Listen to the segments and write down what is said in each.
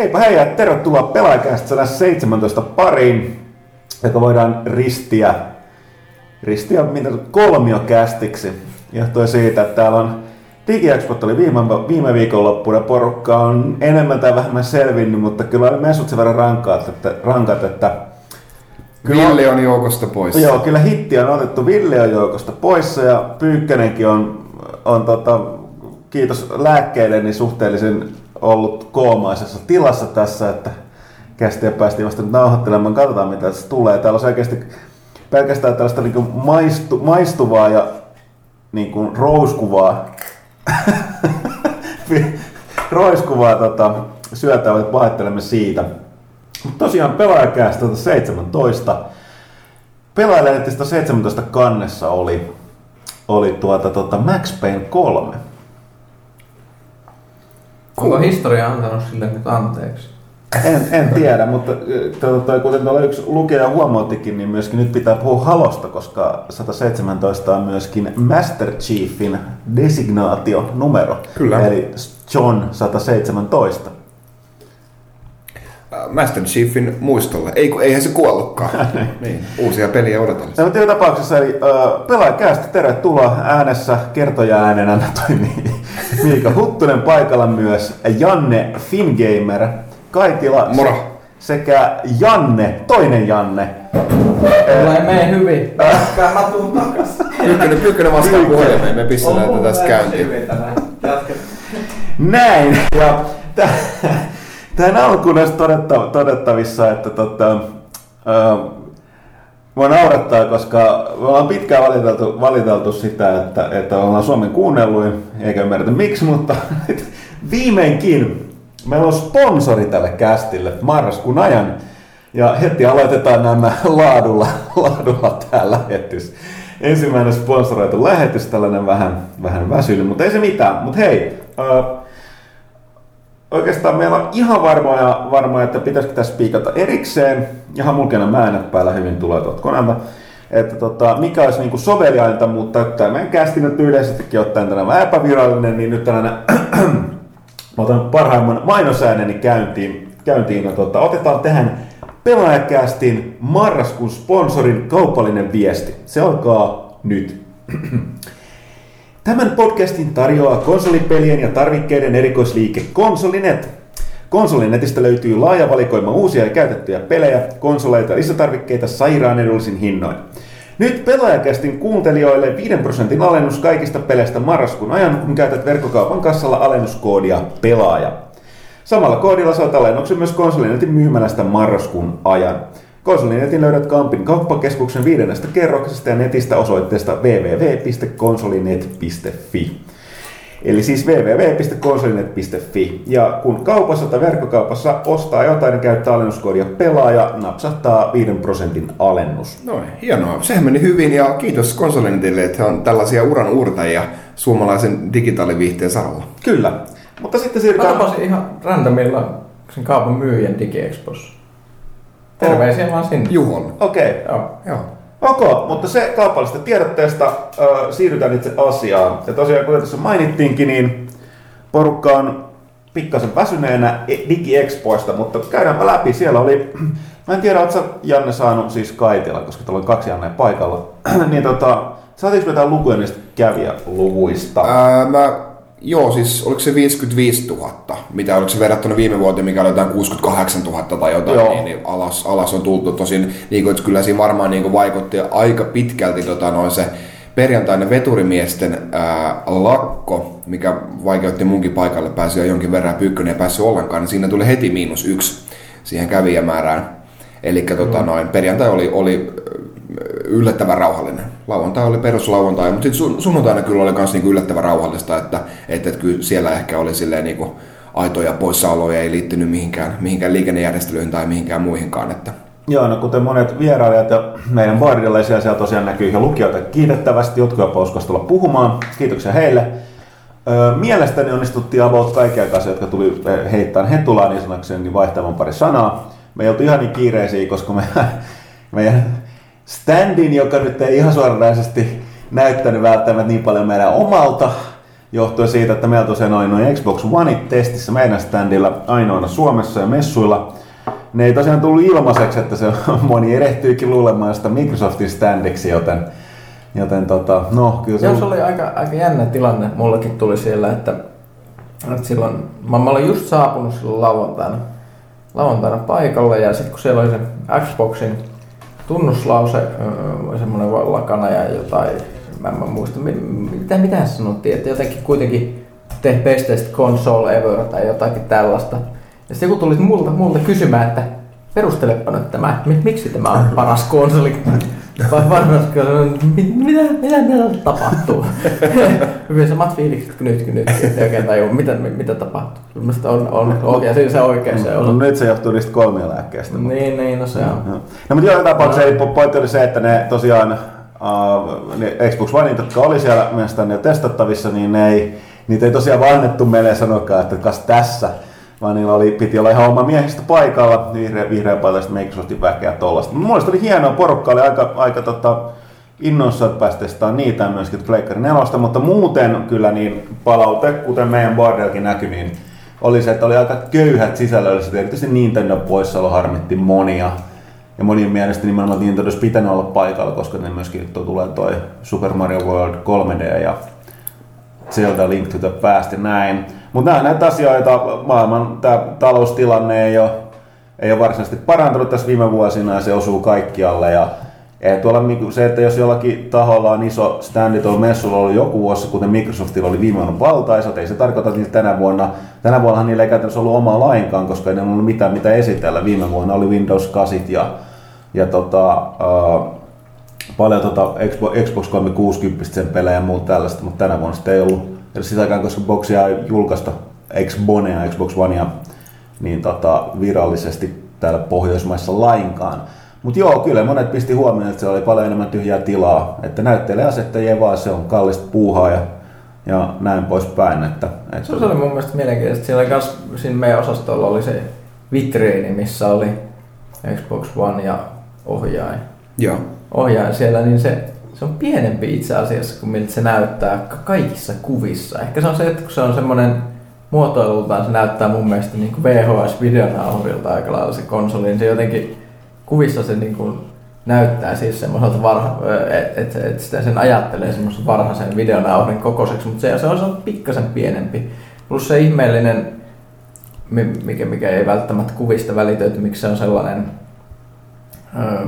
Heipä hei ja tervetuloa pelaajakästä 17 pariin, joka voidaan ristiä, ristiä mitä kolmiokästiksi. Johtuen siitä, että täällä on DigiExpot oli viime, viime viikonloppuna, porukka on enemmän tai vähemmän selvinnyt, mutta kyllä oli mesut sen verran rankat, että, rankat, että Kyllä Ville on joukosta pois. Joo, kyllä hitti on otettu Ville on joukosta pois ja Pyykkänenkin on, on tota, kiitos lääkkeille, niin suhteellisen ollut koomaisessa tilassa tässä, että kästiä päästiin vasta nyt nauhoittelemaan. Katsotaan mitä tässä tulee. Täällä on oikeasti pelkästään tällaista niin maistu, maistuvaa ja niin kuin rouskuvaa, roiskuvaa tota, syötää, että pahoittelemme siitä. Mutta tosiaan pelaajakäästä 17. Pelaajalehdestä 17 kannessa oli, oli tuota, tuota Max Payne 3. Onko historia antanut sille nyt anteeksi? En, en tiedä, mutta tuota, kuten tuolla yksi lukija huomauttikin, niin myöskin nyt pitää puhua halosta, koska 117 on myöskin Master Chiefin designaatio-numero. Kyllä. Eli John 117. Äh, Master Chiefin muistolle. Ei, eihän se kuollutkaan. niin, uusia peliä odotellessa. No, mutta joka tapauksessa, eli uh, pelaajakäästä tervetuloa äänessä kertoja äänenä toimii Miika Huttunen paikalla myös, Janne Fingamer, Kaitila Moro. sekä Janne, toinen Janne. Mulla ei mene hyvin. Mä, mä tuun takas. Pyykkönen, pyykkönen vastaa puhelimeen, me pistetään tätä tästä käyntiin. Näin, ja tähän alkuun olisi todetta, todettavissa, että tota, Mua naurattaa, koska me ollaan pitkään valiteltu, valiteltu sitä, että, että ollaan Suomen kuunnelluin, eikä ymmärretä miksi, mutta viimeinkin meillä on sponsori tälle kästille marraskuun ajan. Ja heti aloitetaan nämä laadulla, laadulla tää lähetys. Ensimmäinen sponsoroitu lähetys, tällainen vähän, vähän väsynyt, mutta ei se mitään. Mutta hei, oikeastaan meillä on ihan varmoja, varmoja että pitäisikö tässä piikata erikseen. Ihan mulkena määnät päällä hyvin tulee tuolta koneelta. Että tota, mikä olisi niin soveliainta, mutta tämä meidän kästi nyt yleisestikin ottaen tänään epävirallinen, niin nyt tällainen mä otan parhaimman mainosääneni käyntiin. käyntiin ja tota, otetaan tähän pelaajakästin marraskuun sponsorin kaupallinen viesti. Se alkaa nyt. Tämän podcastin tarjoaa konsolipelien ja tarvikkeiden erikoisliike Konsolinet. Konsolinetistä löytyy laaja valikoima uusia ja käytettyjä pelejä, konsoleita ja lisätarvikkeita sairaan edullisin hinnoin. Nyt pelaajakästin kuuntelijoille 5 prosentin alennus kaikista peleistä marraskuun ajan, kun käytät verkkokaupan kassalla alennuskoodia pelaaja. Samalla koodilla saat alennuksen myös konsolinetin myymälästä marraskuun ajan. Konsolinetin löydät Kampin kauppakeskuksen viidennestä kerroksesta ja netistä osoitteesta www.konsolinet.fi. Eli siis www.konsolinet.fi. Ja kun kaupassa tai verkkokaupassa ostaa jotain ja käyttää alennuskoodia pelaaja, napsahtaa 5 prosentin alennus. No hienoa. Sehän meni hyvin ja kiitos Konsolinetille, että on tällaisia uran uurtajia suomalaisen digitaaliviihteen saralla. Kyllä. Mutta sitten siirrytään... Mä tapasin ihan randomilla sen kaupan myyjän DigiExpossa. Terveisiä oh. vaan sinne. Juhon. Okei. Okay. Joo. Joo. Ok, mutta se kaupallisesta tiedotteesta äh, siirrytään itse asiaan. Ja tosiaan, kuten tässä mainittiinkin, niin porukka on pikkasen väsyneenä DigiExpoista, mutta käydäänpä läpi. Siellä oli, mä en tiedä, oletko Janne saanut siis Kaitila, koska tuolla on kaksi Janne paikalla. niin tota, saatiinko vetää lukuja niistä kävijäluvuista? Ää, mä Joo, siis oliko se 55 000, mitä oliko se verrattuna viime vuoteen, mikä oli jotain 68 000 tai jotain, niin, niin alas, alas on tultu. Tosin niin kuin, että kyllä siinä varmaan niin kuin vaikutti aika pitkälti tota, noin se perjantainen veturimiesten ää, lakko, mikä vaikeutti munkin paikalle pääsyä jonkin verran, Pyykkönen ei päässyt ollenkaan, niin siinä tuli heti miinus yksi siihen kävijämäärään. Eli tota, noin, perjantai oli, oli yllättävän rauhallinen. Lauantai oli peruslauantai, mutta sitten sunnuntaina kyllä oli myös niinku yllättävän rauhallista, että, että, että kyllä siellä ehkä oli silleen niinku aitoja poissaoloja, ei liittynyt mihinkään, mihinkään liikennejärjestelyihin tai mihinkään muihinkaan. Että. Joo, no kuten monet vierailijat ja meidän baarilaisia siellä tosiaan näkyy ihan lukijoita kiitettävästi, jotkut jopa tulla puhumaan. Kiitoksia heille. Mielestäni onnistuttiin about kaikkia kanssa, jotka tuli heittämään hetulaan niin sanakseni vaihtamaan pari sanaa. Me ei oltu ihan niin kiireisiä, koska me, meidän standin, joka nyt ei ihan suoranaisesti näyttänyt välttämättä niin paljon meidän omalta, johtuen siitä, että meillä tosiaan oli noin Xbox One testissä meidän standilla ainoana Suomessa ja messuilla. Ne ei tosiaan tullut ilmaiseksi, että se moni erehtyikin luulemaan sitä Microsoftin standiksi, joten, joten tota, no kyllä se... Joo, se oli aika, aika jännä tilanne. Mullakin tuli siellä, että, että silloin, mä, mä olin just saapunut silloin lauantaina, lauantaina paikalle ja sitten kun siellä oli se Xboxin tunnuslause, semmoinen lakana ja jotain, mä en muista, mitä, mitä sanottiin, että jotenkin kuitenkin tee best console ever tai jotakin tällaista. Ja sitten joku tuli multa, multa kysymään, että perustelepa nyt tämä, miksi tämä on paras konsoli. Vai varmasti, mitä, mitä mitä tapahtuu? Hyvin samat fiilikset kuin nyt, kun nyt ei oikein tajua, mitä, mitä tapahtuu. Mielestäni on, on oikein, se, se oikein se on. No, nyt se johtuu niistä lääkkeestä. Niin, niin, no se on. No, no mutta joka tapauksessa no. pointti oli se, että ne tosiaan uh, ne Xbox One, jotka oli siellä mielestäni testattavissa, niin ne ei, niitä ei tosiaan vaan annettu meille sanokaan, että kas tässä vaan niillä oli, piti olla ihan oma miehistä paikalla, vihreä, vihreä paikallista Microsoftin väkeä tuollaista. Mun mielestä oli hienoa, porukka oli aika, aika tota, innoissa, että pääsi testaamaan niitä myöskin Pleikkari 4, mutta muuten kyllä niin palaute, kuten meidän Bardelkin näkyi, niin oli se, että oli aika köyhät sisällölliset, erityisesti Nintendo poissaolo harmitti monia. Ja monien mielestä nimenomaan Nintendo olisi pitänyt olla paikalla, koska ne myöskin tuo tulee toi Super Mario World 3D ja Zelda Link to the Past näin. Mutta nämä näitä asioita, maailman tämä taloustilanne ei ole, ei ole varsinaisesti parantunut tässä viime vuosina ja se osuu kaikkialle. Ja ei tuolla se, että jos jollakin taholla on iso standi tuolla messulla ollut joku vuosi, kuten Microsoftilla oli viime vuonna valtaisat, ei se tarkoita, että tänä vuonna, tänä vuonna niillä ei käytännössä ollut omaa lainkaan, koska ei ollut mitään mitä esitellä. Viime vuonna oli Windows 8 ja, ja tota, uh, paljon tota Xbox, Xbox 360 sen pelejä ja muuta tällaista, mutta tänä vuonna sitten ei ollut ja sitä aikaan, koska Boxia ei julkaista Xbonea, Xbox Onea, niin tota, virallisesti täällä Pohjoismaissa lainkaan. Mutta joo, kyllä monet pisti huomioon, että se oli paljon enemmän tyhjää tilaa. Että näyttelee asettajia vaan, se on kallista puuhaa ja, ja näin poispäin. Että, että... Se oli mun mielestä mielenkiintoista. Siellä kanssa, siinä meidän osastolla oli se vitriini, missä oli Xbox One ja ohjaaja. Joo. Ohjaaja siellä, niin se se on pienempi itse asiassa kuin miltä se näyttää kaikissa kuvissa. Ehkä se on se, että kun se on semmoinen muotoilultaan, se näyttää mun mielestä niin kuin VHS-videonauhurilta aika lailla se konsoli, niin se jotenkin kuvissa se niin kuin näyttää siis semmoiselta, varha, että et, et sitä sen ajattelee semmoisen varhaisen videonauhurin kokoiseksi, mutta se, se on, se on pikkasen pienempi. Plus se ihmeellinen, mikä, mikä ei välttämättä kuvista välity, että miksi se on sellainen öö,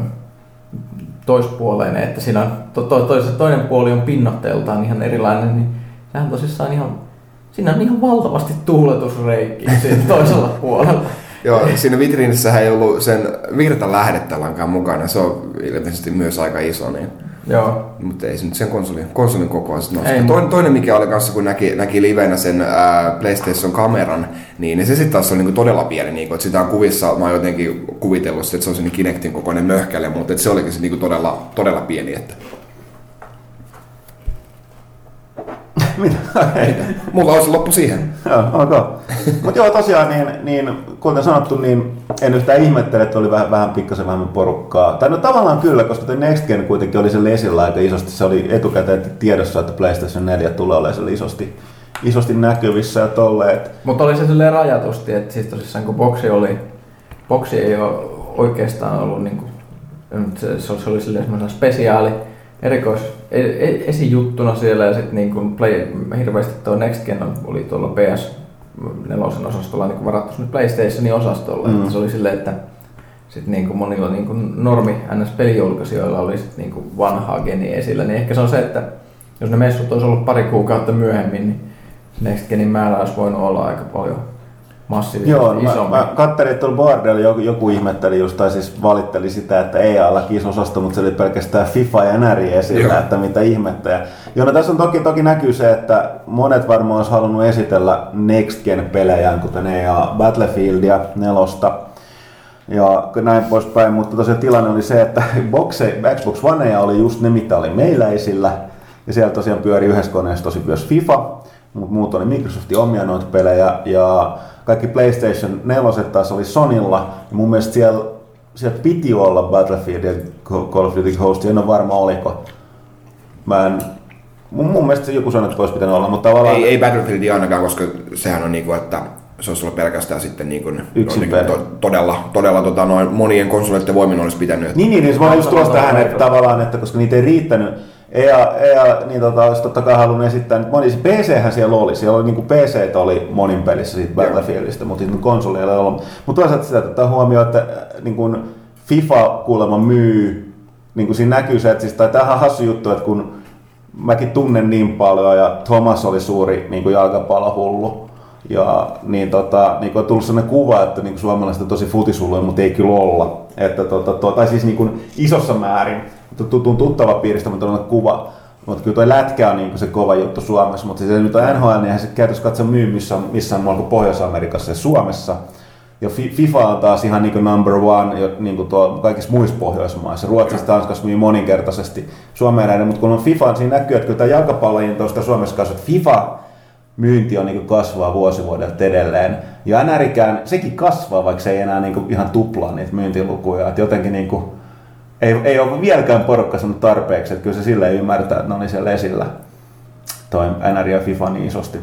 toispuoleinen, että siinä on, to, to, to, toinen puoli on pinnotteeltaan ihan erilainen, niin sehän tosissaan ihan, siinä on ihan valtavasti tuuletusreikiä siinä toisella puolella. Joo, siinä vitriinissä ei ollut sen virtalähdettä mukana, se on ilmeisesti myös aika iso, niin Joo. Mutta ei se nyt sen konsolin, konsolin kokoa sitten Toinen, toinen, mikä oli kanssa, kun näki, näki livenä sen ää, PlayStation-kameran, niin, niin se sitten taas on niinku todella pieni. Niinku, että sitä on kuvissa, mä oon jotenkin kuvitellut, että se on sen Kinectin kokoinen möhkäle, mutta se olikin se niinku todella, todella pieni. Että Mitä? Mulla olisi loppu siihen. Joo, okay. Mutta joo, tosiaan, niin, niin, kuten sanottu, niin en yhtään ihmettele, että oli vähän, vähän pikkasen vähemmän porukkaa. Tai no tavallaan kyllä, koska tuo Next Gen kuitenkin oli sen esillä aika isosti. Se oli etukäteen tiedossa, että PlayStation 4 tulee olemaan isosti, isosti näkyvissä ja tolleen. Mutta oli se silleen rajatusti, että siis tosissaan kun boksi oli, boksi ei ole oikeastaan ollut niin kuin, se, se oli silleen spesiaali, erikois e, e, esijuttuna siellä ja sitten niin play, hirveästi tuo Next Gen oli tuolla PS nelosen osastolla niin varattu sinne PlayStationin osastolla. Mm. se oli silleen, että sit niin kuin monilla niin kuin normi NS-pelijulkaisijoilla oli sit niin kuin vanhaa geniä esillä, niin ehkä se on se, että jos ne messut olisi ollut pari kuukautta myöhemmin, niin Next Genin määrä olisi voinut olla aika paljon massiivisesti Joo, isompi. Mä, mä katselin, että Bardella joku, joku ihmetteli just, tai siis valitteli sitä, että ei alla osasto, mutta se oli pelkästään FIFA ja NR esillä, Joo. että mitä ihmettä. Ja, joo, no tässä on toki, toki näkyy se, että monet varmaan olisi halunnut esitellä Next Gen pelejä, kuten EA Battlefieldia nelosta ja näin poispäin, mutta tosiaan tilanne oli se, että boxe, Xbox One oli just ne, mitä oli meillä esillä, ja siellä tosiaan pyöri yhdessä koneessa tosi myös FIFA, mutta muut oli Microsoftin omia noita pelejä, ja kaikki PlayStation 4 taas oli Sonilla, ja mun mielestä siellä, siellä piti olla Battlefield ja Call of Duty Ghost, en ole varma oliko. Mä en mun, mun mielestä se joku sanoi, että olisi pitänyt olla, mutta tavallaan... Ei, ei Battlefieldia ainakaan, koska sehän on niinku, että se olisi ollut pelkästään sitten niin kuin, Yksin niin kuin to, todella, todella tota, noin monien konsoleiden voimin olisi pitänyt. Että... Niin, niin, niin se vaan just tulossa tähän, että tavallaan, että koska niitä ei riittänyt, EA, EA niin tota, olisi totta kai halunnut esittää, nyt moni, PC-hän siellä oli, siellä oli niin kuin PC oli monin pelissä siitä Battlefieldistä, mutta sitten konsoleilla ei ollut. Mutta toisaalta sitä ottaa huomioon, että äh, niin kuin FIFA kuulemma myy, niin kuin siinä näkyy se, että siis, tai tämähän on hassu juttu, että kun mäkin tunnen niin paljon ja Thomas oli suuri niin kuin jalkapallohullu, ja niin, tota, niin on tullut sellainen kuva, että niin suomalaiset on tosi futishulluja, mutta ei kyllä olla. Että, tota, to, tai siis niin kuin isossa määrin. Tutun tuttava piiristä, mutta on kuva. Mutta kyllä tuo lätkä on niin se kova juttu Suomessa, mutta se nyt on NHL, niin se käytössä katso myy missään, missään muualla kuin Pohjois-Amerikassa ja Suomessa. Ja FIFA on taas ihan niin number one jo, niin kuin tuo kaikissa muissa Pohjoismaissa. Ruotsissa Tanskassa myy moninkertaisesti Suomeen näiden, mutta kun on FIFA, niin siinä näkyy, että kyllä tämä jalkapallojin tuosta Suomessa kasvaa. FIFA myynti on niin kasvaa vuosi vuodelta edelleen. Ja NRikään, sekin kasvaa, vaikka se ei enää niin ihan tuplaa niitä myyntilukuja. Että jotenkin niin kuin, ei, ei ole vieläkään porukka sanonut tarpeeksi, että kyllä se sille ei ymmärtää, että ne oli siellä esillä. Toi NR ja FIFA niin isosti.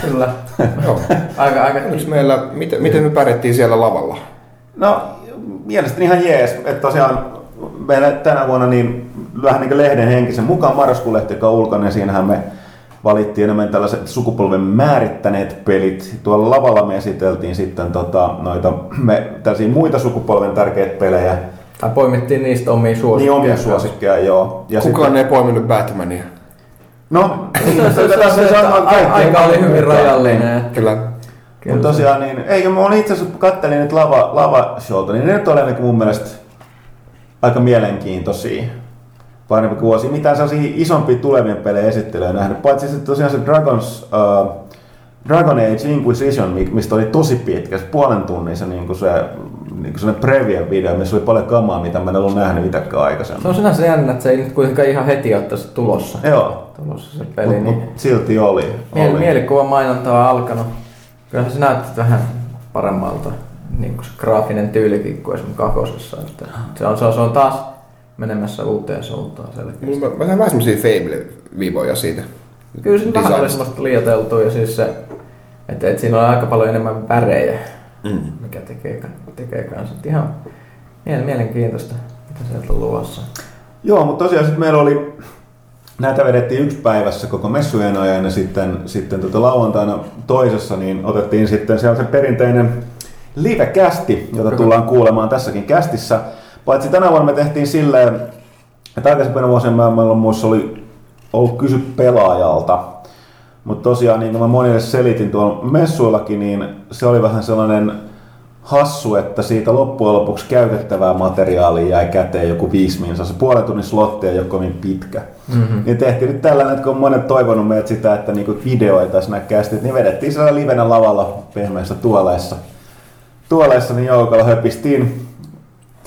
Kyllä. Joo. aika, aika. meillä, miten, miten me pärjättiin siellä lavalla? No, mielestäni ihan jees. Että tosiaan meillä tänä vuonna niin vähän niin kuin lehden henkisen mukaan marraskuun lehti, joka on ulkona, ja siinähän me valittiin enemmän tällaiset sukupolven määrittäneet pelit. Tuolla lavalla me esiteltiin sitten tota, noita me, tällaisia muita sukupolven tärkeitä pelejä. Tai poimittiin niistä omia suosikkeja. Niin omia suosikkeja, joo. Ja Kukaan sitten... ei poiminut Batmania. No, aika oli hyvin rajallinen. Kyllä. Mutta tosiaan, niin, eikö mä olin itse asiassa kattelin nyt lava, lava showta, niin ne nyt oli niin mun mielestä aika mielenkiintoisia parempi kuin vuosi. Mitään sellaisia isompia tulevien pelejä esittelyä nähnyt. Paitsi sitten tosiaan se Dragons, uh, Dragon Age Inquisition, mistä oli tosi pitkä, se puolen tunnin se, niin kuin se niin kuin preview video, missä oli paljon kamaa, mitä mä en ollut nähnyt mitäkään aikaisemmin. Se on sinänsä jännä, että se ei nyt kuitenkaan ihan heti ole tässä tulossa. Joo. Tulossa se peli. Mut, niin... mut silti oli. Miel, oli. Mielikuva mainonta on alkanut. Kyllähän se näyttää vähän paremmalta. Niin kuin se graafinen tyylikin kuin esimerkiksi kakosessa. Että se, on, se, on, se on taas menemässä uuteen suuntaan selkeästi. Mä, mä sain vähän semmosia Fable-vivoja siitä. Kyllä se vähän oli semmoista liioteltua ja siis se, että, että siinä on aika paljon enemmän värejä, mm. mikä tekee, tekee kanssa. Ihan mielenkiintoista, mitä sieltä on luvassa. Joo, mutta tosiaan sitten meillä oli, näitä vedettiin yksi päivässä koko messujen ajan ja sitten, sitten tota lauantaina toisessa niin otettiin sitten siellä se perinteinen live-kästi, jota tullaan kuulemaan tässäkin kästissä. Paitsi tänä vuonna me tehtiin silleen, että aikaisempina vuosina meillä muissa oli ollut kysy pelaajalta. Mutta tosiaan, niin kuin mä monille selitin tuolla messuillakin, niin se oli vähän sellainen hassu, että siitä loppujen lopuksi käytettävää materiaalia jäi käteen joku viisi minsa. Se puolen tunnin slotti ei ole kovin pitkä. Mm-hmm. Niin tehtiin nyt tällainen, että kun monet toivonut meitä sitä, että niinku video ei näkäästi, niin vedettiin siellä livenä lavalla pehmeissä tuoleissa. Tuoleissa niin joukolla höpistiin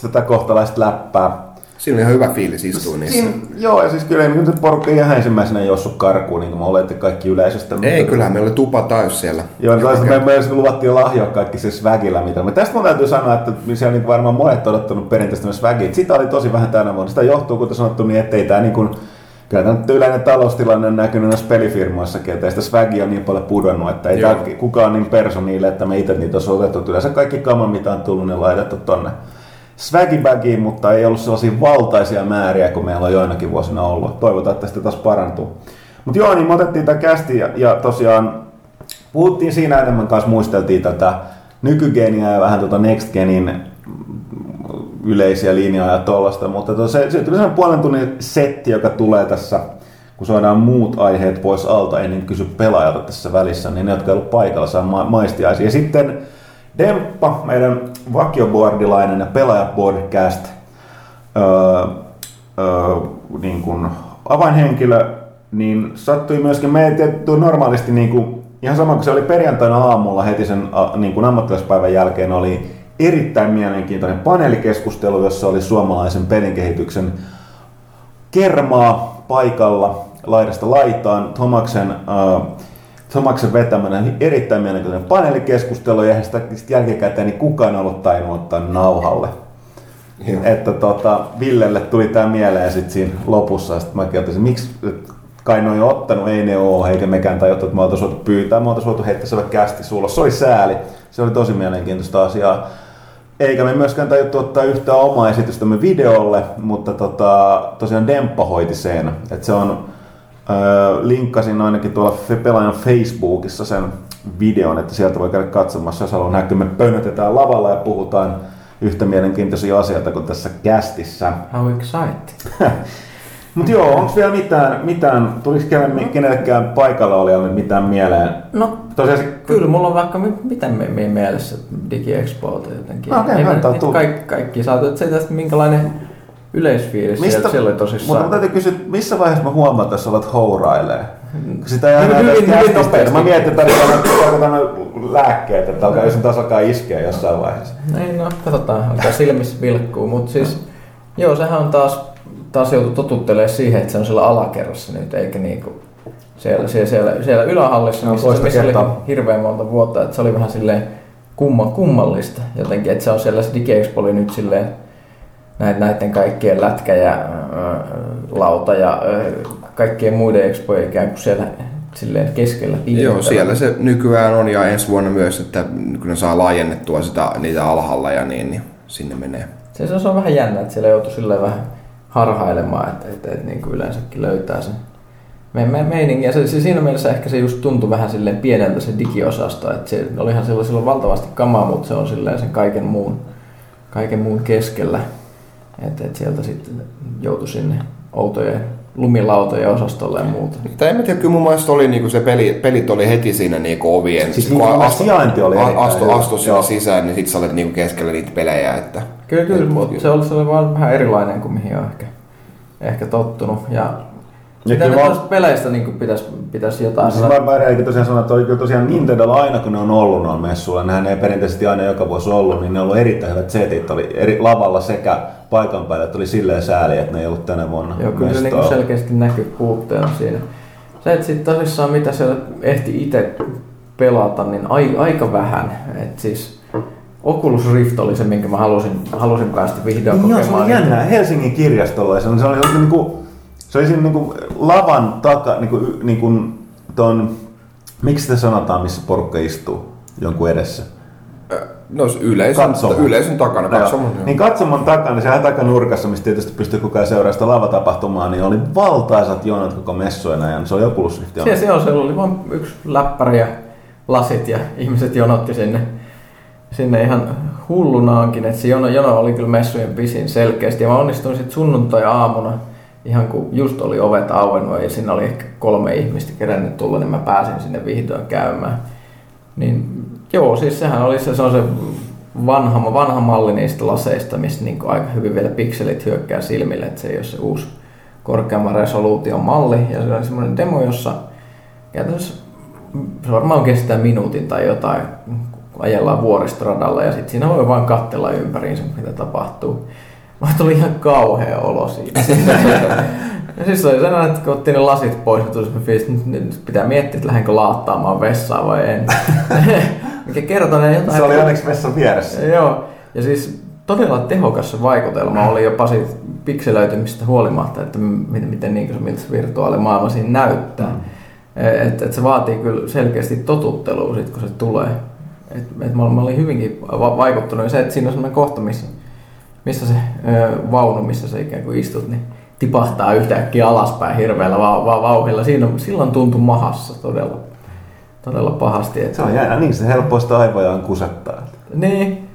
tätä kohtalaista läppää. Siinä on ihan hyvä fiilis istua niissä. Siin, joo, ja siis kyllä ei nyt porukka ihan ensimmäisenä jossut karkuun, niin kuin me olette kaikki yleisöstä. Ei, mutta... kyllähän meillä oli tupa täys siellä. Joo, niin okay. me, me, me luvattiin lahjoa kaikki se swagilla, mitä me. Tästä mun täytyy sanoa, että siellä niin varmaan monet odottanut perinteistä myös swagia. Sitä oli tosi vähän tänä vuonna. Sitä johtuu, kuten sanottu, niin ettei tämä niin kuin, kyllä tämä yleinen taloustilanne on näkynyt näissä pelifirmoissakin, että sitä swagia on niin paljon pudonnut, että ei kukaan niin perso niille, että me itse niitä olisi otettu. Yleensä kaikki kama, mitä on tullut, ne laitettu tonne swaggybagiin, mutta ei ollut sellaisia valtaisia määriä kuin meillä on joinakin vuosina ollut. Toivotaan, että tästä taas parantuu. Mutta joo, niin me otettiin tämä kästi ja, ja tosiaan puhuttiin siinä enemmän kanssa, muisteltiin tätä nykygeniä ja vähän tuota next genin yleisiä linjoja ja tollasta, mutta to, se, se tuli sellainen puolen tunnin setti, joka tulee tässä, kun saadaan muut aiheet pois alta ennen kysy pelaajalta tässä välissä, niin ne, jotka ovat paikalla, saa ma- maistiaisia. Ja sitten Demppa, meidän vakioboardilainen ja pelaajaboardcast öö, öö, niin kuin avainhenkilö, niin sattui myöskin, me normaalisti niin kuin, ihan sama kuin se oli perjantaina aamulla heti sen niin kuin ammattilaispäivän jälkeen, oli erittäin mielenkiintoinen paneelikeskustelu, jossa oli suomalaisen pelinkehityksen kermaa paikalla laidasta laitaan. Tomaksen äh, Tomaksen vetämänä niin erittäin mielenkiintoinen paneelikeskustelu ja sitä jälkikäteen niin kukaan ollut tainnut ottaa nauhalle. Joo. että tota, Villelle tuli tämä mieleen sitten siinä lopussa, ja sitten mäkin otin, miksi kai ne on jo ottanut, ei ne ole, eikä mekään tajuttu, että me oltaisiin voitu pyytää, me oltaisiin voitu heittää se vaikka kästi sulla. Se oli sääli, se oli tosi mielenkiintoista asiaa. Eikä me myöskään tajuttu ottaa yhtään omaa esitystämme videolle, mutta tota, tosiaan Demppa hoiti sen. Et se on, linkkasin ainakin tuolla pelaajan Facebookissa sen videon, että sieltä voi käydä katsomassa, jos haluaa näkyä. Me pönötetään lavalla ja puhutaan yhtä mielenkiintoisia asioita kuin tässä kästissä. How exciting. Mutta joo, onko vielä mitään, mitään tuliko kenen- kenellekään paikalla olijalle mitään mieleen? No, Tosiaan se, kyllä mulla on vaikka mi- mitä me, me mielessä DigiExpolta jotenkin. No okei, Ei me kaikki, kaikki saatu, että se tästä minkälainen yleisfiilis Mistä- siellä, siellä oli mutta tosissaan. mun täytyy kysyä, missä vaiheessa mä huomaan, että sä alat hourailee? Sitä ei aina Hyvin- hyvin nopeasti. Mä mietin, että tarkoitan lääkkeet, että alkaa, jos taas alkaa iskeä jossain vaiheessa. Ei no, katsotaan, alkaa silmissä vilkkuu, mutta siis joo, sehän on taas, taas joutu totuttelemaan siihen, että se on siellä alakerrassa nyt, eikä niinku siellä, siellä, siellä, siellä ylähallissa, No, missä, missä oli hirveän monta vuotta, että se oli vähän silleen kumma, kummallista jotenkin, että se on siellä se DigiExpo nyt silleen näiden, kaikkien lätkä ja ää, lauta ja ää, kaikkien muiden expojen ikään kuin siellä silleen keskellä Joo, siellä se nykyään on ja ensi vuonna myös, että kun ne saa laajennettua sitä, niitä alhaalla ja niin, niin sinne menee. Se, se on vähän jännä, että siellä joutuu silleen vähän harhailemaan, että, että, että niin kuin yleensäkin löytää sen me, me, meiningin. Ja se, se, siinä mielessä ehkä se just tuntui vähän silleen pieneltä se digiosasto, että se olihan silloin, silloin valtavasti kamaa, mutta se on silleen sen kaiken muun, kaiken muun keskellä. Että et sieltä sitten joutui sinne outojen lumilautojen osastolle ja muuta. Tai en mä tiedä, kyllä mun mielestä oli niinku se peli, pelit oli heti siinä niinku ovien. Siis Kun mun mielestä astu- sijainti oli Astu, hyvä. astu sinne sisään, niin sit sä olet niinku keskellä niitä pelejä. Että... Kyllä, kyllä, Et- mutta se oli, se oli vaan vähän erilainen kuin mihin on ehkä, ehkä tottunut. Ja mitä nyt mä- tuosta peleistä niin pitäisi pitäisi jotain Siis mä eikä tosiaan sanoa, että kyllä tosiaan Nintendo aina kun ne on ollut noilla messuilla, nehän ei perinteisesti aina joka vuosi ollut, niin ne on ollut erittäin hyvät setit, oli eri lavalla sekä paikan päällä, että oli silleen sääli, että ne ei ollut tänä vuonna Joo, kyllä se niinku selkeästi näkyy puutteena siinä. Se, että sitten tosissaan mitä siellä ehti itse pelata, niin ai, aika vähän. Et siis Oculus Rift oli se, minkä mä halusin, halusin päästä vihdoin Niin joo, se kokemaan. oli jännää. Helsingin kirjastolla ja se oli, se oli, se oli, niinku, se oli siinä niinku lavan taka, niinku, niinku ton, miksi sitä sanotaan, missä porukka istuu jonkun edessä? No yleisön, Katsomon. yleisön takana, katsomon. joo. Niin katsomon takana, niin siellä takanurkassa, mistä tietysti pystyy koko ajan seuraamaan sitä lavatapahtumaa, niin oli valtaisat jonot koko messujen ajan. Se oli Oculus Rift Siellä, siellä, siellä oli vain yksi läppäri ja lasit ja ihmiset jonotti sinne, sinne ihan hullunaankin. Että se jono, jono oli kyllä messujen pisin selkeästi. Ja mä onnistuin sitten sunnuntai-aamuna, ihan kun just oli ovet auennut ja siinä oli ehkä kolme ihmistä kerännyt tulla, niin mä pääsin sinne vihdoin käymään. Niin joo, siis sehän oli se, se on se vanha, vanha malli niistä laseista, missä niin aika hyvin vielä pikselit hyökkää silmille, että se ei ole se uusi korkeamman resoluution malli. Ja se on semmoinen demo, jossa käytännössä se varmaan kestää minuutin tai jotain, kun ajellaan vuoristoradalla ja sitten siinä voi vaan katsella ympäriinsä, mitä tapahtuu. Mä tuli ihan kauhea olo siitä. ja siis oli sellainen, että kun otti ne lasit pois, niin tuli fiilis, että nyt, nyt pitää miettiä, että lähdenkö laattaamaan vessaa vai en. Mikä kertoo ne jotain. Se oli onneksi messan vieressä. Joo, ja siis todella tehokas vaikutelma oli jopa siitä pikselöitymistä huolimatta, että miten, miten niin se, miltä se virtuaalimaailma siinä näyttää. Mm. Että et se vaatii kyllä selkeästi totuttelua sit, kun se tulee. Et, et mä, olin hyvinkin va- vaikuttunut. Ja se, että siinä on sellainen kohta, missä, missä se ö, vaunu, missä se ikään kuin istut, niin tipahtaa yhtäkkiä alaspäin hirveällä va- va- vauhilla. Siinä on, silloin tuntui mahassa todella, todella pahasti. Että Se on jännä, niin se helppo sitä aivojaan kusettaa. niin.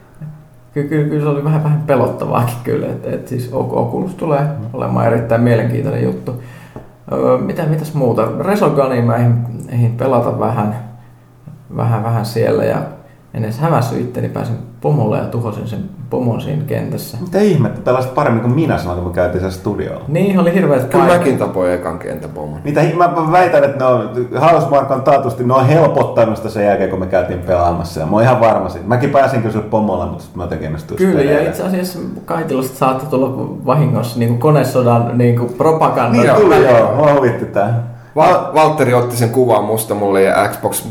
Kyllä, kyllä, kyllä se oli vähän, vähän pelottavaakin kyllä, että et siis Oculus tulee olemaan erittäin mielenkiintoinen juttu. Öö, mitä, mitäs muuta? Resogania mä ehdin, ehdin pelata vähän, vähän, vähän siellä ja en edes hämässyt itteni, pääsin pomolle ja tuhosin sen pomon siinä kentässä. Mitä ihmettä, pelasit paremmin kuin minä sanoin, kun me käytiin siellä studiolla. Niin, oli hirveät Kyllä paineet. mäkin tapoin ekan kentäpomon. Mitä, mä, mä väitän, että ne on, Housemark on taatusti, ne on helpottanut sitä sen jälkeen, kun me käytiin pelaamassa. Ja mä oon ihan varma siitä. Mäkin pääsin kyllä sille pomolle, mutta sitten mä tekin ne Kyllä, ja itse asiassa Kaitilasta saattoi tulla vahingossa niin kuin konesodan niin kuin propaganda. Niin tuli joo, mua huvitti tää. Val- Valtteri otti sen kuvan musta mulle ja Xbox,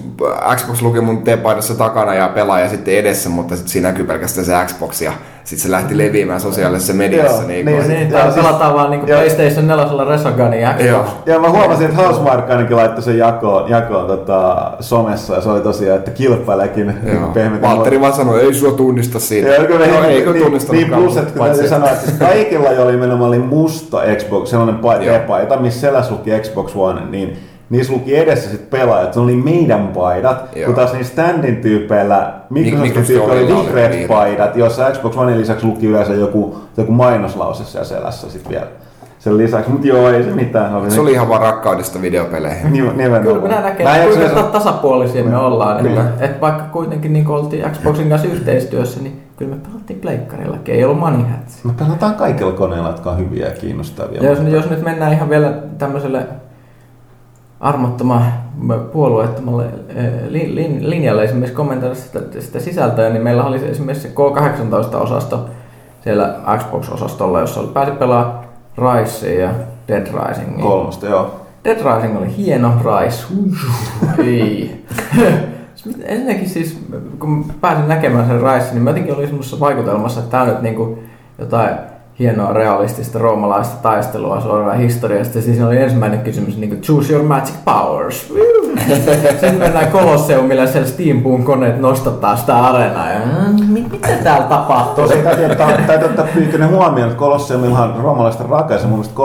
Xbox luki mun teepaidassa takana ja pelaaja sitten edessä, mutta sit siinä näkyy pelkästään se Xbox ja sitten se lähti leviämään sosiaalisessa mediassa. Joo, niin, niin, Niin, Joo, täällä siis- pelataan vaan niinku joo. PlayStation 4 Resogun ja Joo. Ja mä huomasin, että Housemark ainakin laittoi sen jakoon, jakoon tota, somessa ja se oli tosiaan, että kilpailekin pehmeitä. Valtteri vaan sanoi, ei sua tunnista siitä. Joo, kyllä no, niin, ei niin, tunnistanut niin plus, että kun täytyy sanoa, että siis kaikilla joilla nimenomaan oli musta Xbox, sellainen paita, missä selässä luki Xbox One, niin niissä luki edessä sit pelaajat, se oli meidän paidat, Joo. kun taas niin standin tyypeillä, Microsoftin tyypeillä oli vihreät vihreät. paidat, joissa Xbox One lisäksi luki yleensä joku, joku mainoslause siellä selässä sit vielä sen lisäksi, mutta joo, ei se mitään. Oli Se oli ihan vaan rakkaudesta videopeleihin. Nimenomaan. Kyllä minä näkee, Mä kuinka jaksa- tasapuolisia me ollaan. Niin. Että, että vaikka kuitenkin niin oltiin Xboxin kanssa yhteistyössä, niin kyllä me pelattiin pleikkarillakin. Ei ollut money hats. Me pelataan kaikilla koneilla, jotka on hyviä ja kiinnostavia. Ja jos, jos nyt mennään ihan vielä tämmöiselle armottoman puolueettomalle eh, lin, lin, linjalle esimerkiksi kommentoida sitä, sitä sisältöä, niin meillä oli esimerkiksi se K18-osasto siellä Xbox-osastolla, jossa oli pääsi pelaamaan Ricea ja Dead Risingin. Kolmosta, joo. Dead Rising oli hieno, Rise. Ei. Ensinnäkin siis, kun pääsin näkemään sen Rise, niin mä jotenkin olin semmoisessa vaikutelmassa, että tää on nyt niinku jotain hienoa realistista roomalaista taistelua suoraan historiasta. Siis oli ensimmäinen kysymys, niin kuin, choose your magic powers. Sitten mennään Kolosseumille ja siellä Steamboon koneet nostattaa sitä areenaa. Ja, "Mm, mit- mitä täällä tapahtuu? Täytyy ottaa, täytyy huomioon, että Kolosseumillahan roomalaista rakensi. Mun mielestä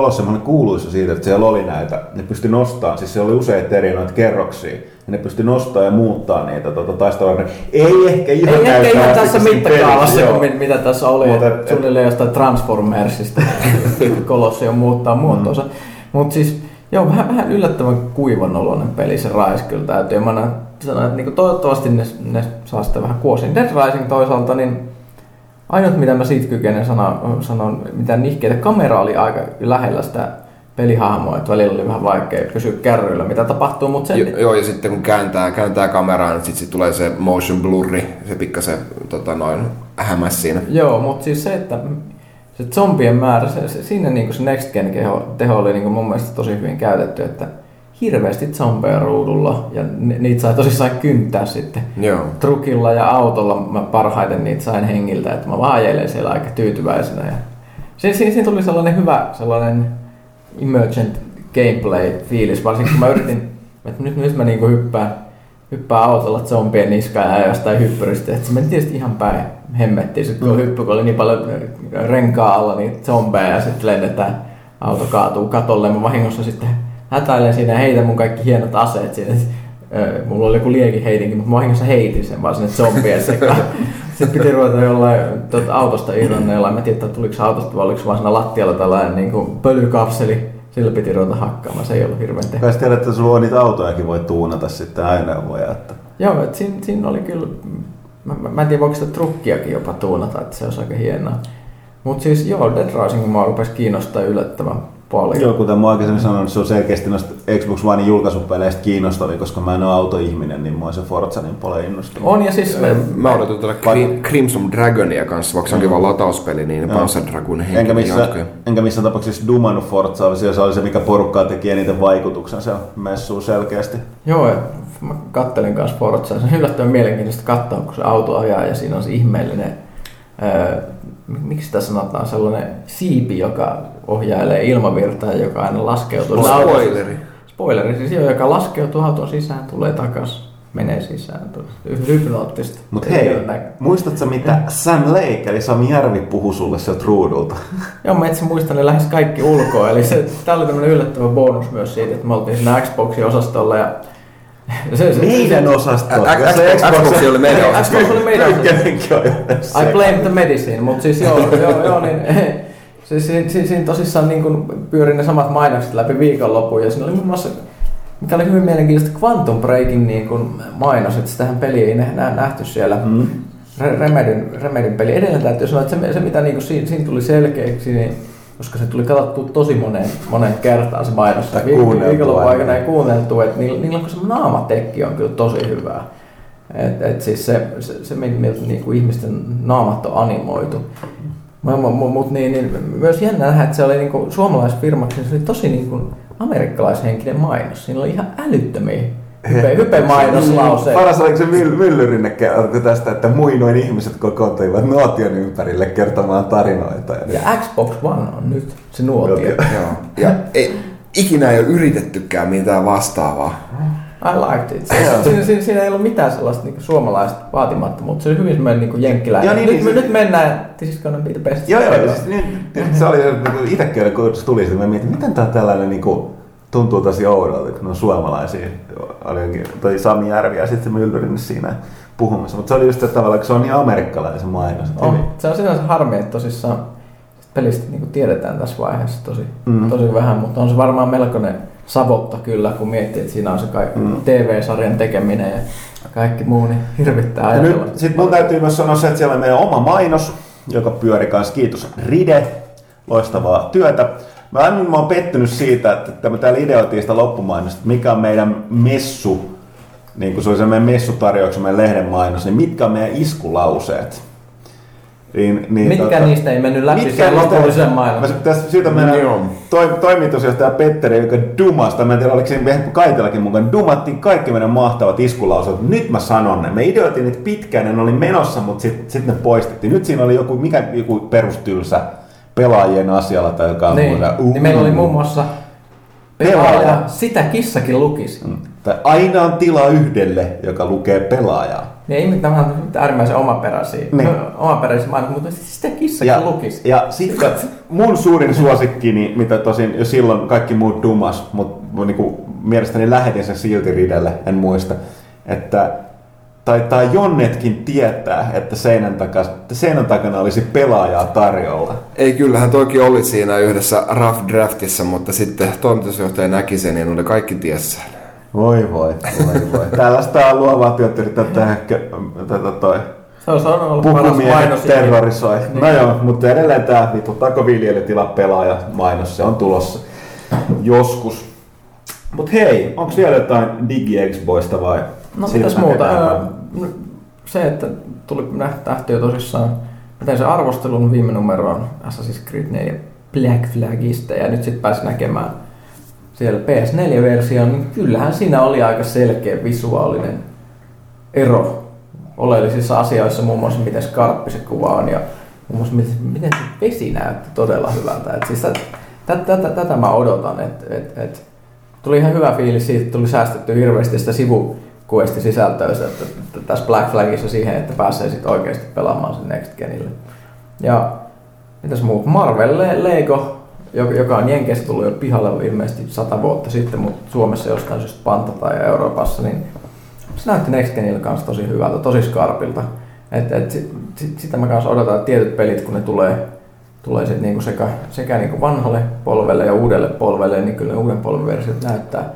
kuuluisa siitä, että siellä oli näitä. Ne pystyi nostamaan, siis siellä oli useita eri noita kerroksia. Ja ne pystyi nostamaan ja muuttaa niitä tota, taisteluja. Ei ehkä ihan Ei ehkä ihan tässä mittakaavassa, kuin mitä tässä oli. Mutta et- suunnilleen jostain Transformersista Colosseum muuttaa muotoonsa. Mm. Mutta siis, joo, vähän, vähän yllättävän kuivan oloinen peli se Rise kyllä täytyy. Mä sanoin, että niinku toivottavasti ne, ne saa sitä vähän kuosin. Dead Rising toisaalta, niin ainut mitä mä siitä kykenen sanon, sanon mitä nihkeitä, kamera oli aika lähellä sitä pelihahmoa, että välillä oli vähän vaikea pysyä kärryillä, mitä tapahtuu, mutta sen, Jo, joo, ja sitten kun kääntää, kääntää kameraa, niin sitten sit tulee se motion blurri, se pikkasen tota, noin hämäs siinä. Joo, mutta siis se, että se zombien määrä, se, se, siinä niinku se Next Gen teho, teho oli niinku mun mielestä tosi hyvin käytetty, että hirveästi zombeja ruudulla ja ni, niitä sai tosissaan kynttää sitten. Joo. Trukilla ja autolla mä parhaiten niitä sain hengiltä, että mä vaan siellä aika tyytyväisenä. Ja siinä, siinä, siinä tuli sellainen hyvä sellainen emergent gameplay-fiilis, varsinkin kun mä yritin, että nyt, nyt mä niinku hyppään, hyppään autolla zombien niskaan ja jostain hyppyristä, että se meni tietysti ihan päin hemmettiin, sitten kun hyppy, kun oli niin paljon renkaa alla niitä zombeja ja sitten lennetään, auto kaatuu katolle, mä vahingossa sitten hätäilen siinä ja heitän mun kaikki hienot aseet siinä. Mulla oli joku liekin heitinkin, mutta mä vahingossa heitin sen vaan sinne zombien sekaan. Sitten piti ruveta jollain tuota, autosta irronneella. Mä tiedä, että tuliko se autosta vai oliko se vaan siinä lattialla tällainen niin kuin pölykapseli. Sillä piti ruveta hakkaamaan, se ei ollut hirveän tehty. Kai sä tiedät, että sulla on niitä autojakin voi tuunata sitten ajoneuvoja. Että... Joo, et siinä, siinä oli kyllä, mä, mä, mä en tiedä voiko sitä trukkiakin jopa tuunata, että se olisi aika hienoa. Mutta siis joo, Dead Rising mua rupesi kiinnostaa yllättävän paljon. Joo, kuten mä aikaisemmin sanoin, että se on selkeästi noista Xbox One julkaisupeleistä kiinnostavia, koska mä en ole autoihminen, niin mua se Forza niin paljon innostunut. On ja siis me, Mä odotan tätä Crim- Crimson Dragonia kanssa, vaikka se onkin vaan latauspeli, niin. Panzer Dragoon Enkä missä, enkä missään tapauksessa dumannut Forzaa, se oli se, mikä porukkaa teki eniten vaikutuksen, se messuu selkeästi. Joo, ja mä kattelin kanssa Forzaa. Se on yllättävän mielenkiintoista katsoa, kun se auto ajaa ja siinä on se ihmeellinen, ää, miksi sitä sanotaan, sellainen siipi, joka ohjailee ilmavirtaa, joka aina laskeutuu. Spoileri. Spoileri, siis joo, joka laskeutuu auton sisään, tulee takas, menee sisään. Hy- Hypnoottista. Mutta Ei hei, muistatko mitä Sam Lake, eli Sami Järvi, puhui sulle sieltä ruudulta? Joo, mä itse muistan ne lähes kaikki ulkoa. Eli se, tää oli tämmönen yllättävä bonus myös siitä, että me oltiin siinä Xboxin osastolla ja se, se, Meidän osasto. Se Xbox oli meidän Ei, osasto. Xbox oli meidän osasto. I blame the medicine, mutta siis joo, joo, joo niin, siis siinä, siinä, siinä tosissaan niin kuin pyöri ne samat mainokset läpi viikonlopun ja siinä oli muun muassa, mikä oli hyvin mielenkiintoista, Quantum Breakin niin kuin mainos, että sitähän peliä ei nä- nä- nähty siellä. Mm. Re- Remedin, Remedin peli. Edelleen täytyy sanoa, että se, se mitä niin kuin siinä, siinä, tuli selkeäksi, niin, koska se tuli katsottua tosi moneen, moneen kertaan se mainos. Tai Viik- kuunneltua Viikonlopun aikana ei kuunneltu, että niillä, niillä on se naamatekki on kyllä tosi hyvää. Et, et siis se, se, se miltä miltä niinku ihmisten naamat on animoitu. Mutta niin, niin, myös jännä nähdä, että se oli niinku suomalaisfirmaksi, niin se oli tosi niinku amerikkalaishenkinen mainos. Siinä oli ihan älyttömiä hype, hype mainoslause. Paras oliko se myll- myllyrinne kertoi tästä, että muinoin ihmiset kokoontuivat nuotion ympärille kertomaan tarinoita. Ja, Ja Xbox One on nyt se nuotio. Joo. Ja ei, ikinä ei ole yritettykään mitään vastaavaa. I liked it. Siinä, siinä, siinä, ei ollut mitään sellaista niin suomalaista vaatimattomuutta. Se oli hyvin semmoinen niin jenkkiläinen. Joo, niin, nyt, niin, me, se- nyt mennään, this is gonna be the best. Joo, joo, siis, niin, se oli itsekin, kun se tuli, sitten mä mietin, miten tää tällainen niin kuin, tuntuu tosi oudolta, kun ne on suomalaisia. Oli toi Sami Järvi ja sitten se Myllyrinne siinä puhumassa. Mutta se oli just se tavallaan, kun se on niin amerikkalainen se mainos. On. hyvin- Se on sinänsä harmi, että tosissaan pelistä niin tiedetään tässä vaiheessa tosi, Mm. tosi vähän, mutta on se varmaan melkoinen savotta kyllä, kun miettii, että siinä on se kaikki Mm. mm. TV-sarjan tekeminen ja kaikki muu, niin hirvittää Ja ajatella. nyt sit mun täytyy myös sanoa se, että siellä on meidän oma mainos, joka pyöri kanssa. Kiitos Ride, loistavaa työtä. Mä, mä oon pettynyt siitä, että, me täällä ideoitiin sitä loppumainosta, mikä on meidän messu, niin kuin se oli se meidän messutarjouksen, meidän lehden mainos, niin mitkä on meidän iskulauseet. Niin, niin, Mitkä niistä ei mennyt läpi Mitkä sen lopullisen sit tästä syytä meidän Joo. toi, toimitusjohtaja Petteri, joka dumasta, mä en tiedä oliko siinä Kaitellakin mukaan, dumattiin kaikki meidän mahtavat iskulauseet. Nyt mä sanon ne. Me ideoitiin niitä pitkään, ne oli menossa, mutta sitten sit ne poistettiin. Nyt siinä oli joku, mikä joku perustylsä pelaajien asialla tai joka Niin, muuta. niin meillä oli muun muassa Pelaaja. pelaaja, sitä kissakin lukisi. Mm. Tai aina on tila yhdelle, joka lukee pelaajaa. Niin ei mitään vähän äärimmäisen omaperäisiä, Niin. niin. omaperäisiä mainoksia, mutta sitä kissakin Ja, lukisi. ja sitten mun suurin suosikkini, mitä tosin jo silloin kaikki muut dumas, mutta niinku, mielestäni lähetin sen silti ridelle, en muista, että taitaa Jonnetkin tietää, että seinän, takas, että seinän takana olisi pelaajaa tarjolla. Ei, kyllähän toki oli siinä yhdessä rough draftissa, mutta sitten toimitusjohtaja näki sen ja ne kaikki ties sen. Voi voi, voi voi. Tällaista on luovaa työtä yrittää tehdä tätä toi Se on, ollut pukumiehet mainos. terrorisoi. Niin. No joo, mutta edelleen tää vitutaako viljelytila pelaaja mainos, se on tulossa joskus. Mut hei, onko vielä jotain digi vai? No mitäs muuta? no, Se, että tuli nähty jo tosissaan. Mä tein sen arvostelun viime numeroon Assassin's Creed 4 Black Flagista ja nyt sitten pääsi näkemään siellä PS4-versio, niin kyllähän siinä oli aika selkeä visuaalinen ero oleellisissa asioissa, muun muassa miten skarppi se kuva on ja muun muassa miten, miten se vesi näytti todella hyvältä. Et siis tätä, tätä, tätä, mä odotan, että et, et, tuli ihan hyvä fiilis siitä, tuli säästetty hirveästi sitä sivukuesti sisältöä että, että tässä Black Flagissa siihen, että pääsee sitten oikeasti pelaamaan sen Next Genille. Ja mitäs muut? Marvel Le- Lego, joka on Jenkeissä tullut jo pihalle ilmeisesti sata vuotta sitten, mutta Suomessa jostain syystä Panta tai Euroopassa, niin se näytti Next Genille kanssa tosi hyvältä, tosi skarpilta. Et, et, sit, sit, sitä mä kanssa odotan, että tietyt pelit, kun ne tulee, tulee sit niinku sekä, sekä niinku vanhalle polvelle ja uudelle polvelle, niin kyllä ne uuden polven versiot näyttää,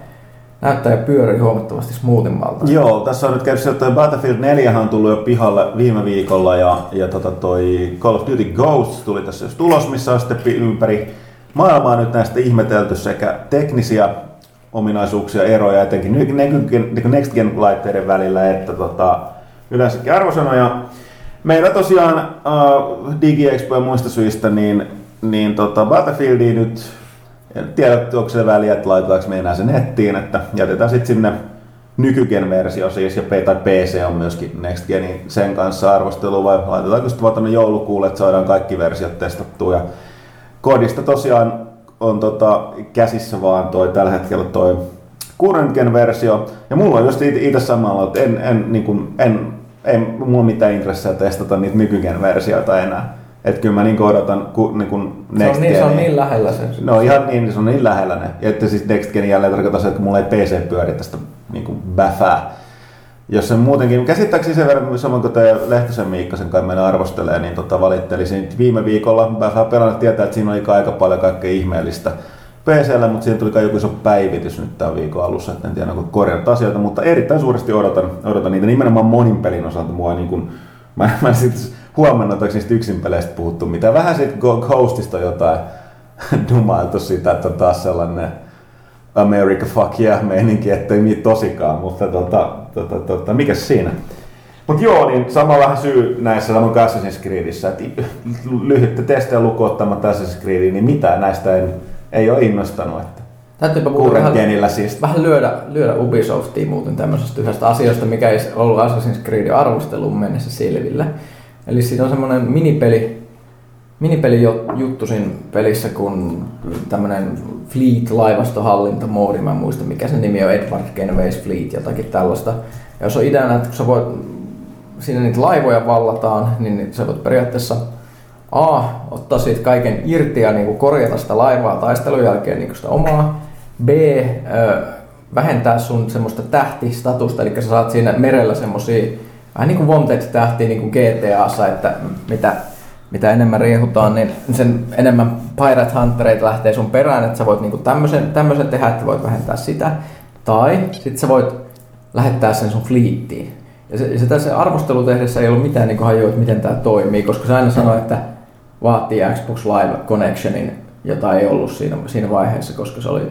näyttää ja pyörii huomattavasti smoothimmalta. Joo, tässä on nyt käynyt se, että Battlefield 4 on tullut jo pihalle viime viikolla ja, ja tota toi Call of Duty Ghosts tuli tässä just tulos, missä on sitten ympäri maailmaa nyt näistä ihmetelty sekä teknisiä ominaisuuksia, eroja etenkin ny- Next Gen laitteiden välillä, että tota, yleensäkin arvosanoja. Meillä tosiaan uh, DigiExpo ja muista syistä, niin, niin tota Battlefieldia nyt, en tiedä onko se väliä, että laitetaanko me enää se nettiin, että jätetään sitten sinne nykygen versio siis, ja P- tai PC on myöskin Next Genin sen kanssa arvostelu, vai laitetaanko sitten vaan tuonne joulukuulle, että saadaan kaikki versiot testattua. Ja kodista tosiaan on tota, käsissä vaan toi tällä hetkellä toi current gen versio. Ja mulla on just itse samalla, että en, en, niin kuin, en, ei mulla mitään intressejä testata niitä nykygen versioita enää. Että kyllä mä niin odotan ku, niin kuin se, Next on niin, se on niin lähellä se. No ihan niin, se on niin lähellä ne. Ja että siis Next Gen jälleen tarkoittaa se, että mulla ei PC pyöri tästä niin kuin bäfää. Jos se muutenkin, käsittääkseni sen verran samoin kuin te Lehtosen Miikka sen kai meidän arvostelee, niin tota valittelisin viime viikolla bäfää pelannut tietää, että siinä oli aika paljon kaikkea ihmeellistä PCllä, mutta siinä tuli kai joku iso päivitys nyt tämän viikon alussa, että en tiedä onko korjata asioita, mutta erittäin suuresti odotan, odotan niitä nimenomaan monin pelin osalta mua niin kuin, mä, mä en sit huomannut, että onko niistä yksin peleistä puhuttu mitään. Vähän siitä Ghostista jotain dumailtu sitä, että on taas sellainen America fuck yeah meininki, ettei niin tosikaan, mutta tota, tota, tota, mikä siinä? Mut joo, niin sama vähän syy näissä samoin kuin Assassin's Creedissä, että lyhyttä testejä lukuun ottamatta Assassin's Creediä, niin mitään näistä en, ei ole innostanut. Että. Täytyypä vähän, genillä siis. vähän lyödä, lyödä Ubisoftia muuten tämmöisestä yhdestä asiasta, mikä ei ollut Assassin's Creedin arvosteluun mennessä selvillä. Eli siinä on semmoinen minipeli, minipeli juttu siinä pelissä, kun tämmöinen Fleet-laivastohallintamoodi, mä en muista mikä se nimi on, Edward Kenways Fleet, jotakin tällaista. Ja jos on ideana, että kun sä voit, siinä niitä laivoja vallataan, niin sä voit periaatteessa A, ottaa siitä kaiken irti ja niin kuin korjata sitä laivaa taistelun jälkeen niin kuin sitä omaa. B, ö, vähentää sun semmoista tähtistatusta, eli sä saat siinä merellä semmosia vähän niin kuin Wanted-tähtiä niin kuin GTAssa, että mitä, mitä enemmän riehutaan, niin sen enemmän Pirate Huntereita lähtee sun perään, että sä voit niin tämmöisen, tämmöisen tehdä, että voit vähentää sitä. Tai sitten sä voit lähettää sen sun fliittiin. Ja se, se tässä arvostelu tehdessä ei ollut mitään niin hajua, että miten tämä toimii, koska se aina sanoi, että vaatii Xbox Live Connectionin, jota ei ollut siinä, siinä vaiheessa, koska se oli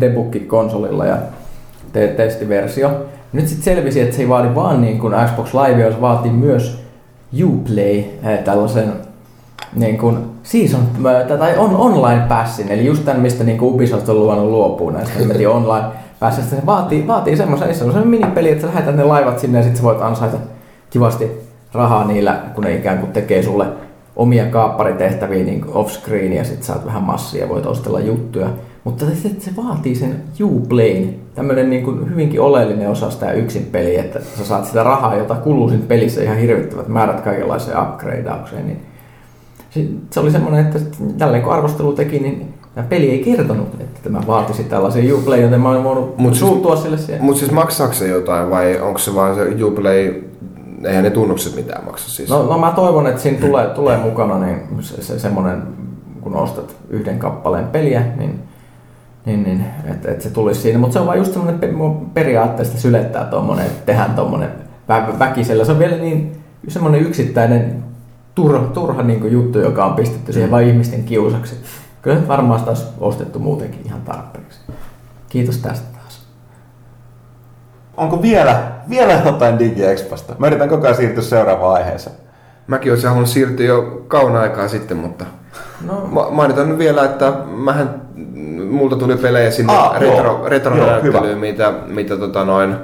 debugki konsolilla ja te- testiversio. Nyt sitten selvisi, että se ei vaadi vaan niin kuin Xbox Live, jos vaatii myös Uplay, eh, tällaisen niin kuin season, eh, tai on online passin, eli just tämän, mistä niin kuin Ubisoft on luvannut luopua näistä hemmetin online passista. Se vaatii, vaatii semmoisen, semmoisen minipeli, että sä lähetät ne laivat sinne ja sitten sä voit ansaita kivasti rahaa niillä, kun ne ikään kuin tekee sulle omia kaapparitehtäviä niin off-screen ja sitten saat vähän massia ja voit ostella juttuja. Mutta se, se vaatii sen Uplayn, tämmöinen niin kuin hyvinkin oleellinen osa sitä yksin peliä, että sä saat sitä rahaa, jota kuluu siinä pelissä ihan hirvittävät määrät kaikenlaiseen upgradeaukseen. Niin se oli semmoinen, että tälleen kun arvostelu teki, niin tämä peli ei kertonut, että tämä vaatisi tällaisia Uplay, joten mä olen voinut mut suuttua siis, sille siihen. Mutta siis maksaako se jotain vai onko se vaan se Uplay eihän ne tunnukset mitään maksa siis. No, no mä toivon, että siinä tulee, tulee mukana niin se, se, semmoinen, kun ostat yhden kappaleen peliä, niin, niin, niin että, että se tulisi siinä. Mutta se on vaan just semmoinen periaatteesta sylettää tuommoinen, että tehdään tuommoinen vä- väkisellä. Se on vielä niin semmoinen yksittäinen turha, turha niin juttu, joka on pistetty siihen vain ihmisten kiusaksi. Kyllä varmaan sitä olisi ostettu muutenkin ihan tarpeeksi. Kiitos tästä onko vielä, vielä jotain DigiExposta? Mä yritän koko ajan siirtyä seuraavaan aiheeseen. Mäkin olisin halunnut siirtyä jo kauna aikaa sitten, mutta no. Ma- nyt vielä, että mähän, multa tuli pelejä sinne ah, retro, retronäyttelyyn, mitä, mitä tota noin,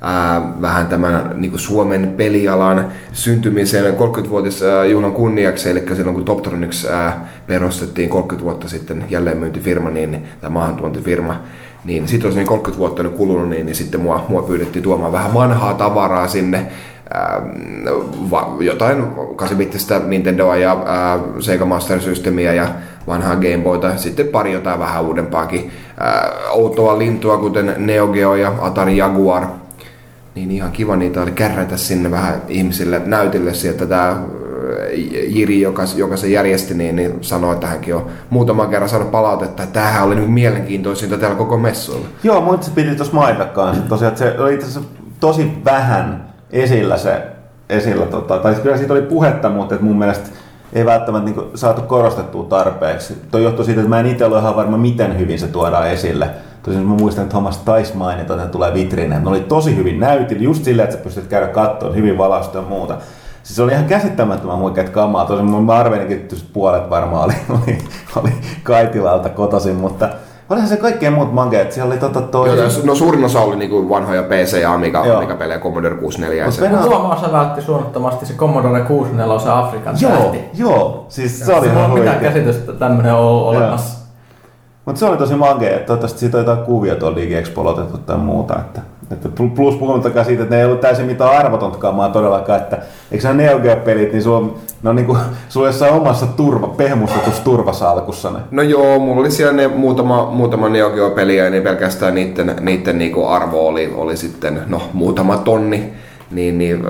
ää, vähän tämän niin kuin Suomen pelialan syntymisen 30-vuotis juhlan kunniaksi, eli silloin kun Toptronics ää, perustettiin 30 vuotta sitten jälleenmyyntifirma, niin, tai maahantuontifirma, niin sitten olisi niin 30 vuotta nyt kulunut, niin, niin sitten mua, mua pyydettiin tuomaan vähän vanhaa tavaraa sinne, jotain 8 Nintendoa ja ää, Sega Master Systemia ja vanhaa Game Boyta, sitten pari jotain vähän uudempaakin ää, outoa lintua, kuten Neo Geo ja Atari Jaguar. Niin ihan kiva niitä oli kärrätä sinne vähän ihmisille näytille sieltä tämä Jiri, joka, joka se järjesti, niin, niin sanoi, että hänkin on muutaman kerran saanut palautetta, että tämähän oli niin mielenkiintoisinta täällä koko messuilla. Joo, mutta se piti tuossa mainita kanssa. Tosiaan, se oli itse asiassa tosi vähän esillä se, esillä, tota, tai kyllä siitä oli puhetta, mutta mun mielestä ei välttämättä niin saatu korostettua tarpeeksi. Tuo johtuu siitä, että mä en itse ole ihan varma, miten hyvin se tuodaan esille. Tosin mä muistan, että Thomas taisi mainita, että tulee vitriineen. Ne oli tosi hyvin näytillä, just silleen, että sä pystyt käydä kattoon, hyvin valaistu ja muuta. Siis oli ihan käsittämättömän huikeat kamaa. Tosin mun arvelinkin, että puolet varmaan oli, oli, oli Kaitilalta kotoisin, mutta Olihan se kaikkea muut mankeet. Siellä oli tota toi... Joo, no suurin osa oli niinku vanhoja PC ja Amiga, Amiga pelejä Commodore 64. Mutta Venä... Tuomaassa vältti suunnattomasti se Commodore 64 se Afrikan joo, tähti. Joo, siis se oli ihan mitään käsitystä tämmöinen on olemassa. Mutta se oli tosi mankea, että toivottavasti siitä on jotain kuvia tuolla DigiExpolla otettu tai muuta. Että, että plus puhumattakaan siitä, että ne ei ollut täysin mitään arvotontakaan maa todellakaan, että eikö nämä Neo Geo-pelit, niin sulla on, no niin kuin, sulla jossain omassa turva, pehmustetussa turvasalkussa ne. No joo, mulla oli siellä ne muutama, muutama Neo Geo-peliä, niin pelkästään niiden, niiden niin kuin arvo oli, oli sitten no, muutama tonni niin, niin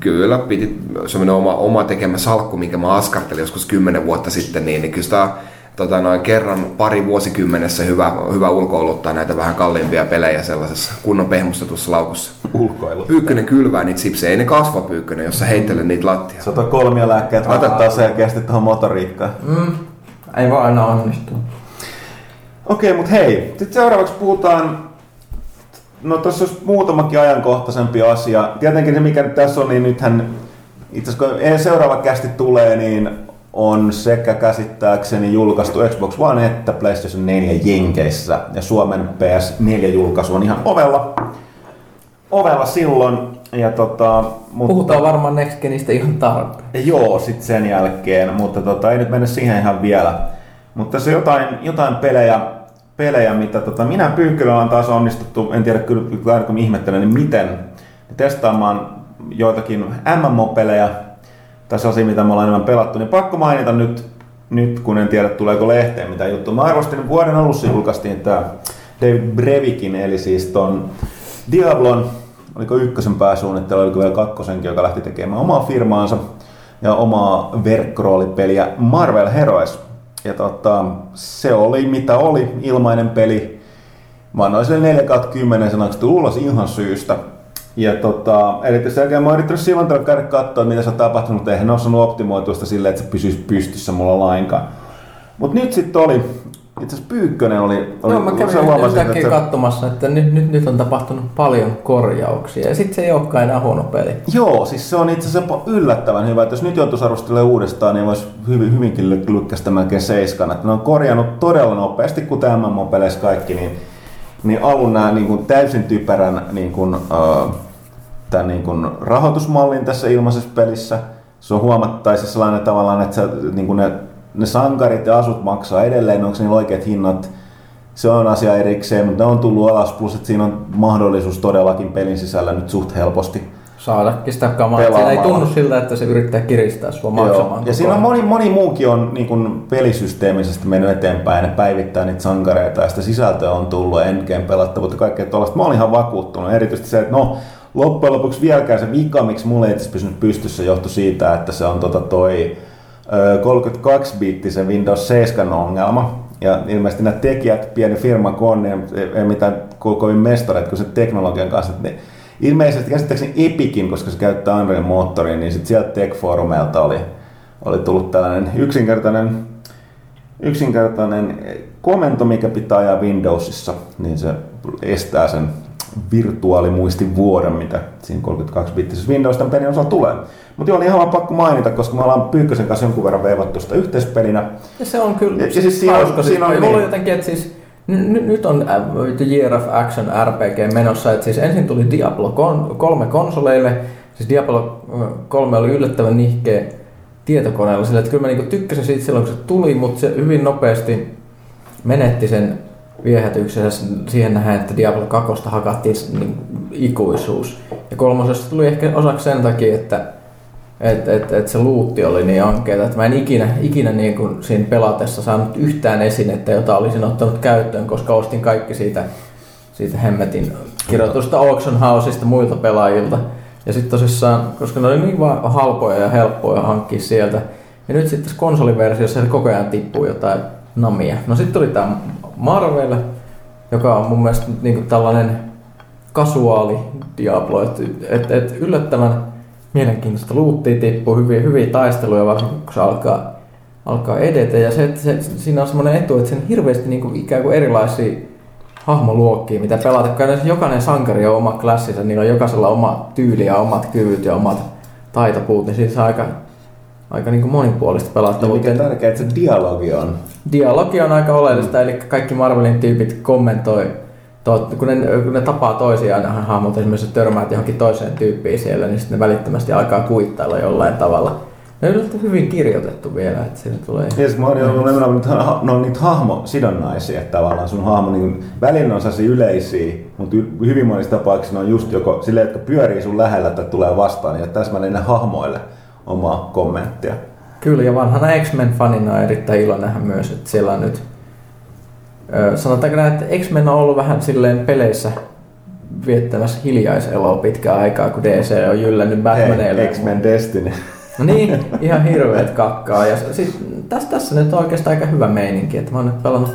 kyllä piti semmoinen oma, oma tekemä salkku, minkä mä askartelin joskus kymmenen vuotta sitten, niin, niin kyllä sitä tota, noin kerran pari vuosikymmenessä hyvä, hyvä ulkoiluttaa näitä vähän kalliimpia pelejä sellaisessa kunnon pehmustetussa laukussa. Ulkoilu. Pyykkönen kylvää niitä sipsejä, ei ne kasva pyykkönen, jos sä heittelet niitä lattia. Sä otat kolmia lääkkeet, otetaan selkeästi tuohon motoriikkaan. Mm. Ei voi aina onnistua. Okei, okay, mutta hei, sitten seuraavaksi puhutaan No tuossa olisi muutamakin ajankohtaisempi asia. Tietenkin se mikä nyt tässä on, niin nythän itse asiassa kun seuraava kästi tulee, niin on sekä käsittääkseni julkaistu Xbox One että PlayStation 4 Jenkeissä. Ja Suomen PS4-julkaisu on ihan ovella, ovella silloin. Ja tota, mutta, Puhutaan varmaan Next Genistä ihan tarpeen. Joo, sitten sen jälkeen, mutta tota, ei nyt mennä siihen ihan vielä. Mutta se jotain, jotain pelejä, pelejä, mitä tota, minä Pyykkölä on taas onnistuttu, en tiedä kyllä kun ihmettelen, niin miten testaamaan joitakin MMO-pelejä, tai sellaisia, mitä me ollaan enemmän pelattu, niin pakko mainita nyt, nyt kun en tiedä tuleeko lehteen mitä juttu. Mä arvostin, vuoden alussa julkaistiin tämä David Brevikin, eli siis ton Diablon, oliko ykkösen pääsuunnittelu, oliko vielä kakkosenkin, joka lähti tekemään omaa firmaansa ja omaa verkkoroolipeliä Marvel Heroes. Ja tota, se oli mitä oli, ilmainen peli. Mä annoin sille 4 10 sanaksi ulos ihan syystä. Ja tota, eli tässä jälkeen mä oon yrittänyt silloin tällä käydä katsoa, mitä se on tapahtunut, mutta eihän ne ole optimoitua sitä silleen, että se pysyisi pystyssä mulla lainkaan. Mutta nyt sitten oli, itse asiassa Pyykkönen oli... oli Joo, mä kävin huomasin, että se... katsomassa, että nyt, nyt, nyt on tapahtunut paljon korjauksia ja sitten se ei olekaan enää huono peli. Joo, siis se on itse asiassa yllättävän hyvä, että jos nyt joutuisi arvostelemaan uudestaan, niin voisi hyvin, hyvinkin lykkästä melkein seiskan. Että ne on korjannut todella nopeasti, kuten MMO-peleissä kaikki, niin, niin alun nämä niin kuin täysin typerän niin kuin, uh, tämän niin kuin rahoitusmallin tässä ilmaisessa pelissä. Se on huomattaisi sellainen tavallaan, että sä, niin kuin ne, ne sankarit ja asut maksaa edelleen, onko niillä oikeat hinnat, se on asia erikseen, mutta ne on tullut alas, plus että siinä on mahdollisuus todellakin pelin sisällä nyt suht helposti saadakin sitä kamaa. Siinä ei tunnu siltä, että se yrittää kiristää sua maksamaan. Ja siinä on moni, moni muukin on niin kuin pelisysteemisesti mennyt eteenpäin ja päivittää niitä sankareita ja sitä sisältöä on tullut endgame pelattavuutta kaikkea tuollaista. Mä olin ihan vakuuttunut. Erityisesti se, että no loppujen lopuksi vieläkään se vika, miksi mulle ei pysynyt pystyssä, johtui siitä, että se on tota toi 32-biittisen Windows 7 ongelma. Ja ilmeisesti nämä tekijät, pieni firma kun on, niin ei mitään kovin mestareita kuin se teknologian kanssa. Niin ilmeisesti käsittääkseni Epicin, koska se käyttää Unreal-moottoria, niin sitten sieltä Tech oli, oli tullut tällainen yksinkertainen, yksinkertainen komento, mikä pitää ajaa Windowsissa, niin se estää sen virtuaalimuistivuodon, mitä siinä 32-bittisessä Windows tämän pelin osalla tulee. Mutta joo, niin ihan vaan pakko mainita, koska me ollaan Pyykkösen kanssa jonkun verran veivattu sitä yhteispelinä. Ja se on kyllä ja, ja siis siinä hauska. Siinä on, siis, niin. jotenkin, että siis nyt on äh, Year of Action RPG menossa, että siis ensin tuli Diablo 3 konsoleille, siis Diablo 3 oli yllättävän nihkeä tietokoneella, sillä että kyllä mä niinku tykkäsin siitä silloin, kun se tuli, mutta se hyvin nopeasti menetti sen viehätyksessä siihen nähdään, että Diablo 2 hakattiin niin ikuisuus. Ja kolmosesta tuli ehkä osaksi sen takia, että et, et, et se luutti oli niin ankeeta, että mä en ikinä, ikinä niin kuin siinä pelatessa saanut yhtään esinettä, jota olisin ottanut käyttöön, koska ostin kaikki siitä, siitä hemmetin kirjoitusta Auction Houseista muilta pelaajilta. Ja sitten tosissaan, koska ne oli niin vaan halpoja ja helppoja hankkia sieltä, ja nyt sitten konsoliversiossa se koko ajan tippuu jotain namia. No sitten tuli tämä Marvel, joka on mun mielestä niin kuin tällainen kasuaali Diablo, että et, et yllättävän mielenkiintoista luuttia tippuu, hyviä, hyviä taisteluja varsinkin kun se alkaa, alkaa edetä. Ja se, se, siinä on semmoinen etu, että sen hirveästi niin kuin, ikään kuin erilaisia hahmoluokkia, mitä pelata. Jokainen sankari on oma klassinsa, niillä on jokaisella oma tyyli ja omat kyvyt ja omat taitopuut, niin siinä aika aika niin kuin monipuolista pelattavuutta. Mikä tärkeää, että se dialogi on. Dialogi on aika oleellista, mm. eli kaikki Marvelin tyypit kommentoi, kun, ne, kun ne tapaa toisiaan hahmot, esimerkiksi törmäät johonkin toiseen tyyppiin siellä, niin sitten ne välittömästi alkaa kuittailla jollain tavalla. Ne on hyvin kirjoitettu vielä, että siinä tulee... Yes, mä oon jo ne on niitä hahmosidonnaisia, että tavallaan sun hahmo niin välillä on yleisiä, mutta hyvin monissa tapauksissa ne on just joko silleen, että pyörii sun lähellä tai tulee vastaan, ja täsmälleen ne hahmoille omaa kommenttia. Kyllä, ja vanhana X-Men-fanina on erittäin ilo nähdä myös, että siellä on nyt sanotaanko näin, että X-Men on ollut vähän silleen peleissä viettämässä hiljaiseloa pitkään aikaa, kun DC on jyllännyt Batmanille. X-Men Destiny. No niin, ihan hirveet kakkaa. Ja sit, tässä, tässä nyt on oikeastaan aika hyvä meininki, että mä oon nyt pelannut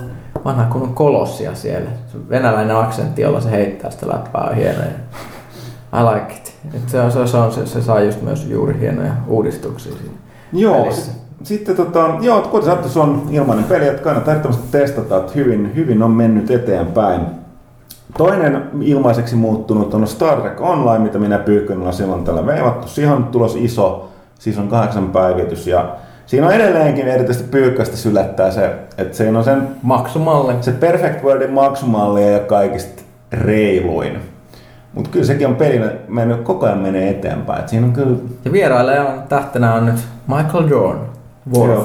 vanha kunnon kolossia siellä. Se venäläinen aksentti, jolla se heittää sitä läppää on hieno. I like it. Et se, on, se, on, se, se saa just myös juuri hienoja uudistuksia siinä Joo, pelissä. Sitten tota, joo, se on ilmainen peli, että kannattaa ehdottomasti testata, että hyvin, hyvin on mennyt eteenpäin. Toinen ilmaiseksi muuttunut on Star Trek Online, mitä minä Pyykkönen on silloin tällä veivattu. Siihen on tulos iso, siis on kahdeksan päivitys ja Siinä on edelleenkin erityisesti pyykkästä sylättää se, että siinä on sen, Maksumalle. se Perfect Worldin maksumalli ei ole kaikista reiluin. Mutta kyllä sekin on pelinä mennyt, koko ajan menee eteenpäin. Et siinä on kyllä Ja vierailijan tähtenä on nyt Michael Jordan.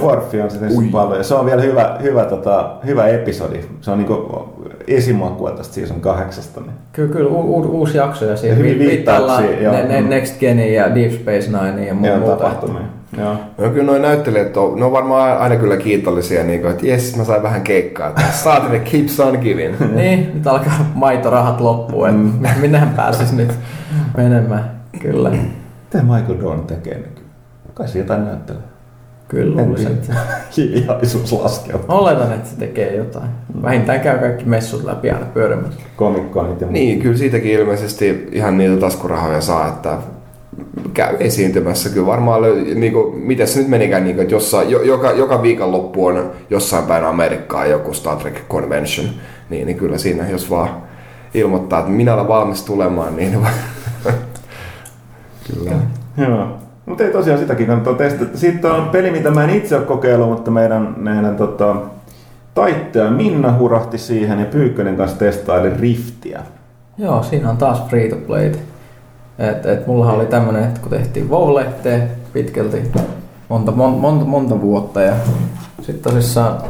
Worfi on sitä paljon. Ja se on vielä hyvä, hyvä, tota, hyvä episodi. Se on niinku esimakua tästä season kahdeksasta. Niin. Kyllä, kyllä u- u- uusi jakso ja siinä Ja hyvin vi- viittaillaan ne, ne Mm. Next Genin ja Deep Space Nine ja muu- Joo, muuta. tapahtumia. Joo. No kyllä noin näyttelijät on, ne on varmaan aina kyllä kiitollisia, niin kuin, että jes, mä sain vähän keikkaa. Trek keeps on giving. Niin, nyt alkaa maitorahat loppua, että Mm. minnehän pääsis nyt menemään. Kyllä, Mitä Michael Dorn tekee nykyään? Kai se jotain näyttelee. Kyllä En luulisin. tiedä. Hiljaisuus laskee. Oletan, että se tekee jotain. Vähintään käy kaikki messut läpi aina pyörimässä. Komikkonit ja Niin, kyllä siitäkin ilmeisesti ihan niitä taskurahoja saa, että käy esiintymässä. Kyllä varmaan, löy- niin kuin, miten se nyt menikään, niin kuin, että jossain, jo, joka, joka viikonloppu on jossain päin Amerikkaa joku Star Trek Convention. Niin, niin kyllä siinä, jos vaan ilmoittaa, että minä olen valmis tulemaan, niin kyllä. Joo. Mutta ei tosiaan sitäkin kannattaa testata. Sitten on peli, mitä mä en itse ole kokeillut, mutta meidän, meidän tota, taittaja Minna hurahti siihen ja Pyykkönen kanssa testaili Riftiä. Joo, siinä on taas free to play. Et, et mullahan oli tämmönen, että kun tehtiin WoW-lehteen pitkälti monta, monta, monta, monta vuotta ja sitten tosissaan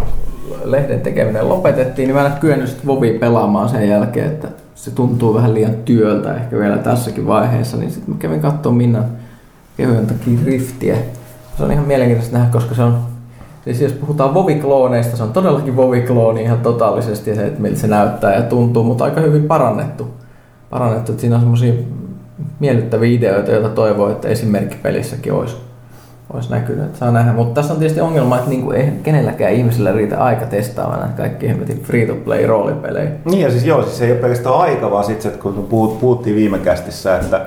lehden tekeminen lopetettiin, niin mä en kyennyt sit WoWia pelaamaan sen jälkeen, että se tuntuu vähän liian työltä ehkä vielä tässäkin vaiheessa, niin sitten mä kävin katsomaan Minnan kevyen takia Riftiä. Se on ihan mielenkiintoista nähdä, koska se on Siis jos puhutaan Vovi-klooneista, se on todellakin Vovi-klooni ihan totaalisesti se, että miltä se näyttää ja tuntuu, mutta aika hyvin parannettu. Parannettu, että siinä on semmoisia miellyttäviä ideoita, joita toivoo, että esimerkkipelissäkin olisi, olisi näkynyt. Että saa nähdä. Mutta tässä on tietysti ongelma, että niinku ei kenelläkään ihmisellä riitä aika testaamaan näitä kaikki hemmetin free-to-play roolipelejä. Niin ja siis joo, siis se ei ole pelkästään aika, vaan sitten kun puhut, puhuttiin viime kästissä, että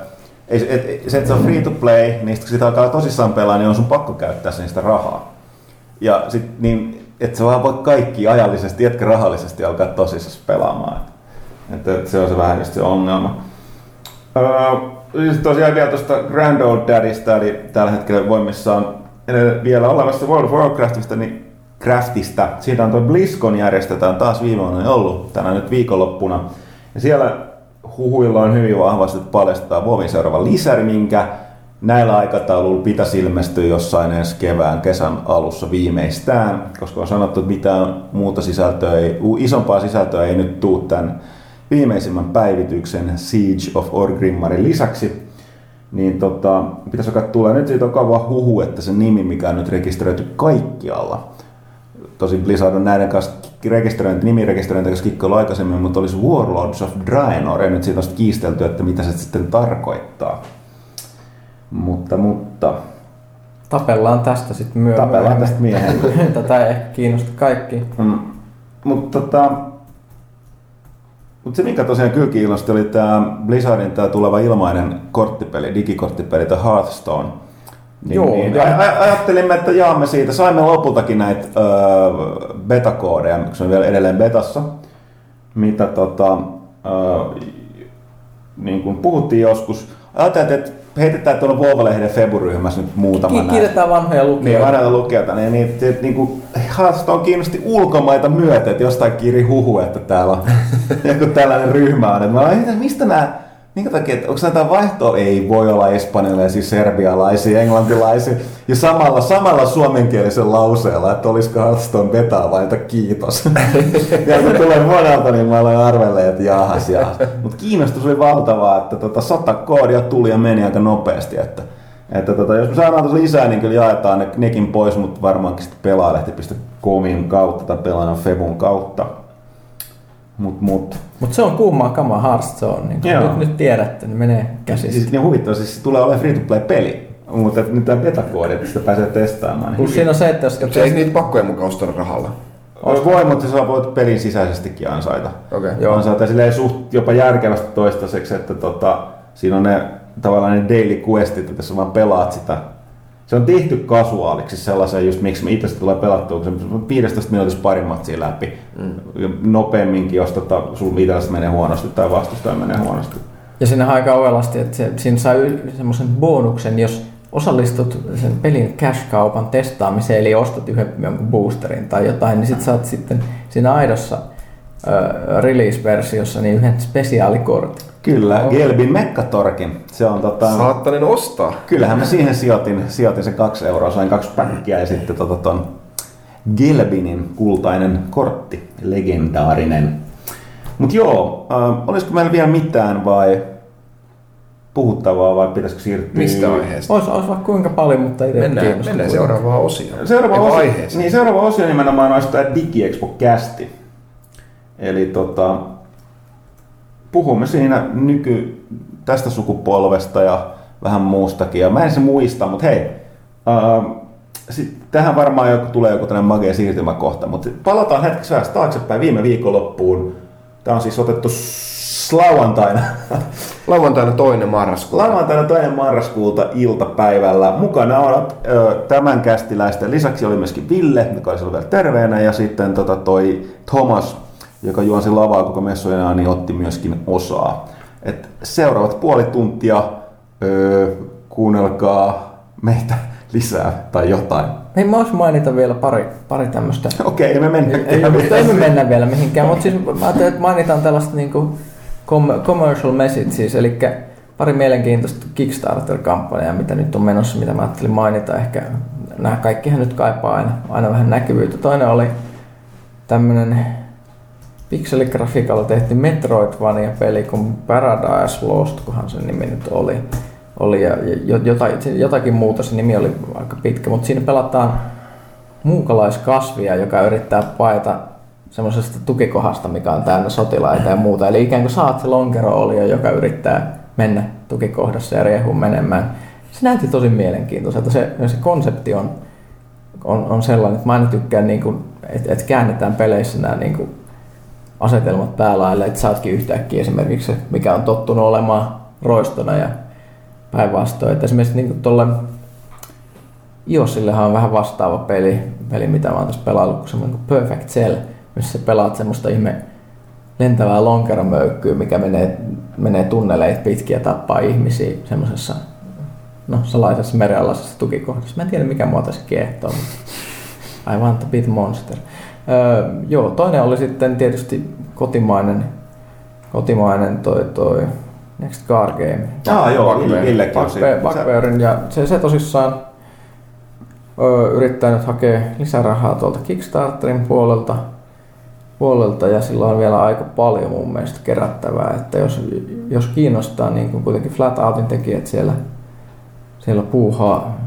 ei, et, se, että se on free to play, niin kun sitä alkaa tosissaan pelaa, niin on sun pakko käyttää sen sitä rahaa. Ja sit niin, että sä vaan voit kaikki ajallisesti, etkä rahallisesti alkaa tosissaan pelaamaan. Että, että se on se vähän just se ongelma. Öö, siis tosiaan vielä tuosta Grand Old Daddystä, eli tällä hetkellä voimissaan edelleen vielä olemassa World of Warcraftista, niin Craftista. Siitä on tuo BlizzCon järjestetään taas viime vuonna ollut tänä nyt viikonloppuna. Ja siellä huhuilla on hyvin vahvasti että paljastetaan WoWin seuraava lisäri, minkä näillä aikatauluilla pitäisi ilmestyä jossain ensi kevään, kesän alussa viimeistään, koska on sanottu, että mitään muuta sisältöä ei, isompaa sisältöä ei nyt tuu tämän viimeisimmän päivityksen Siege of Orgrimmarin lisäksi. Niin tota, pitäisi alkaa tulla. Nyt siitä on kauan huhu, että se nimi, mikä on nyt rekisteröity kaikkialla, tosin Blizzard on näiden kanssa rekisteröinti, nimirekisteröinti kanssa kikkailu aikaisemmin, mutta olisi Warlords of Draenor, ja nyt siitä on sitten kiistelty, että mitä se sitten tarkoittaa. Mutta, mutta, Tapellaan tästä sitten myöhemmin. tapellaan tästä miehen. Tätä ei ehkä kiinnosta kaikki. Mm, mutta tota, mut se mikä tosiaan kyllä kiinnosti oli tämä Blizzardin tämä tuleva ilmainen korttipeli, digikorttipeli, tämä Hearthstone. Niin, Joo, niin, ja- aj- aj- ajattelimme, että jaamme siitä. Saimme lopultakin näitä öö, betakoodeja, se on vielä edelleen betassa, mitä tota, öö, niin kuin puhuttiin joskus. Ajattelin, että heitetään tuolla Volvo-lehden Febu-ryhmässä nyt muutama Ki-. Kiitetään vanhoja Niin, lukijoita. vanhoilta lukijoilta, niin, niin, niin, niin kuin, Hearthstone kiinnosti ulkomaita myöten, että jostain kiri huhu, että täällä on joku tällainen ryhmä on. Että mä mistä nämä, minkä takia, että onko näitä vaihtoa? Ei voi olla espanjalaisia, serbialaisia, englantilaisia. Ja samalla, samalla suomenkielisen lauseella, että olisiko Hearthstone vetaa vai että kiitos. ja kun tulee monelta, niin mä aloin arvelle, että jahas, jahas. Mutta kiinnostus oli valtavaa, että tota, sata koodia tuli ja meni aika nopeasti. Että, että tota, jos me saadaan tuossa lisää, niin kyllä jaetaan ne, nekin pois, mutta varmaankin sitten pelaalehti.comin kautta tai pelaajan Febun kautta. Mut, mut. Mutta se on kuumaa kamaa Hearthstone. Niin nyt, nyt tiedätte, niin menee käsistä. Siis niin huvittava, siis se tulee olemaan free-to-play-peli. Mutta nyt tämä betakoodi, että sitä pääsee testaamaan. Plus siinä on se, että jos Se ei niitä pakkoja mukaan ostaa rahalla. Voi, voi, mutta sä voit pelin sisäisestikin ansaita. Okei. Joo. Ansaita silleen suht jopa järkevästi toistaiseksi, että tota, siinä on ne tavallaan ne daily questit, että sä vaan pelaat sitä. Se on tehty kasuaaliksi sellaisen, just miksi me itse tulee pelattua, kun se on 15 minuutissa pari matsia läpi. Mm. Nopeamminkin, jos tota, sun itsellesi menee huonosti tai vastustaja menee huonosti. Ja siinä on aika ovelasti, että se, siinä saa semmoisen bonuksen, jos osallistut sen pelin cash-kaupan testaamiseen, eli ostat yhden jonkun boosterin tai jotain, niin sit saat sitten siinä aidossa release-versiossa niin yhden spesiaalikortin. Kyllä, Gelbin Mekkatorkin. Se on tota... Saattanen ostaa. Kyllähän mä siihen sijoitin, sijoitin se kaksi euroa, sain kaksi päkkiä ja sitten tota ton Gelbinin kultainen kortti, legendaarinen. Mut joo, äh, olisiko meillä vielä mitään vai puhuttavaa vai pitäisikö siirtyä? Mistä aiheesta? Olisi, olisi vaikka kuinka paljon, mutta ei Mennään, mennään seuraavaan osioon. Seuraava osio, niin, seuraava osio nimenomaan olisi tämä DigiExpo-kästi. Eli tota, puhumme siinä nyky tästä sukupolvesta ja vähän muustakin. Ja mä en se muista, mutta hei, ää, sit tähän varmaan joku, tulee joku tämmöinen magea siirtymäkohta, mutta palataan hetkeksi ajassa taaksepäin viime viikonloppuun. Tämä on siis otettu lauantaina Lauantaina toinen marraskuuta. Lauantaina toinen marraskuuta iltapäivällä. Mukana on ö, tämän kästiläisten lisäksi oli myöskin Ville, joka oli vielä terveenä, ja sitten tota, toi Thomas, joka juonsi lavaa koko messuina, niin otti myöskin osaa. Et seuraavat puoli tuntia ö, kuunnelkaa meitä lisää tai jotain. Hei, mä voisin mainita vielä pari, pari tämmöistä Okei, okay, me mennään. ei, ei me mennä vielä mihinkään, mutta siis mä ajattelin, että mainitaan tällaista niinku com- commercial message, siis, eli pari mielenkiintoista Kickstarter-kampanjaa, mitä nyt on menossa, mitä mä ajattelin mainita. Ehkä nämä kaikkihan nyt kaipaa aina, aina vähän näkyvyyttä. Toinen oli tämmönen pikseligrafiikalla tehty Metroidvania-peli kuin Paradise Lost, kunhan sen nimi nyt oli. oli ja, jotain, jotakin muuta, se nimi oli aika pitkä, mutta siinä pelataan muukalaiskasvia, joka yrittää paeta semmoisesta tukikohdasta, mikä on täynnä sotilaita ja muuta. Eli ikään kuin saat se lonkero joka yrittää mennä tukikohdassa ja riehuu menemään. Se näytti tosi mielenkiintoiselta. Se, se konsepti on, on, on sellainen, että mä aina tykkään, niin että, että käännetään peleissä nämä niin kuin asetelmat päälaille, että saatkin yhtäkkiä esimerkiksi se, mikä on tottunut olemaan roistona ja päinvastoin. Että esimerkiksi niin kuin tuolla iOSillehan on vähän vastaava peli, peli mitä mä oon tässä pelaillut, kun semmoinen kuin Perfect Cell, missä sä pelaat semmoista ihme lentävää lonkeromöykkyä, mikä menee, menee tunneleita pitkin ja tappaa ihmisiä semmoisessa no, salaisessa merenalaisessa tukikohdassa. Mä en tiedä mikä mua tässä kiehtoo, mutta I want a bit monster. Öö, joo, toinen oli sitten tietysti kotimainen, kotimainen toi, toi Next Car Game. Ah, joo, siinä. Bugbear- Bugbearin ja se, se tosissaan ö, yrittää nyt hakea lisärahaa tuolta Kickstarterin puolelta, puolelta ja sillä on vielä aika paljon mun mielestä kerättävää, että jos, jos kiinnostaa niin kuin kuitenkin Flat Outin tekijät siellä, siellä puuhaa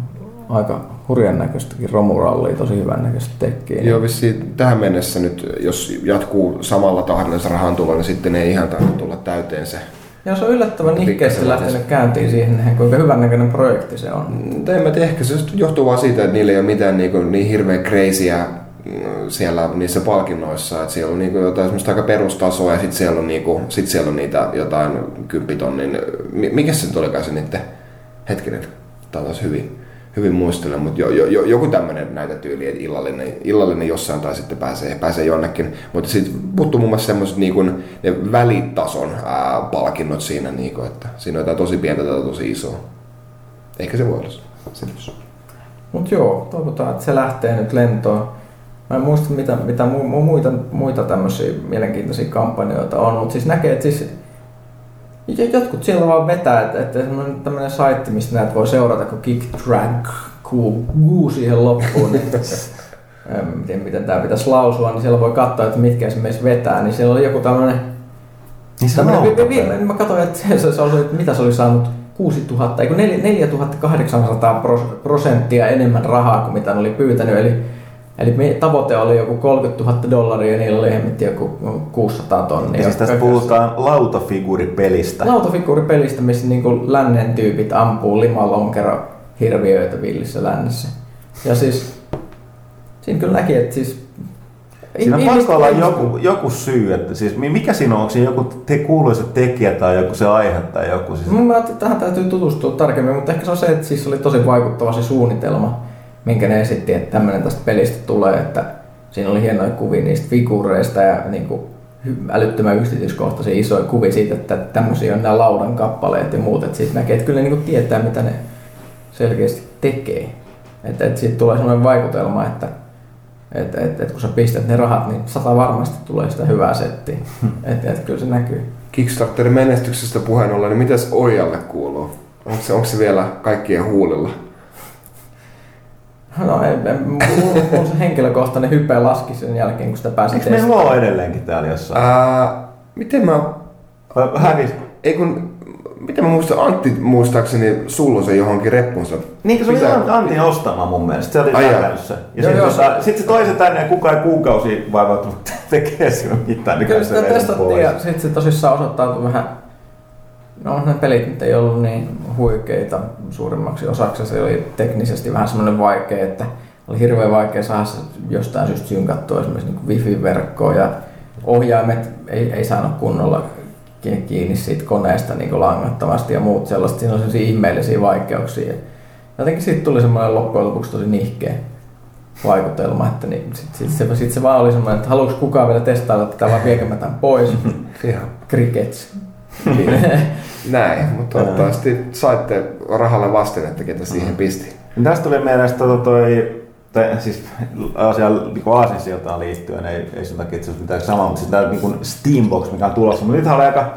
aika hurjan näköistäkin romurallia, tosi hyvän näköistä tekkiä. Joo, vissiin tähän mennessä nyt, jos jatkuu samalla tahdilla se rahan tulo, niin sitten ei ihan tarvitse tulla täyteen se. Ja se on yllättävän nihkeästi lähtenyt käyntiin siihen, kuinka hyvän näköinen projekti se on. Mutta en mä tiedä, ehkä se johtuu vaan siitä, että niillä ei ole mitään niin, kuin, niin hirveän crazyä mm, siellä niissä palkinnoissa, että siellä on niin kuin jotain semmoista aika perustasoa ja sitten siellä on, niin kuin, sit siellä on niitä jotain kymppitonnin, mi- mikä se nyt olikaan se niiden hetkinen, tämä taas hyvin, hyvin muistelen, mutta jo, jo, jo, joku tämmöinen näitä tyyli, että illallinen, illallinen jossain tai sitten pääsee, pääsee jonnekin. Mutta sitten puuttuu muun muassa semmoiset niin ne välitason ää, palkinnot siinä, niin kuin, että siinä on jotain tosi pientä tai tosi isoa. Ehkä se voi olla se. Mutta joo, toivotaan, että se lähtee nyt lentoon. Mä en muista, mitä, mitä mu, mu, muita, muita tämmöisiä mielenkiintoisia kampanjoita on, mutta siis näkee, että siis jotkut siellä vaan vetää, että, että semmoinen tämmöinen saitti, mistä näitä voi seurata, kun Kick Drag Goo siihen loppuun, niin miten, miten tämä pitäisi lausua, niin siellä voi katsoa, että mitkä esimerkiksi vetää, niin siellä oli joku tämmöinen Niin se viime, mä katsoin, että se, se oli, että mitä se oli saanut 6000, eikö 4- 4800 pros- prosenttia enemmän rahaa kuin mitä ne oli pyytänyt. Eli, eli me, tavoite oli joku 30 000 dollaria ja niillä oli hemmetti joku 600 tonnia. Ja siis tässä puhutaan lautafiguuripelistä. Lautafiguuripelistä, missä niinku lännen tyypit ampuu limalonkero hirviöitä villissä lännessä. Ja siis siinä kyllä näki, että siis Siinä on pakko olla joku, joku syy, että siis mi- mikä siinä on, onko siinä joku te, kuuluisa tekijä tai joku se aihe tai joku? Siis, Mun mielestä tähän täytyy tutustua tarkemmin, mutta ehkä se on se, että siis oli tosi vaikuttava se suunnitelma, minkä ne esitti, että tämmöinen tästä pelistä tulee, että siinä oli hienoja kuvia niistä figuureista ja niin kuin älyttömän yksityiskohtaisia isoja kuvia siitä, että tämmöisiä on nämä laudan kappaleet ja muut, että siitä näkee, että kyllä ne niin kuin tietää, mitä ne, selkeästi tekee. Että et siitä tulee sellainen vaikutelma, että et, et, et kun sä pistät ne rahat, niin sata varmasti tulee sitä hyvää settiä. Että et, kyllä se näkyy. Kickstarterin menestyksestä puheen ollen, niin mitäs Ojalle kuuluu? Onko se, onko se vielä kaikkien huulilla? No, ei, mulla, mulla se henkilökohtainen hype laski sen jälkeen, kun sitä pääsi Eikö meillä ole edelleenkin täällä jossain? Ää, miten mä... Hävis. Ei kun... Miten mä muistan, Antti muistaakseni sullo se johonkin reppunsa. Niin, kun se oli Mitä? Antin ostama mun mielestä. Se oli säkälyssä. Ja sitten tota, sit se toi se tänne ja kukaan ei kuukausi vaivautunut tekee sinne mitään. Niin Kyllä sitä testattiin ja sitten se tosissaan osoittautui vähän... No ne pelit nyt ei ollut niin huikeita suurimmaksi osaksi. Se oli teknisesti vähän semmoinen vaikea, että oli hirveän vaikea saada se jostain syystä synkattua esimerkiksi niin wifi-verkkoon ja ohjaimet ei, ei saanut kunnolla ki- kiinni siitä koneesta niin langattomasti ja muut sellaista. Siinä on sellaisia ihmeellisiä vaikeuksia. Jotenkin siitä tuli semmoinen loppujen lopuksi tosi nihkeä vaikutelma, että niin, sitten sit se, sit se vaan oli semmoinen, että haluaisi kukaan vielä testailla tätä vai viekö mä tämän pois. Ihan. Crickets. Näin, mutta toivottavasti saitte rahalle vastinetta, ketä siihen pisti. Niin Tästä tuli mielestä toi, toi tai siis asiaan niin aasinsiltaan liittyen, ei, ei sen takia itse asiassa mitään samaa, mutta siis tämä niin Steambox, mikä on tulossa. Mutta nythän oli aika,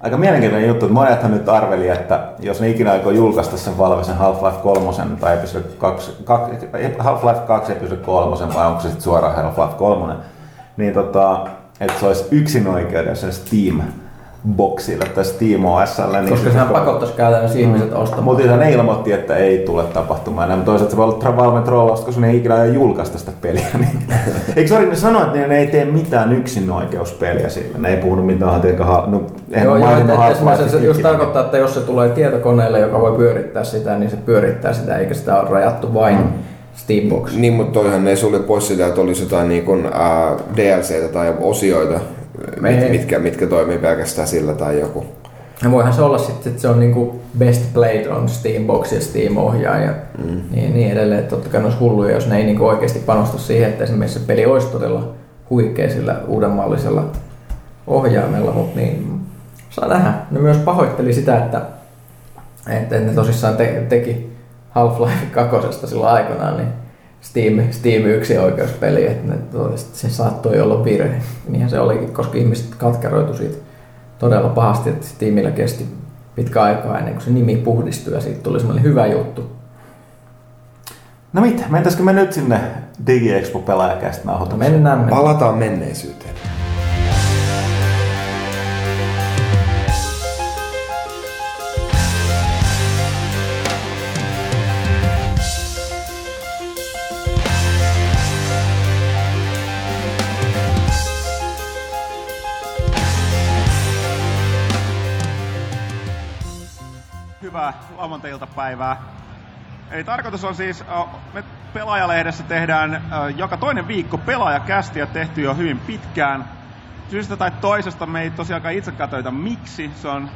aika mielenkiintoinen juttu, että monethan nyt arveli, että jos ne ikinä aikoo julkaista sen Valvesen Half-Life 3 tai Episode 2, 2 Half-Life 2 Episode 3 vai onko se sitten suoraan Half-Life 3, niin tota, että se olisi yksin sen Steam boxille tai Steam OSlle. Niin Koska se- sehän pakottaisi käytännössä ihmiset ostamaan. mutta ne ilmoitti, että ei tule tapahtumaan. Mutta toisaalta se voi olla Valven trollausta, koska ne ei ikinä julkaista sitä peliä. Niin. Eikö sori, ne sanoi, että ne, ne, ei tee mitään yksinoikeuspeliä sillä. Ne ei puhunut mitään, että ha, no, eihän Joo, joo, maininnut että esimerkiksi Half-Lifea se just tarkoittaa, että jos se tulee tietokoneelle, joka voi pyörittää sitä, niin se pyörittää sitä, eikä sitä ole rajattu vain Steamboxiin. Niin, mutta toihan ei sulje pois sitä, että olisi jotain niin kuin, äh, DLCtä tai osioita, mit, Ei. mitkä, mitkä toimii pelkästään sillä tai joku. Ja voihan se olla sitten, että se on niinku best played on Steambox ja Steam-ohjaaja ja Mm. niin, niin edelleen. Totta kai ne olisi hulluja, jos ne ei niinku oikeasti panosta siihen, että esimerkiksi se peli olisi todella huikea sillä uudenmallisella ohjaimella, mutta niin saa nähdä. Ne myös pahoitteli sitä, että, että ne tosissaan te, teki Half-Life 2 silloin aikanaan, niin Steam, Steam yksi oikeuspeli, että se saattoi olla virhe. Niinhän se olikin, koska ihmiset katkeroitu siitä todella pahasti, että Steamillä kesti pitkä aikaa ennen kuin se nimi puhdistui ja siitä tuli semmoinen hyvä juttu. No mitä, mentäisikö me nyt sinne DigiExpo pelaajakästä nauhoitukseen? Mennään me. Palataan menneisyyteen. Hyvää lauantai-iltapäivää. Eli tarkoitus on siis, me Pelaajalehdessä tehdään joka toinen viikko pelaajakästiä tehty jo hyvin pitkään. Syystä tai toisesta me ei tosiaankaan itse katsota miksi. Se on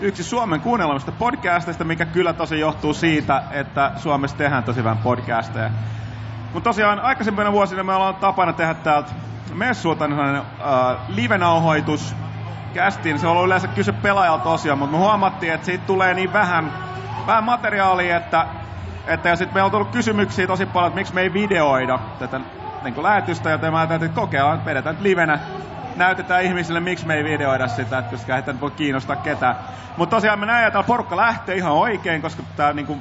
yksi Suomen kuunnelmista podcasteista, mikä kyllä tosi johtuu siitä, että Suomessa tehdään tosi vähän podcasteja. Mutta tosiaan aikaisempina vuosina me ollaan tapana tehdä täältä messuilta äh, live-nauhoitus kästiin. Se on ollut yleensä kyse pelaajalta osia, mutta me huomattiin, että siitä tulee niin vähän, vähän materiaalia, että, että ja sitten meillä on tullut kysymyksiä tosi paljon, että miksi me ei videoida tätä niin lähetystä, joten mä ajattelin, että kokeillaan, että vedetään nyt livenä näytetään ihmisille, miksi me ei videoida sitä, että koska ei voi kiinnostaa ketään. Mutta tosiaan me näemme, että porukka lähtee ihan oikein, koska tämä niinku,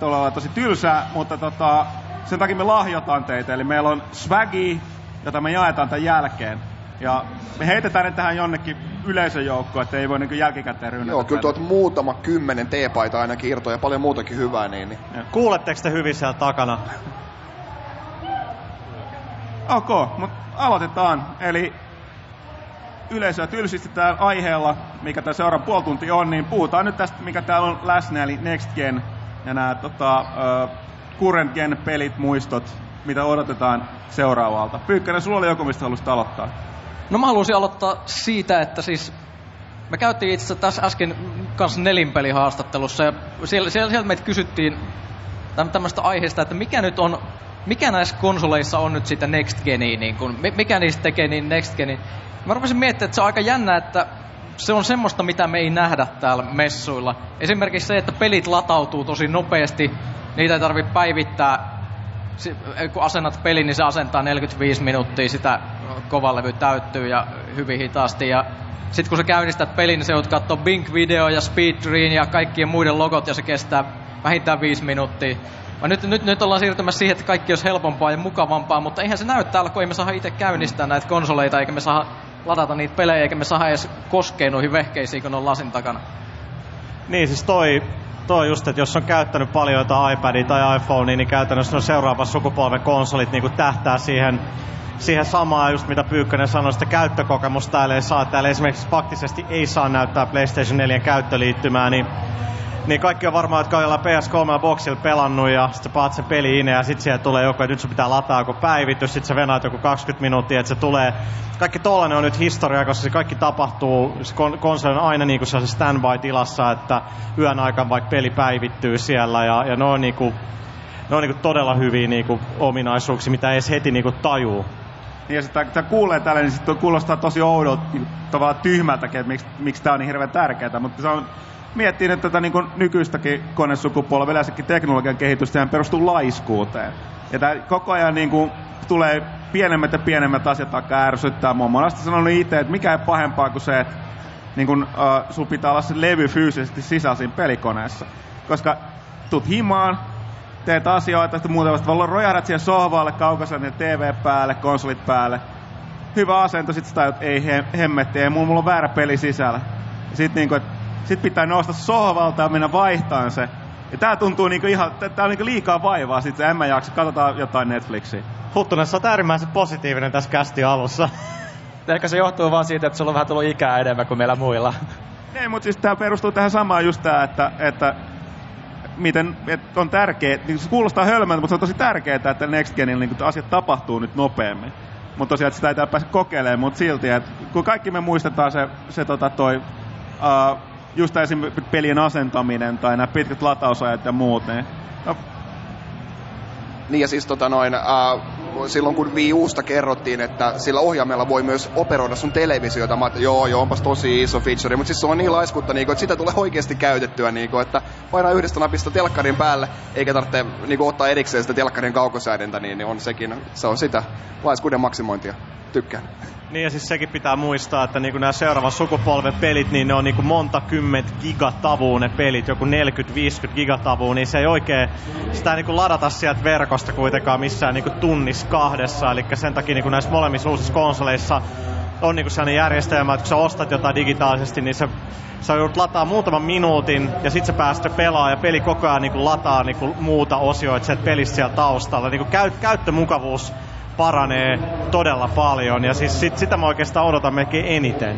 olla tosi tylsää, mutta tota, sen takia me lahjotaan teitä. Eli meillä on swagi, jota me jaetaan tämän jälkeen. Ja me heitetään ne tähän jonnekin yleisön joukkoon, että ei voi niinku jälkikäteen rynnätä. Joo, kyllä tuot muutama kymmenen teepaita ainakin irtoa ja paljon muutakin hyvää, niin, niin Kuuletteko te hyvin siellä takana? Ok, mutta aloitetaan. Eli yleisöä tylsistetään aiheella, mikä tämä seuraava puoli tunti on, niin puhutaan nyt tästä, mikä täällä on läsnä, eli Next Gen ja nämä tota, uh, Current Gen pelit, muistot, mitä odotetaan seuraavalta. Pyykkänen, sulla oli joku, mistä haluaisit aloittaa? No mä haluaisin aloittaa siitä, että siis me käytiin itse asiassa tässä äsken kanssa nelinpelihaastattelussa ja siellä, siellä, sieltä meitä kysyttiin täm- tämmöistä aiheesta, että mikä nyt on, mikä näissä konsoleissa on nyt sitä Next Genia, niin kun, mi- mikä niistä tekee niin Next Genin. Mä rupesin miettimään, että se on aika jännä, että se on semmoista, mitä me ei nähdä täällä messuilla. Esimerkiksi se, että pelit latautuu tosi nopeasti, niitä ei tarvitse päivittää. Kun asennat pelin, niin se asentaa 45 minuuttia, sitä kovalevy täyttyy ja hyvin hitaasti. Ja sitten kun sä käynnistät pelin, niin se joudut katsoa Bink-video ja Speedreen ja kaikkien muiden logot ja se kestää vähintään viisi minuuttia. Vaan nyt, nyt, nyt ollaan siirtymässä siihen, että kaikki olisi helpompaa ja mukavampaa, mutta eihän se näy täällä, kun ei me saa itse käynnistää näitä konsoleita, eikä me saa ladata niitä pelejä, eikä me saa edes koskea noihin vehkeisiin, kun on lasin takana. Niin, siis toi, toi just, että jos on käyttänyt paljon jotain iPadia tai iPhonea, niin käytännössä no seuraava sukupolven konsolit niin tähtää siihen siihen samaan, just mitä Pyykkönen sanoi, sitä käyttökokemusta täällä ei saa. Täällä esimerkiksi faktisesti ei saa näyttää PlayStation 4 käyttöliittymää, niin niin kaikki on varmaan, jotka on jollain PS3 boxilla pelannut ja sitten paat se peli ja sitten siellä tulee joku, että nyt se pitää lataa joku päivitys, sitten se venaat joku 20 minuuttia, että se tulee. Kaikki tollanen on nyt historia, koska se kaikki tapahtuu, se kon- konsoli on aina niinku se standby-tilassa, että yön aikana vaikka peli päivittyy siellä ja, ja ne on niinku, ne on niinku todella hyviä niinku ominaisuuksia, mitä ei edes heti niinku tajuu. Niin ja sitten kun kuulee tälle, niin sitten kuulostaa tosi oudolta, niin tavallaan tyhmältäkin, että miksi, miksi tämä on niin hirveän tärkeää, mutta se on miettii nyt tätä niin nykyistäkin konesukupolvea, yleensäkin teknologian kehitystä, perustuu laiskuuteen. Ja tämä koko ajan niin kuin, tulee pienemmät ja pienemmät asiat alkaa ärsyttää. Mä oon sanonut itse, että mikä ei pahempaa kuin se, että niin kun, uh, sun pitää olla se levy fyysisesti sisällä siinä pelikoneessa. Koska tuut himaan, teet asioita, sitten muuten vasta vaan rojahdat siihen sohvalle, kaukaisen TV päälle, konsolit päälle. Hyvä asento, sit sitä ei he, hemmetti, ei mulla, mulla on väärä peli sisällä. Sitten niinku, että sit pitää nousta sohvalta ja mennä vaihtaan se. Ja tää tuntuu niinku ihan, tää on niinku liikaa vaivaa, sit en mä jaksa, katsotaan jotain Netflixiä. Huttunen, sä oot äärimmäisen positiivinen tässä kästi alussa. Ehkä se johtuu vaan siitä, että sulla on vähän tullut ikää enemmän kuin meillä muilla. Ei, mutta siis tää perustuu tähän samaan just tää, että, että miten että on tärkeää, niin se kuulostaa hölmöltä, mutta se on tosi tärkeää, että Next Genillä niin asiat tapahtuu nyt nopeammin. Mutta tosiaan, että sitä ei pääse kokeilemaan, mutta silti, että kun kaikki me muistetaan se, se tota toi, uh, just esimerkiksi pelien asentaminen tai nämä pitkät latausajat ja muut, niin no, niin ja siis tota noin, ää, silloin kun Wii Usta kerrottiin, että sillä ohjaimella voi myös operoida sun televisiota, mä että joo, joo, onpas tosi iso feature, mutta siis se on niin laiskutta, niin kuin, että sitä tulee oikeasti käytettyä, niin kuin, että painaa yhdestä napista telkkarin päälle, eikä tarvitse niin kuin, ottaa erikseen sitä telkkarin kaukosäädintä, niin, niin on sekin, se on sitä laiskuuden maksimointia. Tykkään. Niin ja siis sekin pitää muistaa, että niinku nämä seuraavan sukupolven pelit, niin ne on niinku monta kymmentä gigatavua ne pelit, joku 40-50 gigatavua, niin se ei oikein sitä niinku ladata sieltä verkosta kuitenkaan missään niinku tunnis kahdessa. Eli sen takia niinku näissä molemmissa uusissa konsoleissa on niinku sellainen järjestelmä, että kun sä ostat jotain digitaalisesti, niin sä, sä joudut lataa muutaman minuutin ja sit sä päästä pelaa ja peli koko ajan niinku lataa niinku muuta osioita sieltä pelistä siellä taustalla. Niinku käy, käyttömukavuus paranee todella paljon ja siis sit, sitä mä oikeastaan odotan melkein eniten.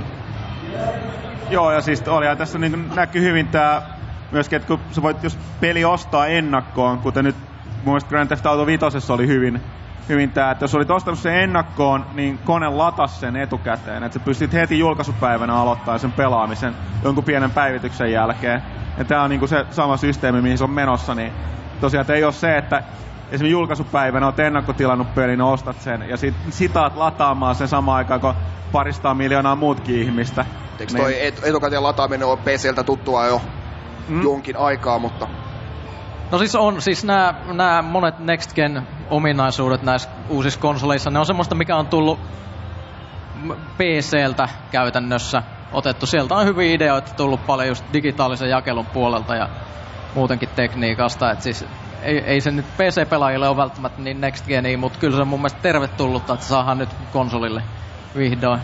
Joo ja siis oli tässä niin näkyy hyvin tää myöskin, että kun sä voit jos peli ostaa ennakkoon, kuten nyt mun mielestä Grand Theft Auto 5 oli hyvin, hyvin tää, että jos olit ostanut sen ennakkoon, niin kone latas sen etukäteen, että sä pystyt heti julkaisupäivänä aloittaa sen pelaamisen jonkun pienen päivityksen jälkeen. Ja tää on niinku se sama systeemi, mihin se on menossa, niin tosiaan ei ole se, että esimerkiksi julkaisupäivänä olet ennakkotilannut pelin, ostat sen ja sit sitaat lataamaan sen samaan aikaan, kun parista miljoonaa muutkin ihmistä. Eikö niin. toi et, etukäteen lataaminen on PCltä tuttua jo mm. jonkin aikaa, mutta... No siis on, siis nämä, nämä monet Next Gen ominaisuudet näissä uusissa konsoleissa, ne on semmoista, mikä on tullut PCltä käytännössä otettu. Sieltä on hyviä ideoita tullut paljon just digitaalisen jakelun puolelta ja muutenkin tekniikasta. Et siis ei, ei se nyt PC-pelaajille ole välttämättä niin next geni, mutta kyllä se on mun mielestä tervetullutta, että saadaan nyt konsolille vihdoin.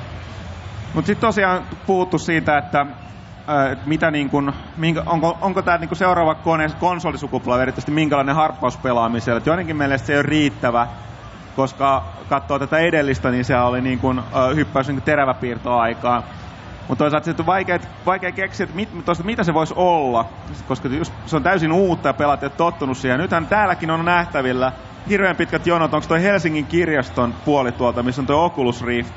Mutta sitten tosiaan puhuttu siitä, että äh, mitä niin kun, minkä, onko, onko tämä niin seuraava kone, konsolisukupolvi erityisesti minkälainen harppaus pelaamisella. Et joidenkin mielestä se ei ole riittävä, koska katsoo tätä edellistä, niin se oli niin kun, äh, hyppäys niin teräväpiirtoaikaa. Mutta toisaalta se on vaikea, vaikea keksiä, että mit, toista, mitä se voisi olla, koska just, se on täysin uutta ja pelaat et tottunut siihen. Nythän täälläkin on nähtävillä hirveän pitkät jonot. Onko toi Helsingin kirjaston puoli tuolta, missä on tuo Oculus Rift,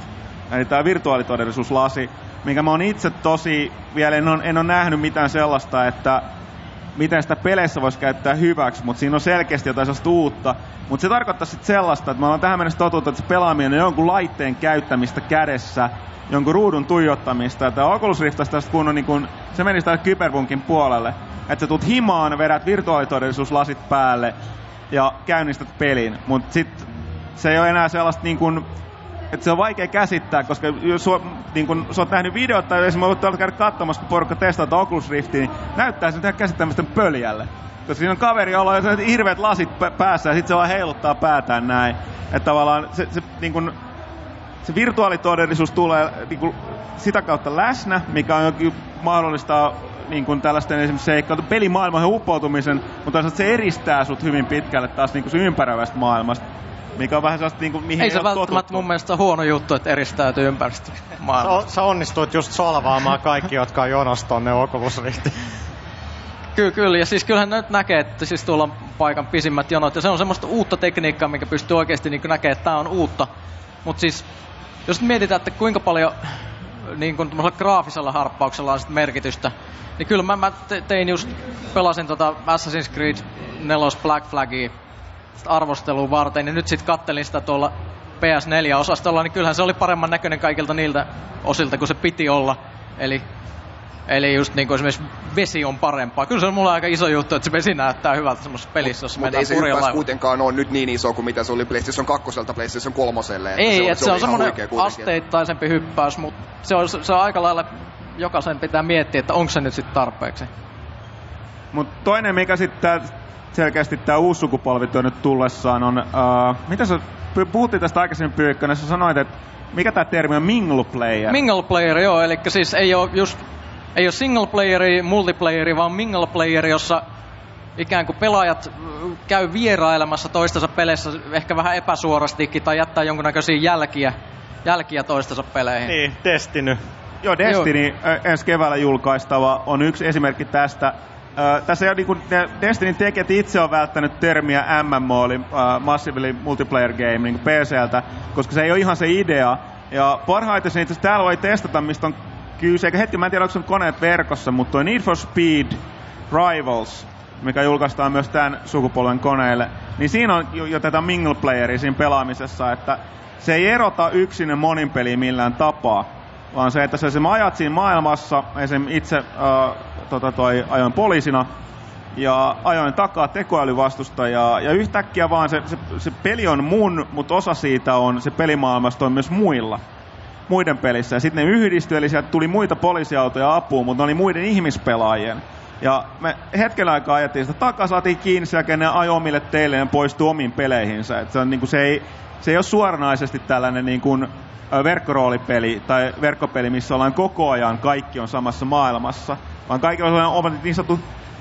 eli tämä virtuaalitodellisuuslasi, minkä mä oon itse tosi, vielä en ole, en ole nähnyt mitään sellaista, että miten sitä peleissä voisi käyttää hyväksi, mutta siinä on selkeästi jotain sellaista uutta. Mutta se tarkoittaa sitten sellaista, että me ollaan tähän mennessä totuttu, että se pelaaminen on jonkun laitteen käyttämistä kädessä, jonkun ruudun tuijottamista. Että Oculus Rift tästä kun on niin kun, se meni sitä kyberpunkin puolelle. Että sä tuut himaan, vedät virtuaalitodellisuuslasit päälle ja käynnistät pelin. Mutta sitten se ei ole enää sellaista niin kun, että se on vaikea käsittää, koska jos niin kun, sä oot nähnyt videot tai esimerkiksi olet käydä katsomassa, kun porukka testaa Oculus Riftia, niin näyttää sen ihan käsittämätön pöljälle. Koska siinä on kaveri, jolla on hirveät lasit päässä ja sitten se vaan heiluttaa päätään näin. Että tavallaan se, se, niin kun, se virtuaalitodellisuus tulee niin kun, sitä kautta läsnä, mikä on jokin mahdollistaa niin kuin tällaisten esimerkiksi seikkailu, pelimaailman uppoutumisen, mutta se eristää sut hyvin pitkälle taas niin kuin se ympäröivästä maailmasta. Mikä on vähän sellaista, niin kuin, mihin ei se välttämättä totuttu. mun mielestä huono juttu, että eristäytyy ympäristö maailmasta. Sä, onnistuit just solvaamaan kaikki, jotka on jonos tonne Oculus Kyllä, kyllä. Ja siis kyllähän nyt näkee, että siis tuolla on paikan pisimmät jonot. Ja se on semmoista uutta tekniikkaa, mikä pystyy oikeasti niin näkemään, että tämä on uutta. Mutta siis, jos mietitään, että kuinka paljon niin kuin graafisella harppauksella on merkitystä, niin kyllä mä, mä tein just, pelasin tota Assassin's Creed 4 Black Flagia arvosteluun varten, niin nyt sitten kattelin sitä tuolla PS4-osastolla, niin kyllähän se oli paremman näköinen kaikilta niiltä osilta kuin se piti olla. Eli, eli just niin kuin esimerkiksi vesi on parempaa. Kyllä se on mulla aika iso juttu, että se vesi näyttää hyvältä semmoisessa pelissä, jossa Mutta ei se hyppäys kuitenkaan ole nyt niin iso kuin mitä se oli PlayStation 2 PlayStation 3. Ei, se, että se, se on semmoinen asteittaisempi hyppäys, mutta se on, se on aika lailla jokaisen pitää miettiä, että onko se nyt sitten tarpeeksi. Mutta toinen, mikä sitten selkeästi tämä uusi sukupolvi nyt tullessaan on, uh, mitä sä, puhuttiin tästä aikaisemmin Pyykkönen, sä sanoit, että mikä tämä termi on mingle player? Mingle player, joo, eli siis ei ole just, ei ole single playeri, multiplayeri, vaan mingle player, jossa ikään kuin pelaajat käy vierailemassa toistensa peleissä ehkä vähän epäsuorastikin tai jättää jonkunnäköisiä jälkiä, jälkiä toistensa peleihin. Niin, Destiny. Joo, Destiny Joo. ensi keväällä julkaistava on yksi esimerkki tästä. Äh, tässä jo niin kuin Destinin tekijät itse on välttänyt termiä MMO, eli uh, Massively Multiplayer Game, niin PCltä, koska se ei ole ihan se idea. Ja parhaiten se itse täällä voi testata, mistä on kyse, eikä heti, mä en tiedä, onko se koneet verkossa, mutta toi Need for Speed Rivals, mikä julkaistaan myös tämän sukupolven koneille, niin siinä on jo, tätä mingle playeria siinä pelaamisessa, että se ei erota yksin ja monin peliä millään tapaa, vaan se, että sä se ajat siinä maailmassa, esim. itse uh, tota toi, ajoin poliisina, ja ajoin takaa tekoälyvastustajaa, ja yhtäkkiä vaan se, se, se peli on mun, mutta osa siitä on, se pelimaailmasta on myös muilla muiden pelissä. Ja sitten ne yhdistyi, eli sieltä tuli muita poliisiautoja apuun, mutta ne oli muiden ihmispelaajien. Ja me hetken aikaa ajettiin sitä takaa, saatiin kiinni, ja ne ajoi omille teille ja poistui omiin peleihinsä. Et se, on, niin kuin, se, ei, se ei ole suoranaisesti tällainen niin kuin, verkkoroolipeli tai verkkopeli, missä ollaan koko ajan, kaikki on samassa maailmassa. Vaan kaikilla on omat niin sanottu,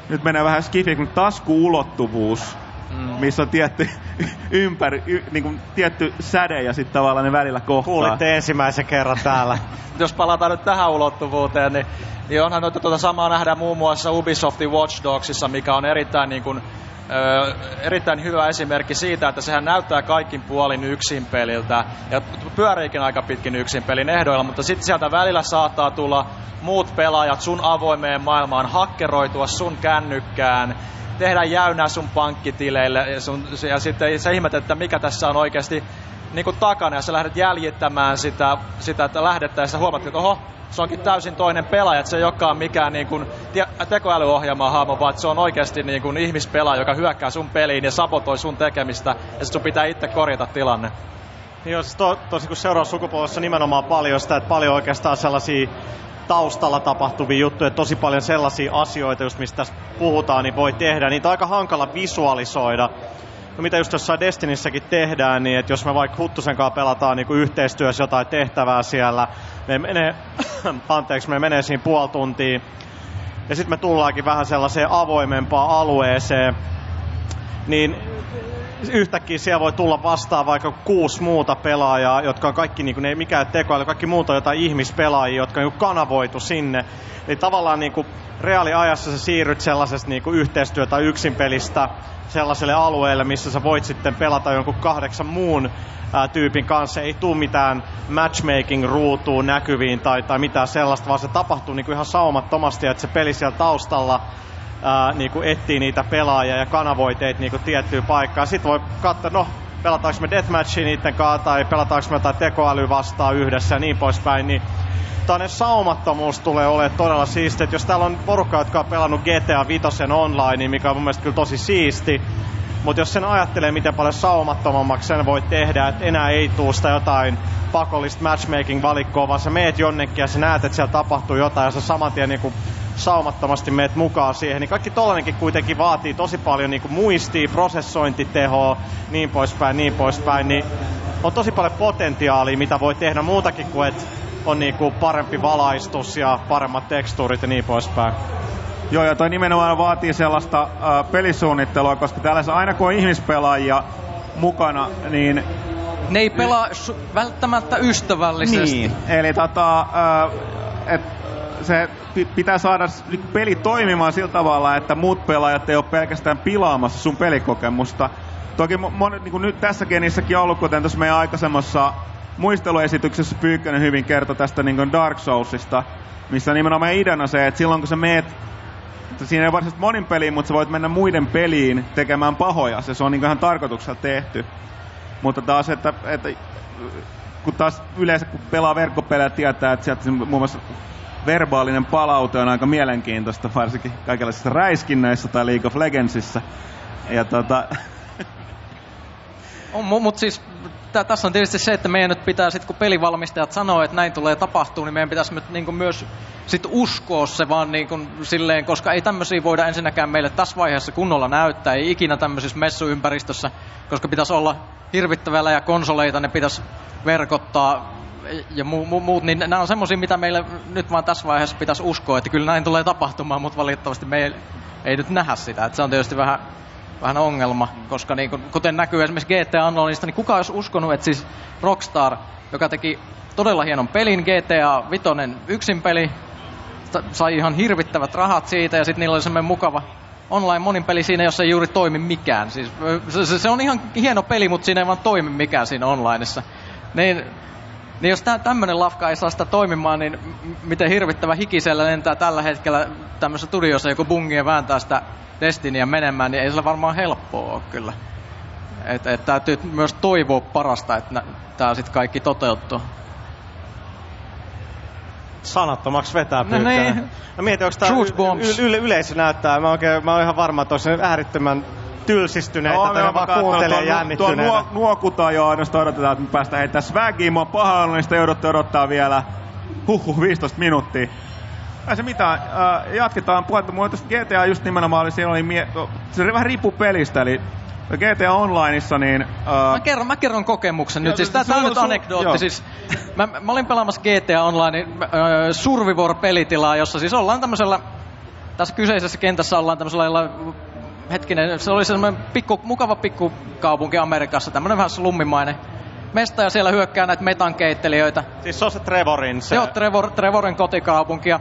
nyt menee vähän skifi, mutta taskuulottuvuus, mm. missä on tietty ympäri, y, niin kuin, tietty säde ja sitten tavallaan ne välillä kohtaa. Kuulitte ensimmäisen kerran täällä. Jos palataan nyt tähän ulottuvuuteen, niin, niin onhan noita tuota samaa nähdä muun muassa Ubisoftin Watch Dogsissa, mikä on erittäin niin kuin, Öö, erittäin hyvä esimerkki siitä, että sehän näyttää kaikkin puolin yksin peliltä ja pyöriikin aika pitkin yksin pelin ehdoilla, mutta sitten sieltä välillä saattaa tulla muut pelaajat sun avoimeen maailmaan, hakkeroitua sun kännykkään, tehdä jäynää sun pankkitileille ja, sun, ja sitten sä ihmet, että mikä tässä on oikeasti niin kuin takana ja sä lähdet jäljittämään sitä, sitä että lähdettäessä huomaat, että oho, se onkin täysin toinen pelaaja, että se ei olekaan mikään niin kuin tekoälyohjelma hahmo, vaan se on oikeasti niin kuin ihmispelaaja, joka hyökkää sun peliin ja sabotoi sun tekemistä, ja sitten sun pitää itse korjata tilanne. Niin siis to, tosi kun seuraavassa sukupolvessa nimenomaan paljon sitä, että paljon oikeastaan sellaisia taustalla tapahtuvia juttuja, tosi paljon sellaisia asioita, just mistä tässä puhutaan, niin voi tehdä. Niitä on aika hankala visualisoida. No mitä just jossain Destinissäkin tehdään, niin että jos me vaikka Huttusen kanssa pelataan niin yhteistyössä jotain tehtävää siellä, me menee, anteeksi, me menee siinä puoli tuntia, ja sitten me tullaankin vähän sellaiseen avoimempaan alueeseen, niin yhtäkkiä siellä voi tulla vastaan vaikka kuusi muuta pelaajaa, jotka on kaikki, niin kuin, ne ei mikään tekoäly, kaikki muuta on jotain ihmispelaajia, jotka on niin kanavoitu sinne. Eli tavallaan niin kuin reaaliajassa sä siirryt sellaisesta niin kuin yhteistyö- tai yksinpelistä sellaiselle alueelle, missä sä voit sitten pelata jonkun kahdeksan muun ää, tyypin kanssa. Ei tule mitään matchmaking-ruutuun näkyviin tai, tai mitään sellaista, vaan se tapahtuu niin kuin ihan saumattomasti, että se peli siellä taustalla ää, niinku etsii niitä pelaajia ja kanavoi niinku tiettyyn paikkaan. Sitten voi katsoa, no pelataanko me deathmatchia niiden kanssa tai pelataanko me jotain tekoäly vastaan yhdessä ja niin poispäin, niin tällainen saumattomuus tulee olemaan todella siisti. Jos täällä on porukka, jotka on pelannut GTA 5 online, mikä on mun mielestä kyllä tosi siisti, mutta jos sen ajattelee, miten paljon saumattomammaksi sen voi tehdä, että enää ei tuu sitä jotain pakollista matchmaking-valikkoa, vaan sä meet jonnekin ja sä näet, että siellä tapahtuu jotain ja sä saman tien niin saumattomasti meet mukaan siihen, niin kaikki tollanenkin kuitenkin vaatii tosi paljon niin muistia, prosessointitehoa, niin poispäin, niin poispäin, niin on tosi paljon potentiaalia, mitä voi tehdä muutakin kuin, että on niin kuin parempi valaistus ja paremmat tekstuurit ja niin poispäin. Joo, ja toi nimenomaan vaatii sellaista äh, pelisuunnittelua, koska täällä aina kun on ihmispelaajia mukana, niin... Ne ei pelaa su- välttämättä ystävällisesti. Niin, eli tota, äh, et se pitää saada peli toimimaan sillä tavalla, että muut pelaajat ei ole pelkästään pilaamassa sun pelikokemusta. Toki mon, niin kuin nyt tässä genissäkin ollut, kuten tuossa meidän aikaisemmassa muisteluesityksessä Pyykkönen hyvin kertoi tästä niin kuin Dark Soulsista, missä nimenomaan ideana se, että silloin kun sä meet siinä ei varsinaisesti monin peliin, mutta sä voit mennä muiden peliin tekemään pahoja. Se, se on niin ihan tarkoituksella tehty. Mutta taas, että, että kun taas yleensä kun pelaa verkkopelejä tietää, että sieltä muun muassa verbaalinen palaute on aika mielenkiintoista, varsinkin kaikenlaisissa räiskinnöissä tai League of Legendsissa. Ja tota... mutta siis tässä on tietysti se, että meidän nyt pitää sitten, kun pelivalmistajat sanoo, että näin tulee tapahtuu, niin meidän pitäisi nyt niin myös sit uskoa se vaan niin kuin silleen, koska ei tämmöisiä voida ensinnäkään meille tässä vaiheessa kunnolla näyttää, ei ikinä tämmöisessä messuympäristössä, koska pitäisi olla hirvittävällä ja konsoleita, ne pitäisi verkottaa ja mu- mu- muut, niin nämä on semmoisia, mitä meille nyt vaan tässä vaiheessa pitäisi uskoa, että kyllä näin tulee tapahtumaan, mutta valitettavasti me ei, ei nyt nähdä sitä. Että se on tietysti vähän, vähän ongelma, koska niin kuten näkyy esimerkiksi GTA Onlineista, niin kuka olisi uskonut, että siis Rockstar, joka teki todella hienon pelin, GTA Vitoinen yksin peli, sai ihan hirvittävät rahat siitä ja sitten niillä oli semmoinen mukava online monin peli siinä, jossa ei juuri toimi mikään. Siis, se, se, on ihan hieno peli, mutta siinä ei vaan toimi mikään siinä onlineissa. Niin niin jos tämmöinen lafka ei saa sitä toimimaan, niin miten hirvittävä hikisellä lentää tällä hetkellä tämmöisessä studiossa joku bungi ja vääntää sitä Destinyä menemään, niin ei sillä varmaan helppoa ole kyllä. Että et täytyy myös toivoa parasta, että tämä sitten kaikki toteutuu. Sanattomaksi vetää no, niin. no mietin, onko tämä y- y- yleisö näyttää. Mä, oikein, mä oon ihan varma, että olisi äärittömän tylsistyneitä no, tai vaan kuuntelee tuo, jännittyneenä. Tuo nuokutaan jo ainoastaan odotetaan, että me päästään heittää swagiin. Mä oon paha niin sitä joudutte odottaa vielä huhhuh 15 minuuttia. Ei se mitään, äh, jatketaan puhetta. Mulla GTA just nimenomaan oli, siellä oli mie- se vähän riippuu pelistä, eli GTA Onlineissa, niin... Uh... Mä, kerron, mä kerron kokemuksen nyt. Siis tää, tää on nyt anekdootti. Siis, mä, mä, olin pelaamassa GTA Online uh, Survivor-pelitilaa, jossa siis ollaan tämmöisellä... Tässä kyseisessä kentässä ollaan tämmöisellä hetkinen, se oli semmoinen pikku, mukava pikkukaupunki Amerikassa, tämmöinen vähän slummimainen mesta ja siellä hyökkää näitä metankeittelijöitä. Siis se on se Trevorin se... Joo, Trevor, Trevorin kotikaupunki. Ja,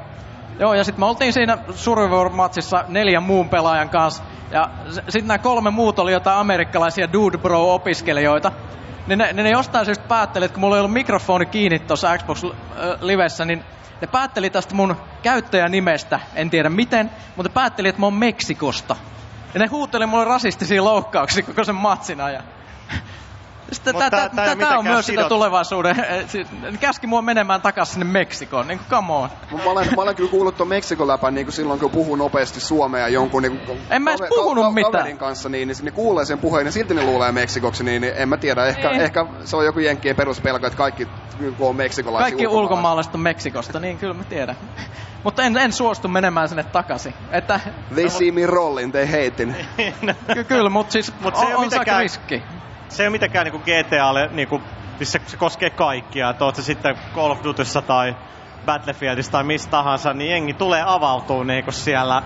joo, ja sitten me oltiin siinä Survivor-matsissa neljän muun pelaajan kanssa. Ja sitten nämä kolme muut oli jotain amerikkalaisia Dude Bro-opiskelijoita. Niin ne, ne, ne jostain syystä päätteli, että kun mulla ei ollut mikrofoni kiinni tuossa Xbox Livessä, niin ne päätteli tästä mun käyttäjänimestä, en tiedä miten, mutta päätteli, että mä oon Meksikosta. Ja ne huuteli mulle rasistisia loukkauksia koko sen matsin ajan. Tämä on myös sidot... sitä tulevaisuuden. Eh, käski mua menemään takaisin sinne Meksikoon. Niin come on. Mä olen, mä olen kyllä kuullut tuon Meksikon läpän niin silloin, kun puhuu nopeasti suomea jonkun niin kuin, En mä edes puhunut ka- ka- mitään. kanssa, niin, niin ne kuulee sen puheen ja silti ne luulee Meksikoksi, niin, niin en mä tiedä. Ehkä, niin. ehkä se on joku jenkkien peruspelko, että kaikki kun on meksikolaisia Kaikki ulkomaalaiset on Meksikosta, niin kyllä mä tiedän. Mutta en, en suostu menemään sinne takaisin. Että, they see me rolling, they hating. Ky- kyllä, mutta siis Mut se on, on mitenkään, riski. Se ei ole mitenkään niinku GTAlle, niinku, missä se koskee kaikkia. Että oot se sitten Call of Dutyssa tai Battlefieldissa tai mistä tahansa, niin jengi tulee avautuu niinku siellä,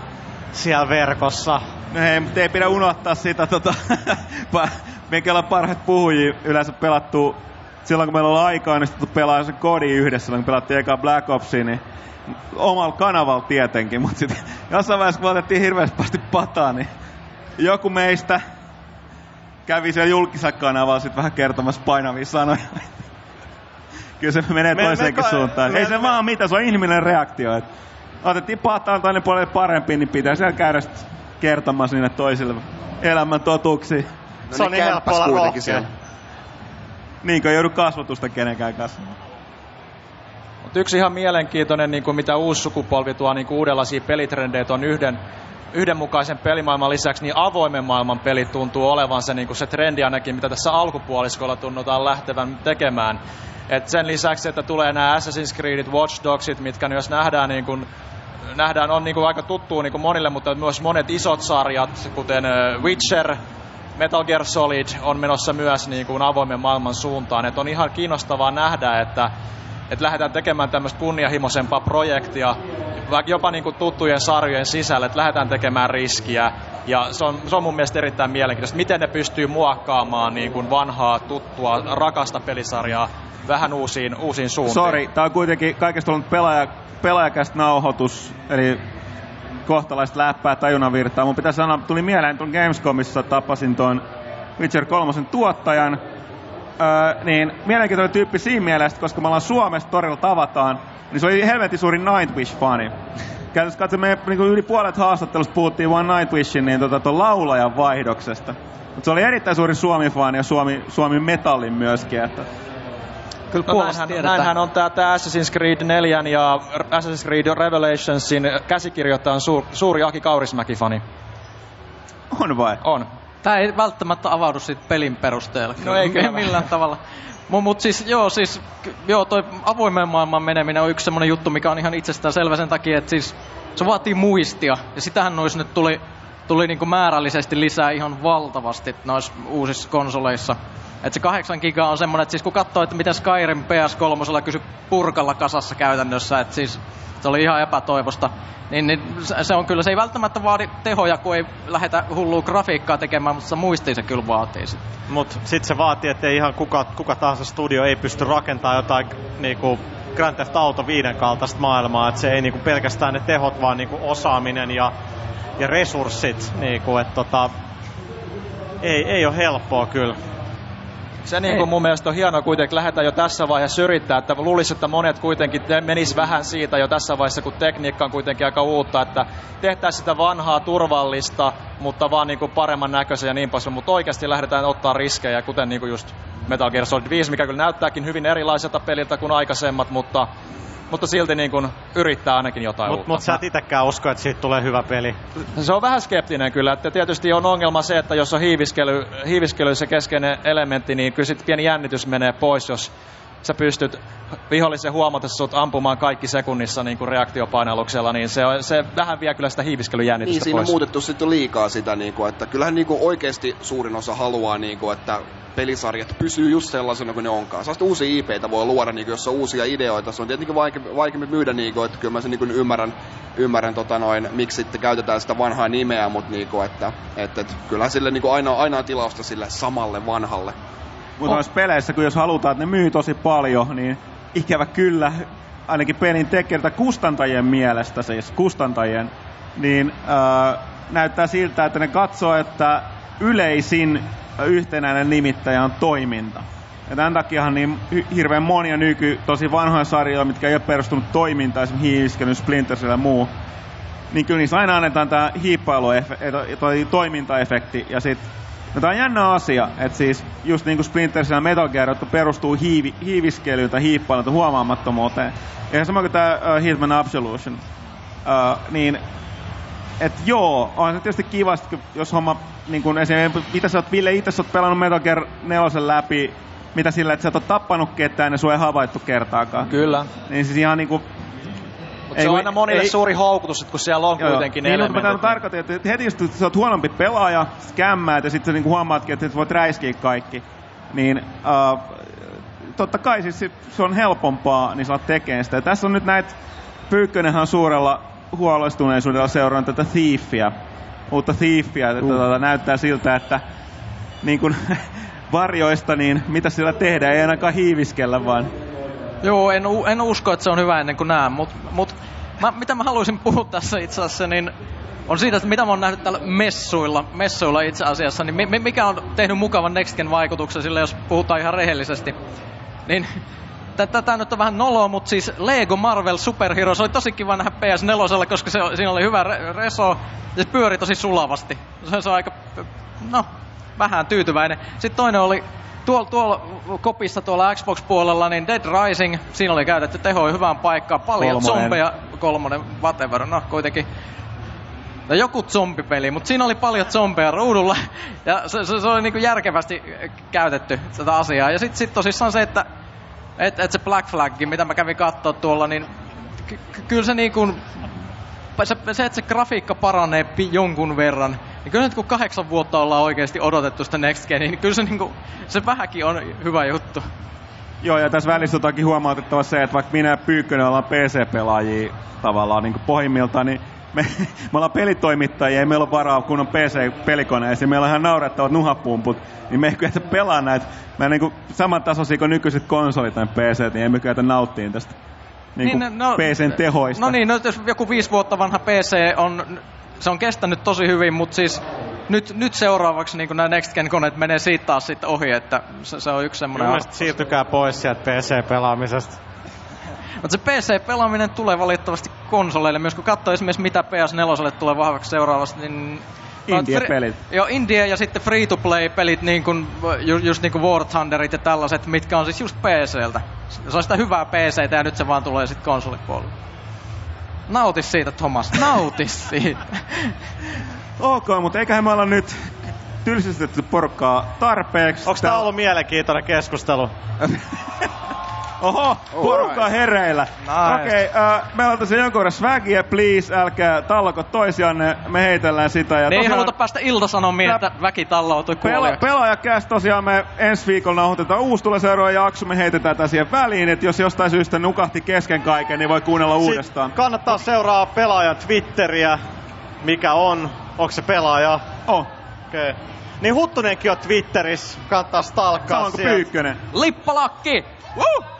siellä verkossa. No hei, mutta ei pidä unohtaa sitä, tota, mekin ollaan parhaat puhujia yleensä pelattu silloin kun meillä oli aikaa, niin sitten pelaa se kodi yhdessä, kun pelattiin eka Black Opsia, niin omalla kanavalla tietenkin, mutta sitten jossain vaiheessa kun otettiin hirveästi pataa, niin joku meistä kävi siellä julkisella kanavalla sitten vähän kertomassa painavia sanoja. Kyllä se menee me, toiseenkin me, suuntaan. Me, Ei se me, vaan mitä, se on inhimillinen reaktio. Et otettiin pahtaan toinen puolelle parempi, niin pitää siellä käydä sit kertomassa niille toisille elämän totuuksia. Se on niin helppo olla rohkea. siellä. Niinkö joudu kasvatusta kenenkään kanssa. Mut yksi ihan mielenkiintoinen, niin kuin mitä uusi sukupolvi tuo niin kuin uudenlaisia pelitrendejä on yhden, yhdenmukaisen pelimaailman lisäksi, niin avoimen maailman pelit tuntuu olevan se, niin kuin se trendi ainakin, mitä tässä alkupuoliskolla tunnutaan lähtevän tekemään. Et sen lisäksi, että tulee nämä Assassin's Creedit, Watch Dogsit, mitkä myös nähdään niin kuin, nähdään on niin kuin aika tuttuu niin kuin monille, mutta myös monet isot sarjat, kuten Witcher, Metal Gear Solid on menossa myös niin kuin avoimen maailman suuntaan. Et on ihan kiinnostavaa nähdä, että, että lähdetään tekemään tämmöistä kunnianhimoisempaa projektia, jopa niin kuin tuttujen sarjojen sisällä, että lähdetään tekemään riskiä. Ja se on, se on mun mielestä erittäin mielenkiintoista, miten ne pystyy muokkaamaan niin kuin vanhaa, tuttua, rakasta pelisarjaa vähän uusiin, uusiin suuntiin. Sori, tää on kuitenkin kaikesta ollut pelaaja, pelaajakästä nauhoitus, eli kohtalaista läppää tajunnavirtaa. Mun pitää sanoa, tuli mieleen, tuon Gamescomissa tapasin tuon Witcher 3 tuottajan, öö, niin mielenkiintoinen tyyppi siinä mielessä, koska me ollaan Suomessa torilla tavataan, niin se oli helvetin suuri Nightwish-fani. Käytännössä katsoen me niin yli puolet haastattelusta puhuttiin vain Nightwishin niin tota, ton laulajan vaihdoksesta. Mutta se oli erittäin suuri Suomi-fani ja Suomi, Suomi metallin myöskin. Että Kyllä No näinhän, tiedetään. näinhän on tämä, tämä Assassin's Creed 4 ja Assassin's Creed Revelationsin käsikirjoittaja on suur, suuri Aki Kaurismäki-fani. on vai? On. Tää ei välttämättä avaudu siitä pelin perusteella. No ei kyllä millään tavalla. Mut, mut siis joo, siis joo, toi avoimen maailman meneminen on yksi semmonen juttu, mikä on ihan itsestään selvä sen takia, että siis se vaatii muistia. Ja sitähän noissa nyt tuli, tuli niinku määrällisesti lisää ihan valtavasti noissa uusissa konsoleissa. Et se 8 gigaa on semmonen, että siis kun katsoo, että miten Skyrim PS3 kysy purkalla kasassa käytännössä, että siis se oli ihan epätoivosta. Niin, niin se- on kyllä, se ei välttämättä vaadi tehoja, kun ei lähdetä hullua grafiikkaa tekemään, mutta se muistia se kyllä vaatii sitten. Mut sit se vaatii, että ihan kuka, kuka tahansa studio ei pysty rakentamaan jotain niinku Grand Theft Auto 5 kaltaista maailmaa, että se ei niinku pelkästään ne tehot, vaan niinku osaaminen ja, ja resurssit, niinku, että tota, ei, ei ole helppoa kyllä. Se niin kuin mun mielestä on hienoa kuitenkin, lähdetään jo tässä vaiheessa yrittää, että luulisi, että monet kuitenkin te- menis vähän siitä jo tässä vaiheessa, kun tekniikka on kuitenkin aika uutta, että tehtäisiin sitä vanhaa turvallista, mutta vaan niin kuin paremman näköisen ja niin poispäin, mutta oikeasti lähdetään ottaa riskejä, kuten niin kuin just Metal Gear Solid 5, mikä kyllä näyttääkin hyvin erilaiselta peliltä kuin aikaisemmat, mutta, mutta silti niin kuin yrittää ainakin jotain Mut, uutta. mut sä et itekään usko, että siitä tulee hyvä peli. Se on vähän skeptinen kyllä, että tietysti on ongelma se, että jos on hiiviskely, hiiviskely se keskeinen elementti, niin kyllä sit pieni jännitys menee pois, jos sä pystyt vihollisen huomatessa sut ampumaan kaikki sekunnissa niin kuin reaktiopainalluksella, niin se, on, se vähän vie kyllä sitä Niin, hiiviskelyjännitystä siinä on pois. muutettu sitten liikaa sitä, niin kuin, että kyllähän niin kuin oikeasti suurin osa haluaa, niin kuin, että pelisarjat pysyy just sellaisena kuin ne onkaan. Sellaista uusia IPitä voi luoda, niin kuin, jos on uusia ideoita. Se on tietenkin vaikeampi, vaikeampi myydä, niin kuin, että kyllä mä sen niin kuin ymmärrän, ymmärrän tota noin, miksi sitten käytetään sitä vanhaa nimeä, mutta niin kuin, että, että, että kyllähän sille niin kuin aina, aina on tilausta sille samalle vanhalle. Mutta noissa peleissä, kun jos halutaan, että ne myy tosi paljon, niin ikävä kyllä, ainakin pelin tekijöiltä kustantajien mielestä, siis kustantajien, niin äh, näyttää siltä, että ne katsoo, että yleisin yhtenäinen nimittäjä on toiminta. Ja tämän takiahan niin hirveän monia nyky, tosi vanhoja sarjoja, mitkä ei ole perustunut toimintaan, esimerkiksi Hiiviskelyn, Splinter ja muu, niin kyllä niissä aina annetaan tämä hiippailuefekti, toi toimintaefekti, ja sit No tää on jännä asia, että siis just niinku Splinter ja Metal Gear, jotka perustuu hiivi, hiiviskelyyn tai hiippailuun tai huomaamattomuuteen. Ja sama kuin tää uh, Hitman Absolution. Uh, niin, et joo, on se tietysti kiva, sit jos homma, niin kun esimerkiksi, mitä sä oot, Ville, itse sä oot pelannut Metal Gear 4 läpi, mitä sillä, että sä et oo tappanut ketään ja sua ei havaittu kertaakaan. Kyllä. Niin siis ihan niinku, Mutta se on aina monille suuri houkutus, että kun siellä on kuitenkin ne niin, mutta mä elementit. tarkoitan, että heti jos sä oot huonompi pelaaja, skämmäät ja sitten niinku huomaatkin, että sä voit räiskiä kaikki, niin uh, totta kai siis se- on helpompaa, niin sä oot tekemään sitä. Ja tässä on nyt näitä, Pyykkönenhän on suurella huolestuneisuudella seurannut tätä Thiefia, uutta Thiefia, että tota, näyttää siltä, että niin kun, varjoista, niin mitä sillä tehdään, ei ainakaan hiiviskellä, vaan Joo, en, en usko, että se on hyvä ennen kuin näen, mutta mut, mitä mä haluaisin puhua tässä itse asiassa, niin on siitä, että mitä mä oon nähnyt täällä messuilla, messuilla itse asiassa, niin mi- mi- mikä on tehnyt mukavan Next Gen vaikutuksen sille, jos puhutaan ihan rehellisesti. Niin tätä nyt on vähän noloa, mutta siis Lego Marvel Super Heroes oli tosi kiva nähdä PS4, koska se, siinä oli hyvä re- reso ja se pyöri tosi sulavasti. Se, se on aika, no, vähän tyytyväinen. Sitten toinen oli tuolla, tuolla kopissa tuolla Xbox-puolella, niin Dead Rising, siinä oli käytetty tehoja hyvään paikkaan, paljon Kolmonen. zombeja, kolmonen, whatever, no kuitenkin. No joku zombipeli, mutta siinä oli paljon zombeja ruudulla ja se, se, se oli niinku järkevästi käytetty tätä asiaa. Ja sitten sit tosissaan se, että et, et se Black Flag, mitä mä kävin katsoa tuolla, niin ky- ky- kyllä se niinku, se, se, että se grafiikka paranee jonkun verran, niin kyllä nyt kun kahdeksan vuotta ollaan oikeasti odotettu sitä Next Genia, niin kyllä se, niinku, se vähänkin on hyvä juttu. Joo, ja tässä välissä on toki huomautettava se, että vaikka minä ja Pyykkönen ollaan PC-pelaajia tavallaan niin pohjimmiltaan, niin me, me ollaan pelitoimittajia, ei meillä ole varaa kunnon PC-pelikoneisiin, meillä on ihan naurettavat nuhapumput, niin me ei kyetä pelaa näitä, me niin samantasoisia kuin nykyiset konsolit tai PC, niin emme kyetä nauttiin tästä niin niin, no- PCn tehoista. No niin, no jos joku viisi vuotta vanha PC on, se on kestänyt tosi hyvin, mutta siis nyt, nyt seuraavaksi niin nämä Next Gen koneet menee siitä taas sitten ohi, että se, se on yksi semmoinen... Mielestäni siirtykää pois sieltä PC-pelaamisesta. Mutta se PC-pelaaminen tulee valitettavasti konsoleille. Myös kun katsoo esimerkiksi mitä PS4 tulee vahvaksi seuraavasti, niin... Indie-pelit. Joo, Indie ja sitten free-to-play-pelit, niin kuin, ju, just niin kuin War Thunderit ja tällaiset, mitkä on siis just PCltä. Se on sitä hyvää PCtä ja nyt se vaan tulee sitten konsolipuolelle. Nauti siitä, Thomas. Nauti siitä. Ok, mutta eiköhän me olla nyt tylsistetty porukkaa tarpeeksi. Onko tää ollut mielenkiintoinen keskustelu? Oho, porukka on hereillä. Nice. Okei, okay, uh, meillä on tosiaan jonkun verran swagia, please, älkää tallako toisianne, me heitellään sitä. Ja Ne ei tosiaan, haluta päästä iltasanomiin, että väki tallautui Pela, pelaajakäs tosiaan me ensi viikolla nauhoitetaan uusi tulee seuraava jakso, me heitetään tää siihen väliin, että jos jostain syystä nukahti kesken kaiken, niin voi kuunnella uudestaan. Sitten kannattaa seuraa pelaajan Twitteriä, mikä on, onko se pelaaja? Oh, Okei. Okay. Niin Huttunenkin on Twitterissä, kannattaa stalkkaa sieltä. Pyykkönen. Lippalakki! Woo!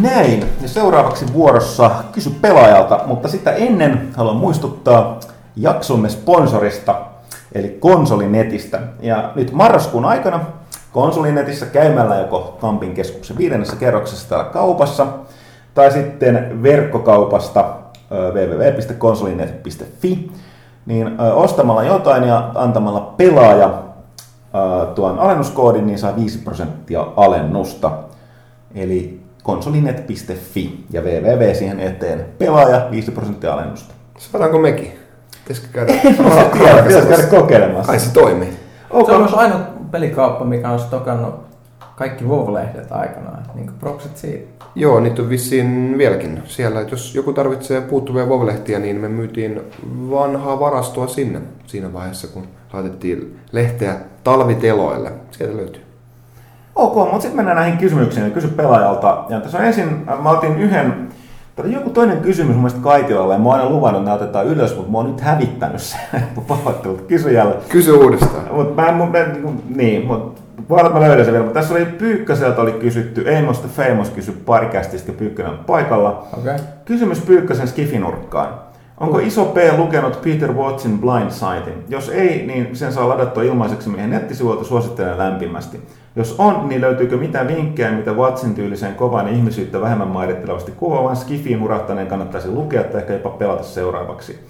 Näin. Ja seuraavaksi vuorossa kysy pelaajalta, mutta sitä ennen haluan muistuttaa jaksomme sponsorista, eli Konsolinetistä. Ja nyt marraskuun aikana Konsolinetissä käymällä joko Kampin keskuksen viidennessä kerroksessa täällä kaupassa, tai sitten verkkokaupasta www.konsolinet.fi, niin ostamalla jotain ja antamalla pelaaja tuon alennuskoodin, niin saa 5 prosenttia alennusta. Eli konsolinet.fi ja www siihen eteen. Pelaaja 5 prosenttia alennusta. Saadaanko mekin? Pitäisikö käydä? Käydä kokeilemassa. Ai se toimii. Se on myös ainut pelikauppa, mikä on stokannut kaikki WoW-lehdet aikanaan. Et Niin propsit siitä. Joo, niitä on vissiin vieläkin siellä. että Jos joku tarvitsee puuttuvia vovelehtiä, niin me myytiin vanhaa varastoa sinne siinä vaiheessa, kun laitettiin lehteä talviteloille. Sieltä löytyy. Ok, mutta sitten mennään näihin kysymyksiin. Kysy pelaajalta. Ja tässä on ensin, mä otin yhden, on joku toinen kysymys mun mielestä Kaitilalle. Mä oon aina luvannut, että ne otetaan ylös, mutta mä oon nyt hävittänyt sen. Pahoittelut kysyjälle. Kysy uudestaan. Mut mä en, mun, mä, niin, mut että mä löydän sen vielä. Mutta tässä oli Pyykköseltä oli kysytty, the Famous kysy parikästistä, Pyykkönen paikalla. Okay. Kysymys Pyykkösen skifinurkkaan. Onko iso P lukenut Peter Wattsin Blindsidin? Jos ei, niin sen saa ladattua ilmaiseksi meidän nettisivuilta, suosittelen lämpimästi. Jos on, niin löytyykö mitään vinkkejä, mitä Wattsin tyyliseen kovan ihmisyyttä vähemmän mairittelevasti kuvaavan skifiin hurahtaneen kannattaisi lukea tai ehkä jopa pelata seuraavaksi?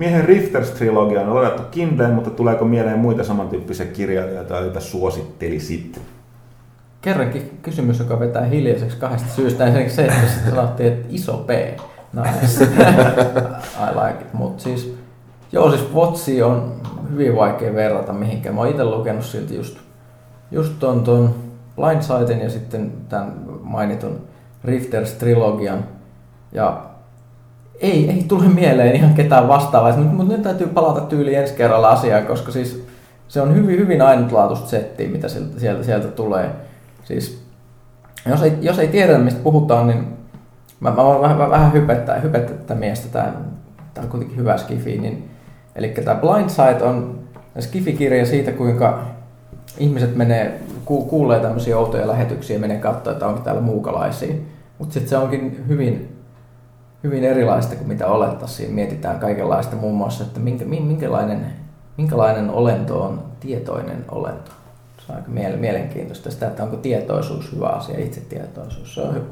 Miehen Rifters-trilogia on ladattu Kindleen, mutta tuleeko mieleen muita samantyyppisiä kirjailijoita, joita suosittelisit? Kerrankin kysymys, joka vetää hiljaiseksi kahdesta syystä. Ensinnäkin se, että sanottiin, että iso P. Nice. I like it. Mutta siis, joo siis Watsi on hyvin vaikea verrata mihinkään. Mä oon itse lukenut silti just, just ton, ton Blindsidin ja sitten tämän mainitun Rifters-trilogian. Ja ei, ei tule mieleen ihan ketään vastaavaa, mutta mut nyt täytyy palata tyyli ensi kerralla asiaan, koska siis se on hyvin, hyvin ainutlaatuista settiä, mitä sieltä, sieltä, sieltä tulee. Siis, jos ei, jos ei tiedä, mistä puhutaan, niin mä, mä voin vähän, vähän hypettää, hypettää tätä miestä. Tämä, tämä on kuitenkin hyvä skifi. Niin, eli tämä Blindside on skifikirja siitä, kuinka ihmiset menee, ku, kuulee tämmöisiä outoja lähetyksiä ja menee katsoa, että onko täällä muukalaisia. Mutta sitten se onkin hyvin, hyvin erilaista kuin mitä olettaisiin. Mietitään kaikenlaista muun muassa, että minkä, minkälainen, minkälainen olento on tietoinen olento. Se on aika mielenkiintoista sitä, että onko tietoisuus hyvä asia, itsetietoisuus. Se on hy,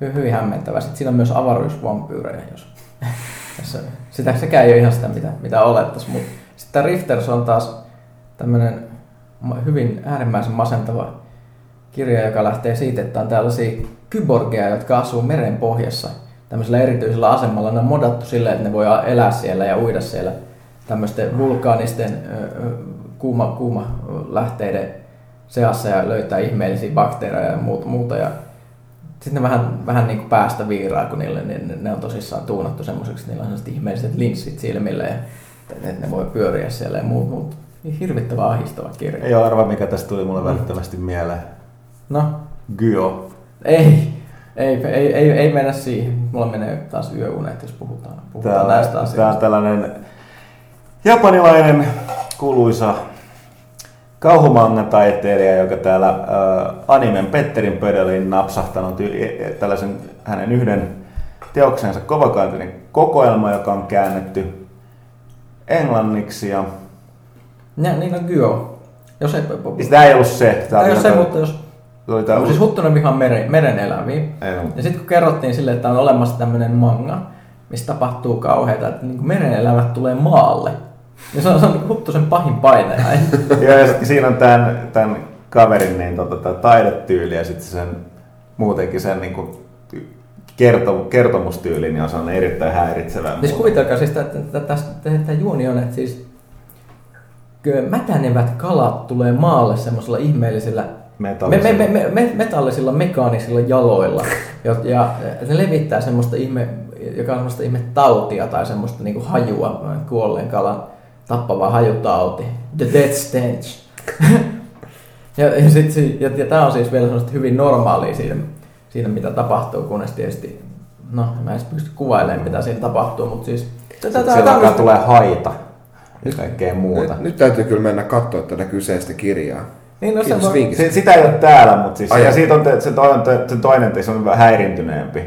hy, hyvin hämmentävä. Sitten siinä on myös avaruusvampyyrejä, jos, jos sitä, sekään ei ole ihan sitä, mitä, mitä olettaisiin. Mutta sitten Rifters on taas tämmöinen hyvin äärimmäisen masentava kirja, joka lähtee siitä, että on tällaisia kyborgeja, jotka asuu meren pohjassa tämmöisellä erityisellä asemalla. Ne on modattu silleen, että ne voi elää siellä ja uida siellä tämmöisten vulkaanisten kuuma, kuuma lähteiden seassa ja löytää ihmeellisiä bakteereja ja muuta. Ja sitten ne vähän, vähän niin kuin päästä viiraa, kun niille, niin ne on tosissaan tuunattu semmoiseksi, että niillä on sellaiset ihmeelliset linssit silmille ja että ne voi pyöriä siellä ja muut. muut. Hirvittävä ahistava kirja. Ei ole arva, mikä tästä tuli mulle välittömästi mieleen. No? Gyo. Ei, ei, ei, ei, ei mennä siihen. Mulla menee taas yöunet, jos puhutaan, puhutaan Täällä, näistä asioista. Tämä on tällainen japanilainen kuuluisa kauhumanga-taiteilija, joka täällä äh, animen Petterin pöydälle napsahtanut y- e, tällaisen hänen yhden teoksensa kovakaantinen kokoelma, joka on käännetty englanniksi. Ja... Ja, niin on Gyo. Jos ei... Ei ollut se. Tämä ei ole se, mutta jos Tuli tää siis Huttunen vihan meren, meren eläviä. Ja sitten kun kerrottiin sille, että on olemassa tämmöinen manga, missä tapahtuu kauheita, että niin meren elämät tulee maalle. Ja se on, se on niin Huttusen pahin paine. ja, ja sitten siinä on tämän, tämän kaverin niin, tota, tämä taidetyyli ja sitten sen muutenkin sen niin kuin, kertomustyyli, niin on sellainen erittäin häiritsevä. Siis kuvitelkaa siis, että tämä juoni on, että siis mätänevät kalat tulee maalle semmoisella ihmeellisellä metallisilla. Me, me, me, me, metallisilla mekaanisilla jaloilla. Ja, ja ne levittää semmoista ihme, joka on semmoista ihme tautia tai semmoista niinku hajua kuolleen kalan tappava hajutauti. The Death Stench. ja, ja, sit, ja, ja tämä on siis vielä semmoista hyvin normaalia siinä, siinä mitä tapahtuu, kunnes tietysti, no mä en pysty kuvailemaan mitä siinä tapahtuu, mutta siis... Tätä, siellä alkaa tulee haita ja kaikkea muuta. Nyt, nyt täytyy kyllä mennä katsoa tätä kyseistä kirjaa. Niin, no se voi... se, sitä ei ole täällä, mutta siis, ja siitä on te, se, toinen, se toinen se on vähän häirintyneempi.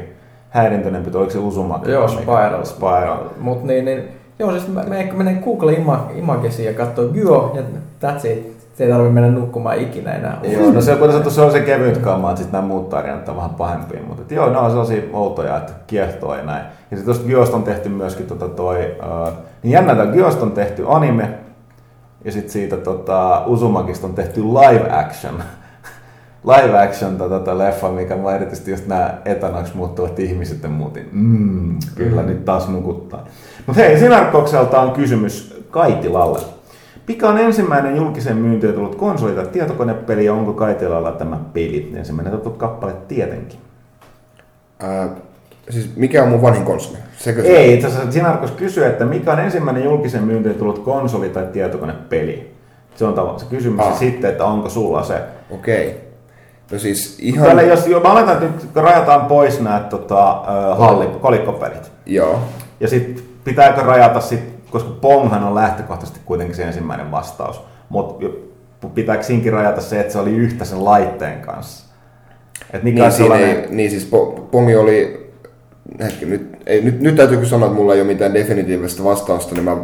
Häirintyneempi, oliko se Uzumaki? Joo, Spiral. Spiral. Mut niin, niin, joo, siis mä, mä menen Google ima, Imagesiin ja katsoo Gyo ja that's it. Se ei tarvitse mennä nukkumaan ikinä enää. Joo, no se, kuten se on se kevyt kamma, että sitten nämä muut tarinat on vähän pahempia, mutta et, joo, ne on sellaisia outoja, että kiehtoo ja näin. Ja sitten tuosta Gyosta on tehty myöskin tota toi, uh, niin jännä, että Gyosta on tehty anime, ja sitten siitä tota, Usumakista on tehty live action. live action tota, tota, leffa, mikä mä erityisesti just nämä etanaksi muuttuvat ihmiset ja muutin. Mm, kyllä, mm. nyt taas nukuttaa. Mutta hei, Sinarkokselta on kysymys Kaitilalle. Mikä on ensimmäinen julkisen myyntiin tullut konsoli tai tietokonepeli ja onko Kaitilalla tämä peli? Ensimmäinen tuttu kappale tietenkin. Äh, Siis mikä on mun vanhin konsoli? Sekö Ei, itse asiassa Sinarkos kysyy, että mikä on ensimmäinen julkisen myyntiin tullut konsoli tai tietokonepeli? Se on tavallaan se kysymys ah. sitten, että onko sulla se. Okei. Okay. No siis ihan... Tälle, jos, jo, mä oletan, että nyt rajataan pois nämä tota, halli, kolikkopelit. Joo. Ja sitten pitääkö rajata sitten, koska Ponghan on lähtökohtaisesti kuitenkin se ensimmäinen vastaus. Mutta pitääkö siinkin rajata se, että se oli yhtä sen laitteen kanssa? Et mikä niin, sellainen... ei, niin siis Pongi oli hetki, nyt, ei, nyt, nyt täytyy sanoa, että mulla ei ole mitään definitiivista vastausta, niin mä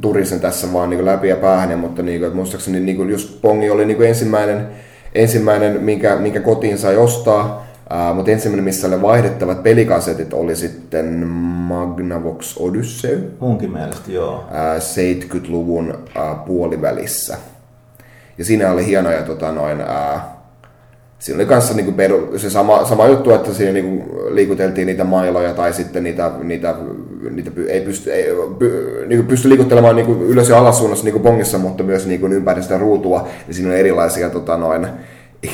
turisen tässä vaan niin läpi ja päähän, mutta niin kuin, että muistaakseni niin kuin just Pongi oli niin kuin ensimmäinen, ensimmäinen minkä, minkä kotiin sai ostaa, Uh, mutta ensimmäinen, missä oli vaihdettavat pelikasetit, oli sitten Magnavox Odyssey. Munkin mielestä, joo. Uh, 70-luvun uh, puolivälissä. Ja siinä oli hienoja tota, noin, uh, siinä oli kanssa niinku peru, se sama, sama juttu, että siinä niinku liikuteltiin niitä mailoja tai sitten niitä, niitä, niitä ei pysty, ei, py, niinku pysty liikuttelemaan niinku ylös ja alas suunnassa niinku pongissa, mutta myös niinku ympäri sitä ruutua. Ja siinä on erilaisia tota, noin,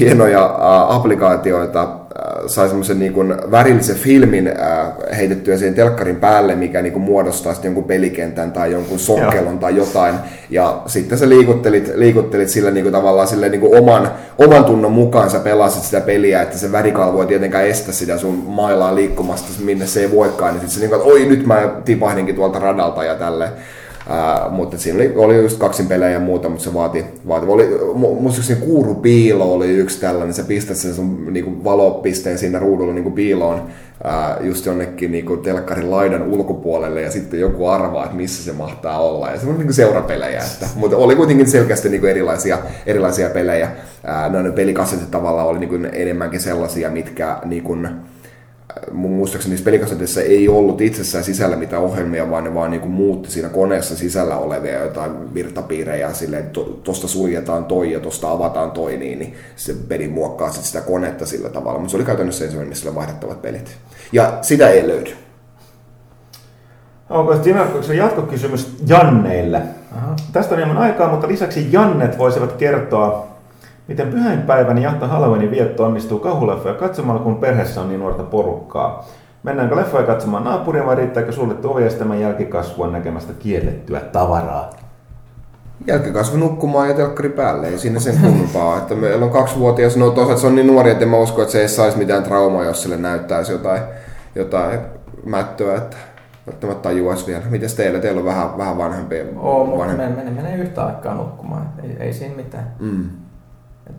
hienoja äh, applikaatioita, äh, sai semmoisen niin kuin värillisen filmin äh, heitettyä siihen telkkarin päälle, mikä niin kuin muodostaa sitten jonkun pelikentän tai jonkun sokkelon tai jotain. Ja sitten sä liikuttelit, liikuttelit sillä niin kuin tavallaan sille niin kuin oman, oman tunnon mukaan sä pelasit sitä peliä, että se värikalvo ei tietenkään estä sitä sun mailaa liikkumasta minne se ei voikaan. Niin sitten se niin kuin, että oi nyt mä tipahdinkin tuolta radalta ja tälle. Mutta siinä oli, oli just kaksin pelejä ja muuta, mutta se vaati, vaati oli, muistaakseni kuuru piilo oli yksi tällainen, se pistät sen sun niinku, valopisteen siinä ruudulla niinku, piiloon ää, just jonnekin niinku, telkkarin laidan ulkopuolelle ja sitten joku arvaa, että missä se mahtaa olla. Ja se on niinku seurapelejä, että, mutta oli kuitenkin selkeästi niinku, erilaisia, erilaisia pelejä. Ää, noin pelikassetit tavallaan oli niinku, enemmänkin sellaisia, mitkä niinku, mun muistaakseni niissä pelikasseteissa ei ollut itsessään sisällä mitään ohjelmia, vaan ne vaan niin kuin muutti siinä koneessa sisällä olevia jotain virtapiirejä silleen, että tuosta suljetaan toi ja tuosta avataan toi, niin, niin se peli muokkaa sit sitä konetta sillä tavalla. Mutta se oli käytännössä ensimmäinen, missä oli vaihdettavat pelit. Ja sitä ei löydy. Onko se jatkokysymys Janneille? Aha. Tästä on hieman aikaa, mutta lisäksi Jannet voisivat kertoa Miten pyhäinpäivän ja Halloweenin vietto onnistuu kauhuleffoja katsomalla, kun perheessä on niin nuorta porukkaa? Mennäänkö leffoja katsomaan naapuria vai riittääkö suljettu ovi estämään jälkikasvua näkemästä kiellettyä tavaraa? Jälkikasvu nukkumaan ja telkkari päälle, ei siinä sen kummempaa. että meillä on kaksivuotias, no tosiaan se on niin nuori, että en mä usko, että se ei saisi mitään traumaa, jos sille näyttäisi jotain, jotain mättöä, että välttämättä tajuaisi vielä. Mites teillä? Teillä on vähän, vähän vanhempia. Oo, mutta vanhempi. menee, menee yhtä aikaa nukkumaan, ei, ei siinä mitään. Mm.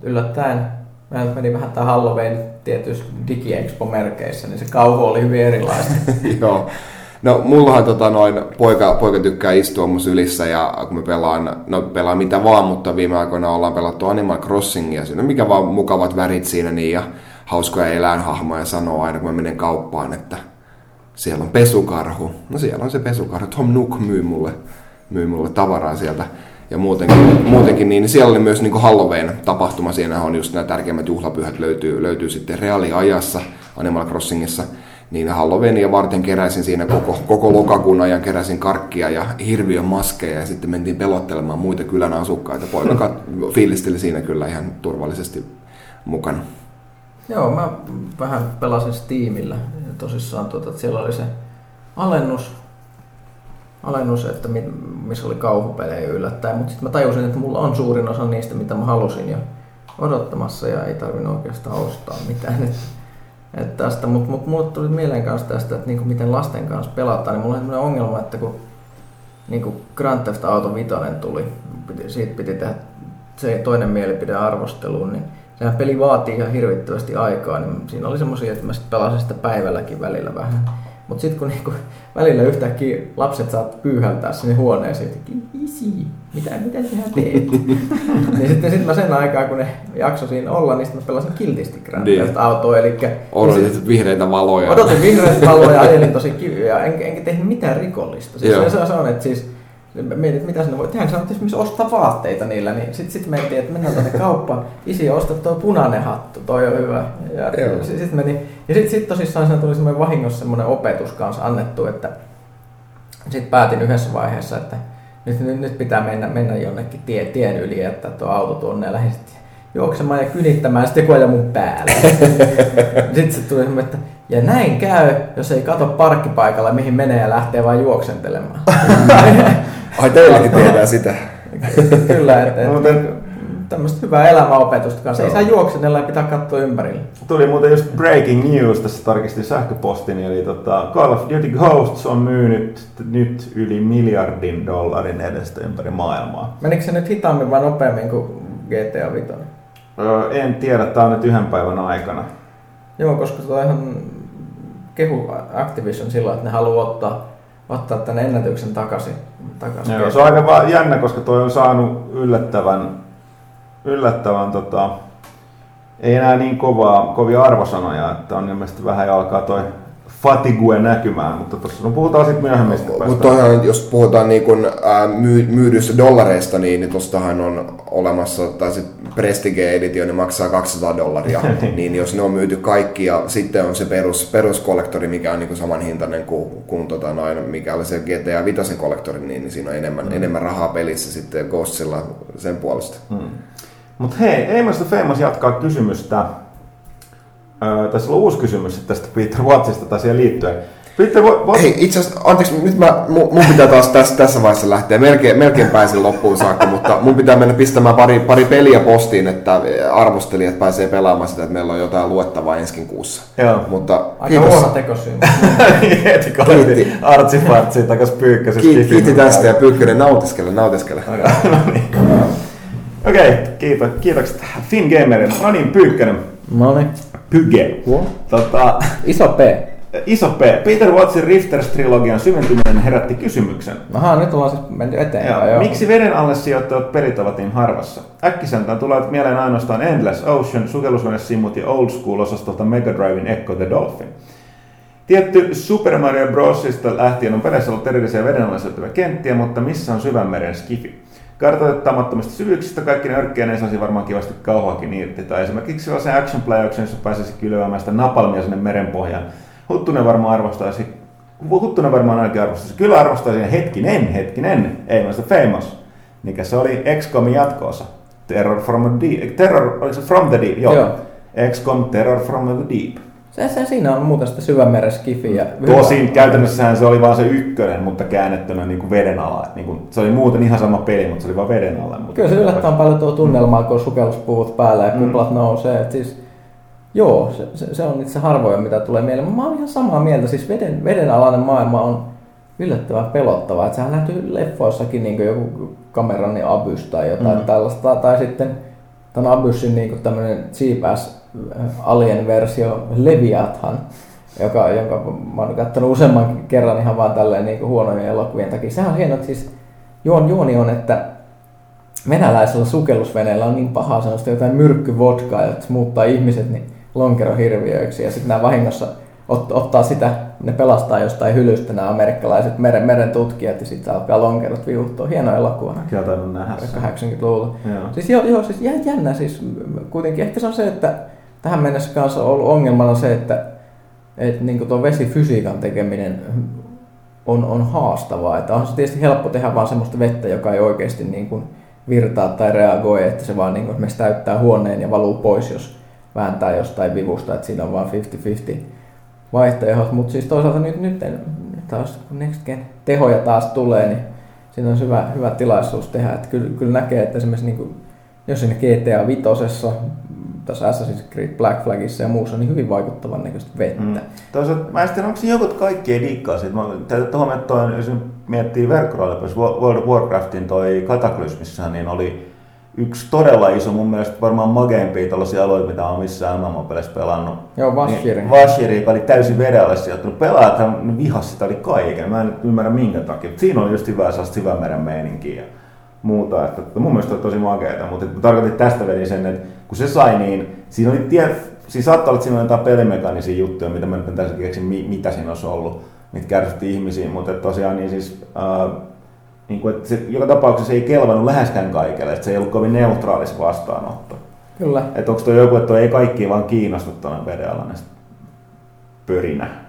Yllättäen meillä meni vähän tämä Halloween tietyissä DigiExpo-merkeissä, niin se kauhu oli hyvin erilaista. Joo. No mullahan tota noin, poika, poika tykkää istua mun sylissä ja kun me pelaan, no pelaan mitä vaan, mutta viime aikoina ollaan pelattu Animal Crossingia, siinä mikä vaan mukavat värit siinä niin ja hauskoja eläinhahmoja sanoo aina kun mä menen kauppaan, että siellä on pesukarhu. No siellä on se pesukarhu. Tom Nook myy mulle, myy mulle tavaraa sieltä ja muutenkin, muutenkin niin siellä oli myös niin Halloween tapahtuma. Siinä on just nämä tärkeimmät juhlapyhät löytyy, löytyy sitten reaaliajassa Animal Crossingissa. Niin Halloweenia varten keräsin siinä koko, koko lokakuun ajan, keräsin karkkia ja hirviön maskeja ja sitten mentiin pelottelemaan muita kylän asukkaita. Poika fiilisteli siinä kyllä ihan turvallisesti mukana. Joo, mä vähän pelasin Steamillä. Tosissaan tuota, siellä oli se alennus alennus, että missä oli kauhupelejä yllättäen, mutta sitten mä tajusin, että mulla on suurin osa niistä, mitä mä halusin jo odottamassa ja ei tarvinnut oikeastaan ostaa mitään. Et, et tästä, mutta mut, mulle tuli mieleen kanssa tästä, että niinku miten lasten kanssa pelataan, niin mulla on sellainen ongelma, että kun niinku Grand Theft Auto 5 tuli, piti, siitä piti tehdä se toinen mielipidearvostelu, niin sehän peli vaatii ihan hirvittävästi aikaa, niin siinä oli semmoisia, että mä sitten pelasin sitä päivälläkin välillä vähän. Mutta sitten kun niinku, välillä yhtäkkiä lapset saat pyyhältää sinne huoneeseen, että isi, mitä, mitä sinä teet? niin sitten sit mä sen aikaa, kun ne jakso siinä olla, niin sitten mä pelasin kiltisti Grand niin. autoa. Eli, Odotit sit, vihreitä valoja. Odotin vihreitä valoja, ajelin tosi kiviä, enkä, enkä tehnyt mitään rikollista. Siis se, se on, että siis mietit, että mitä sinne voi tehdä. Sanoit esimerkiksi ostaa vaatteita niillä, niin sitten sit mentiin, että mennään tuonne kauppaan. Isi, osta tuo punainen hattu, toi on hyvä. Ja sitten sit meni. Ja sitten sit tosissaan siinä tuli semmoinen vahingossa semmoinen opetus kanssa annettu, että sitten päätin yhdessä vaiheessa, että nyt, nyt, nyt pitää mennä, mennä jonnekin tie, tien yli, että tuo auto tuonne ja lähdin juoksemaan ja kynittämään sitten joku mun päälle. sitten se tuli semmoinen, että ja näin käy, jos ei kato parkkipaikalla, mihin menee ja lähtee vain juoksentelemaan. Ai teilläkin tehdään sitä. Kyllä, että et, tämmöistä hyvää elämäopetusta kanssa. Ei saa juoksennella ja pitää katsoa ympärille. Tuli muuten just breaking news, tässä tarkistin sähköpostini, eli tota, Call of Duty Ghosts on myynyt nyt yli miljardin dollarin edestä ympäri maailmaa. Menikö se nyt hitaammin vai nopeammin kuin GTA 5? Öö, en tiedä, tämä on nyt yhden päivän aikana. Joo, koska toihan kehu Activision silloin, että ne haluaa ottaa, ottaa tämän ennätyksen takaisin. takaisin Joo, se on aika vaan jännä, koska toi on saanut yllättävän, yllättävän tota, ei enää niin kovaa, kovia arvosanoja, että on ilmeisesti vähän alkaa toi fatigue näkymään, mutta tuossa no puhutaan sitten myöhemmin. Mutta jos puhutaan niin kun, ää, myy, myydyistä dollareista, niin, niin tuostahan on olemassa, tai se Prestige Edition niin maksaa 200 dollaria, niin jos ne on myyty kaikki ja sitten on se perus, peruskollektori, mikä on niin saman hintainen kuin, kuin tota noin, mikä oli se GTA 5 kollektori, niin, niin siinä on enemmän, mm. enemmän rahaa pelissä sitten Ghostilla sen puolesta. Mm. Mutta hei, Amos the Famous jatkaa kysymystä Öö, tässä on uusi kysymys tästä Peter Wattsista tai siihen liittyen. Vo, vo, Hei, itse asiassa, anteeksi, nyt mä, mun, mun pitää taas tässä, tässä vaiheessa lähteä. Melkein, melkein pääsin loppuun saakka, mutta mun pitää mennä pistämään pari, pari peliä postiin, että arvostelijat pääsee pelaamaan sitä, että meillä on jotain luettavaa ensi kuussa. Joo. Mutta Aika huono tekosyy. Heti koitti artsifartsiin takas pyykkäsessä. kiitti, kiitti tästä ja Pyykkönen nautiskele, nautiskele. No niin. Okei, kiitos, kiitokset Finn Gamerin. No niin, Pyykkönen. No niin. Pyge. Tota, Iso P. iso P. Peter Wattsin Rifters-trilogian syventyminen herätti kysymyksen. Aha, nyt ollaan siis menty eteenpäin. Joo. Joo. Miksi veden alle sijoittavat pelit ovat niin harvassa? Äkkiseltään tulee mieleen ainoastaan Endless Ocean, sukellusvenesimmut ja Old School-osastolta Mega Driven Echo the Dolphin. Tietty Super Mario Brosista lähtien on peleissä ollut erillisiä veden alle sijoittavia kenttiä, mutta missä on syvänmeren skifi? Kartoitettamattomista syvyyksistä kaikki ne örkkien ei saisi varmaan kivasti kauhaakin irti. Tai esimerkiksi sellaisen action playauksen, jossa pääsisi kylvämään sitä napalmia sinne merenpohjaan. Huttunen varmaan arvostaisi, Huttunen varmaan ainakin arvostaisi. Kyllä arvostaisi hetkinen, hetkinen, ei mä sitä famous. Mikä se oli XCOMin jatkoosa. Terror from the Deep. Terror, oliko se From the Deep? Joo. Joo. XCOM Terror from the Deep. Se, se, siinä on muuten sitä syvämeren skifiä. Tosin käytännössähän se oli vaan se ykkönen, mutta käännettynä niin kuin veden alla. Et Niin kuin, se oli muuten ihan sama peli, mutta se oli vaan veden alla. Mutta Kyllä se yllättävän paljon tuo tunnelmaa, kun sukelluspuvut päällä ja Mm. kuplat nousee. Et siis, joo, se, se, se, on itse harvoja, mitä tulee mieleen. Mä oon ihan samaa mieltä. Siis veden, vedenalainen maailma on yllättävän pelottavaa. Et sehän näkyy leffoissakin niin joku kamerani abys tai jotain Mm. tällaista. Tai sitten tämän abysin niin tämmöinen cheap ass alien-versio Leviathan, joka, jonka mä oon katsonut useamman kerran ihan vaan tälleen niin huonojen elokuvien takia. Sehän on hieno, että siis juon, juoni on, että venäläisellä sukellusveneellä on niin pahaa sellaista jotain myrkkyvodkaa, että muuttaa ihmiset niin lonkerohirviöiksi ja sitten nämä vahingossa ot, ottaa sitä, ne pelastaa jostain hylystä nämä amerikkalaiset meren, meren tutkijat ja sitten alkaa lonkerot viuhtua. Hieno elokuva. Kyllä tainnut nähdä sen. 80-luvulla. Joo. Siis joo, joo siis jä- jännä siis kuitenkin. Ehkä se on se, että tähän mennessä kanssa on ollut ongelmana se, että, että niin tuo vesifysiikan tekeminen on, on haastavaa. Että on se tietysti helppo tehdä vaan semmoista vettä, joka ei oikeasti niin kuin virtaa tai reagoi, että se vaan niin kuin esimerkiksi täyttää huoneen ja valuu pois, jos vääntää jostain vivusta, että siinä on vain 50-50 vaihtoehdot. Mutta siis toisaalta nyt, nyt, nyt taas, kun Next Gen tehoja taas tulee, niin siinä on hyvä, hyvä tilaisuus tehdä. Että kyllä, kyllä näkee, että esimerkiksi niin kuin, jos siinä GTA 5, tässä Assassin's Creed Black Flagissa ja muussa, niin hyvin vaikuttavan näköistä vettä. Mm. Toisaalta mä en onko se joku, että kaikki ei dikkaa siitä. Mä täytyy tuohon, toi, jos miettii verkkorollepelissä World of Warcraftin toi Cataclysmissa, niin oli yksi todella iso, mun mielestä varmaan mageimpia tällaisia alueita, mitä on missään MMO-pelissä pelannut. Joo, Vashirin. Niin, Vashiri, joka oli täysin vedelle sijoittunut. Pelaajat ne vihas sitä oli kaiken. Mä en ymmärrä minkä takia. Siinä oli just hyvää sellaista syvämeren meininkiä muuta. Että, että mun mielestä on tosi makeeta. Mutta että tarkoitin tästä vedin sen, että kun se sai, niin siinä oli tie, siinä saattaa olla, että siinä on jotain pelimekaanisia juttuja, mitä mä nyt en täysin keksi, mi- mitä siinä olisi ollut, mitkä ärsytti ihmisiä. Mutta että tosiaan niin siis, äh, niin kuin, että se, joka tapauksessa ei kelvannut läheskään kaikille, että se ei ollut kovin neutraalis vastaanotto. Kyllä. Että onko tuo joku, että toi ei kaikki vaan kiinnosta tuonne vedenalainen pörinä.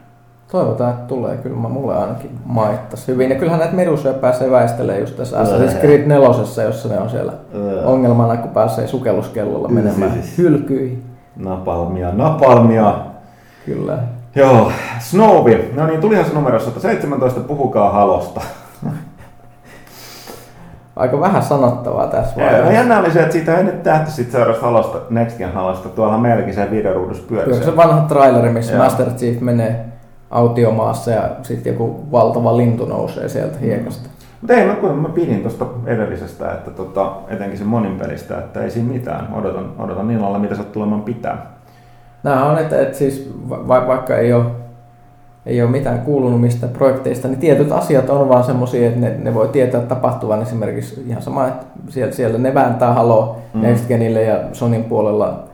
Toivotaan, että tulee. Kyllä mä mulle ainakin maittas hyvin. Ja kyllähän näitä medusoja pääsee väistelemään just tässä Assassin's Creed 4, jossa ne on siellä Öö. ongelmana, kun pääsee sukelluskellolla menemään hylkyihin. Napalmia, napalmia. Kyllä. Joo, Snowy. No niin, tulihan se numero 117, puhukaa halosta. Aika vähän sanottavaa tässä Ja vaiheessa. jännä oli se, että siitä ei nyt tähty sit seuraavasta halosta, Next Gen halosta. Tuolla meilläkin se videoruudussa Kyllä pyörii. se vanha traileri, missä Joo. Master Chief menee autiomaassa ja sitten joku valtava lintu nousee sieltä hiekasta. Mutta ei, mä, kun mä pidin tuosta edellisestä, että tota, etenkin sen monin pelistä, että ei siinä mitään. Odotan, odotan illalla, mitä sä tulemaan pitää. Nämä on, että, että siis va- vaikka ei ole, ei ole mitään kuulunut mistä projekteista, niin tietyt asiat on vaan semmoisia, että ne, ne voi tietää tapahtuvan esimerkiksi ihan sama, että siellä, siellä ne vääntää Halo Mm. mm. Next Genille ja Sonin puolella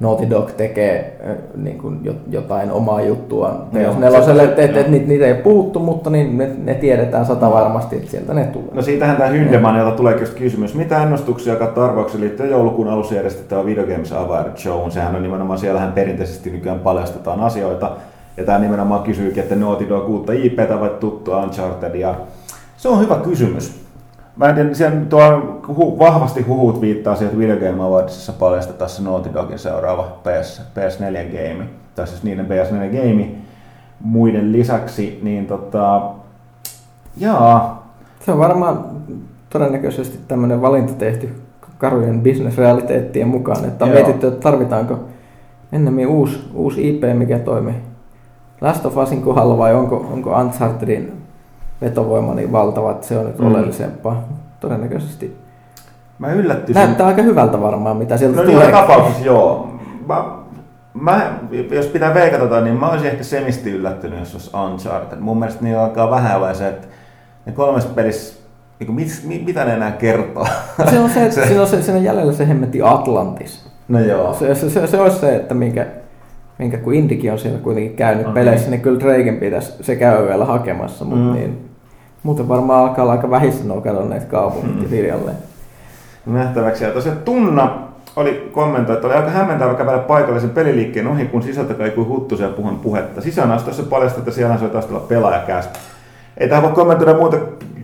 Naughty Dog tekee äh, niin kuin jo- jotain omaa juttuaan Joo, PS4, se- että et, et, niitä, niitä ei puhuttu, mutta niin ne, ne tiedetään sata varmasti, että sieltä ne tulee. No siitähän tämä Hyndemanilta tulee just kysymys. Mitä ennustuksia kautta arvauksia liittyen joulukuun alussa järjestettävän Video Games Award Show? Sehän on nimenomaan, siellähän perinteisesti nykyään paljastetaan asioita. Ja tämä nimenomaan kysyykin, että Naughty Dog uutta IPtä vai tuttu Uncharted. Ja se on hyvä kysymys. Mä en tiedä, siellä tuo hu, vahvasti huhut viittaa siihen, että Video Game Awardsissa paljastetaan se Naughty Dogin seuraava PS, PS4 game, tai siis niiden PS4 game. muiden lisäksi, niin tota, jaa, Se on varmaan todennäköisesti tämmöinen valinta tehty karujen bisnesrealiteettien mukaan, että on Joo. mietitty, että tarvitaanko ennemmin uusi, uusi IP, mikä toimii Last of Usin kohdalla vai onko, onko Unchartedin vetovoima niin valtava, että se on nyt Mm. oleellisempaa. Todennäköisesti mä yllättyisin. näyttää aika hyvältä varmaan, mitä sieltä No tulee. joka tapauksessa joo. Mä, mä, jos pitää veikata tota, niin mä olisin ehkä semisti yllättynyt, jos olisi Uncharted. Mun mielestä niin alkaa vähän olla se, että ne kolmessa pelissä, niin mit, mit, mitä ne enää kertoo? Se on se, että se. Siinä, on se, siinä on jäljellä se hemmetti Atlantis. No joo. Se, se, se, se olisi se, että minkä, minkä kun Indikin on siellä kuitenkin käynyt okay. peleissä, niin kyllä Draken pitäisi se käy vielä hakemassa, mutta Mm. niin, muuten varmaan alkaa olla aika vähissä nuo kadonneet kaupungit Mm. nähtäväksi. Ja tosiaan Tunna oli kommentoi, että oli aika hämmentävä kävellä paikallisen peliliikkeen ohi, kun sisältä kaikui huttusia puhun puhetta. Sisäänastossa paljastui, että siellä soi taustalla pelaajakästä. Ei tähän voi kommentoida muuta.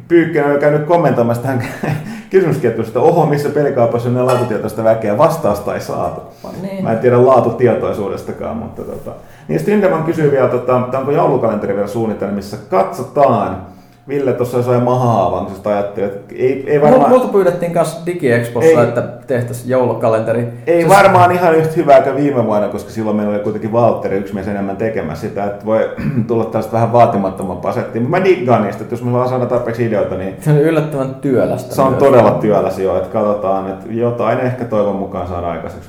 Pyykkönen on käynyt kommentoimassa tähän kysymysketjuun, että oho, missä pelikaupassa on ne laatutietoista väkeä. Vastausta ei saatu. Niin. Mä en tiedä laatutietoisuudestakaan, mutta tota. Niin sitten Lindeman kysyy vielä, tota, onko joulukalenteri vielä suunnitelmissa. Katsotaan. Ville tuossa sai maha-avauksesta ajatteli, että ei, ei varmaan... multa pyydettiin kanssa DigiExpossa, Ei. että tehtäisiin joulukalenteri. Ei Se- varmaan ihan yhtä hyvää kuin viime vuonna, koska silloin meillä oli kuitenkin Valtteri yksi mies enemmän tekemässä sitä, että voi tulla tällaista vähän vaatimattomampaa settiä. Mutta mä diggaan niistä, että jos me vaan saadaan tarpeeksi ideoita, niin Se on yllättävän työlästä. se on myös. todella työläs jo, että katsotaan, että jotain ehkä toivon mukaan saadaan aikaiseksi.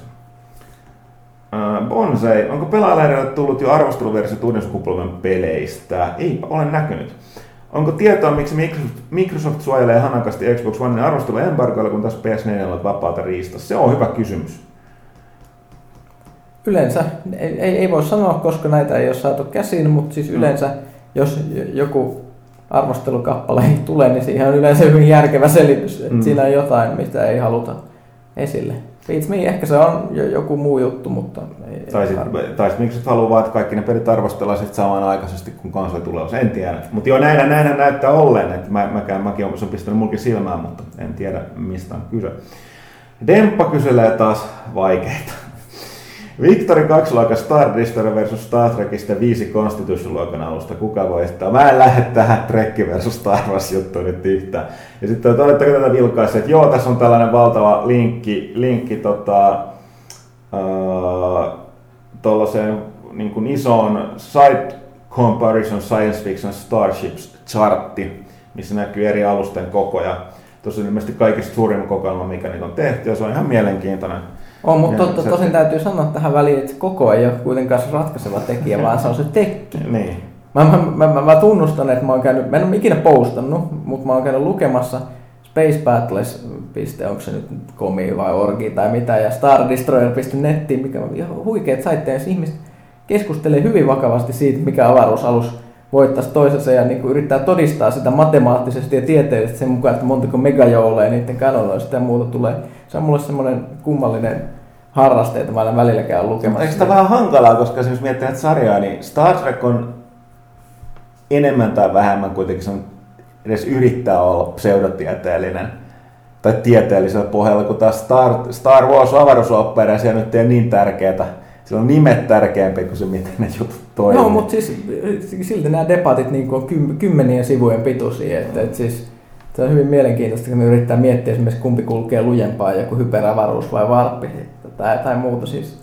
Äh, Bonsai, onko pelaajalähdelle tullut jo arvosteluversiot uuden sukupolven peleistä? Ei ole näkynyt. Onko tietoa, miksi Microsoft, Microsoft suojelee hanakasti Xbox Onein arvosteluembargoilla, kun taas PS4 on vapaata riistassa? Se on hyvä kysymys. Yleensä, ei, ei, ei voi sanoa, koska näitä ei ole saatu käsiin, mutta siis yleensä, jos j- joku arvostelukappale ei tule, niin siihen on yleensä hyvin järkevä selitys, että Mm. mm. siinä on jotain, mitä ei haluta esille. Beats me, ehkä se on jo joku muu juttu, mutta ei, Tai sitten varmaan. tai sit Microsoft haluaa vaan, että kaikki ne pelit arvostellaan sit samanaikaisesti, kun konsoli tulee. En tiedä. Mutta joo, näinä, näinä näyttää olleen. Että mä, mäkään, mäkin on, se on pistänyt mulkin silmään, mutta en tiedä mistä on kyse. Demppa kyselee taas vaikeita. Victory 2 luokan Star Destroyer versus Star Trekistä 5 Constitution-luokan alusta. Kuka voittaa? Mä en lähde tähän Trekki versus Star Wars juttuun nyt yhtään. Ja sitten te oletteko tätä vilkaisseet? että joo, tässä on tällainen valtava linkki, linkki tota, tuollaiseen niin kuin isoon Side Comparison Science Fiction Starships chartti, missä näkyy eri alusten kokoja. Tuossa on ilmeisesti kaikista suurin kokoelma, mikä niitä on tehty, ja se on ihan mielenkiintoinen. On, mutta totta, se- tosin täytyy sanoa tähän väliin, että koko ei ole kuitenkaan se ratkaiseva tekijä, vaan se on se tekki. Niin. Mä, mä, mä, mä, mä tunnustan, että mä oon käynyt, mä en ole ikinä postannut, mutta mä oon käynyt lukemassa Space Battles, piste, onko se nyt komi vai orgi tai mitä, ja stardestroyer.nettiin, mikä on ihan huikeet saitte, jos ihmiset keskustelee hyvin vakavasti siitä, mikä avaruusalus voittaisi toisensa ja niin kuin yrittää todistaa sitä matemaattisesti ja tieteellisesti sen mukaan, että montako megajouleja niiden kanonoista ja muuta tulee. Se on mulle semmoinen kummallinen harraste, että mä aina välillä käyn lukemassa. Eikö sitä vähän hankalaa, koska jos miettii näitä sarjaa, niin Star Trek on enemmän tai vähemmän kuitenkin se on edes yrittää olla pseudotieteellinen tai tieteellisellä pohjalla, kun taas Star, Star Wars avaruusopera, se nyt ei ole niin tärkeää. Sillä on nimet tärkeämpi kuin se, miten ne jutut toimii. Joo, mutta siis silti nämä debatit niin on kym, kymmenien sivujen pituisia. Että, et siis, se on hyvin mielenkiintoista, kun yrittää miettiä esimerkiksi kumpi kulkee lujempaa, joku hyperavaruus vai varppi tai, tai muuta. Siis,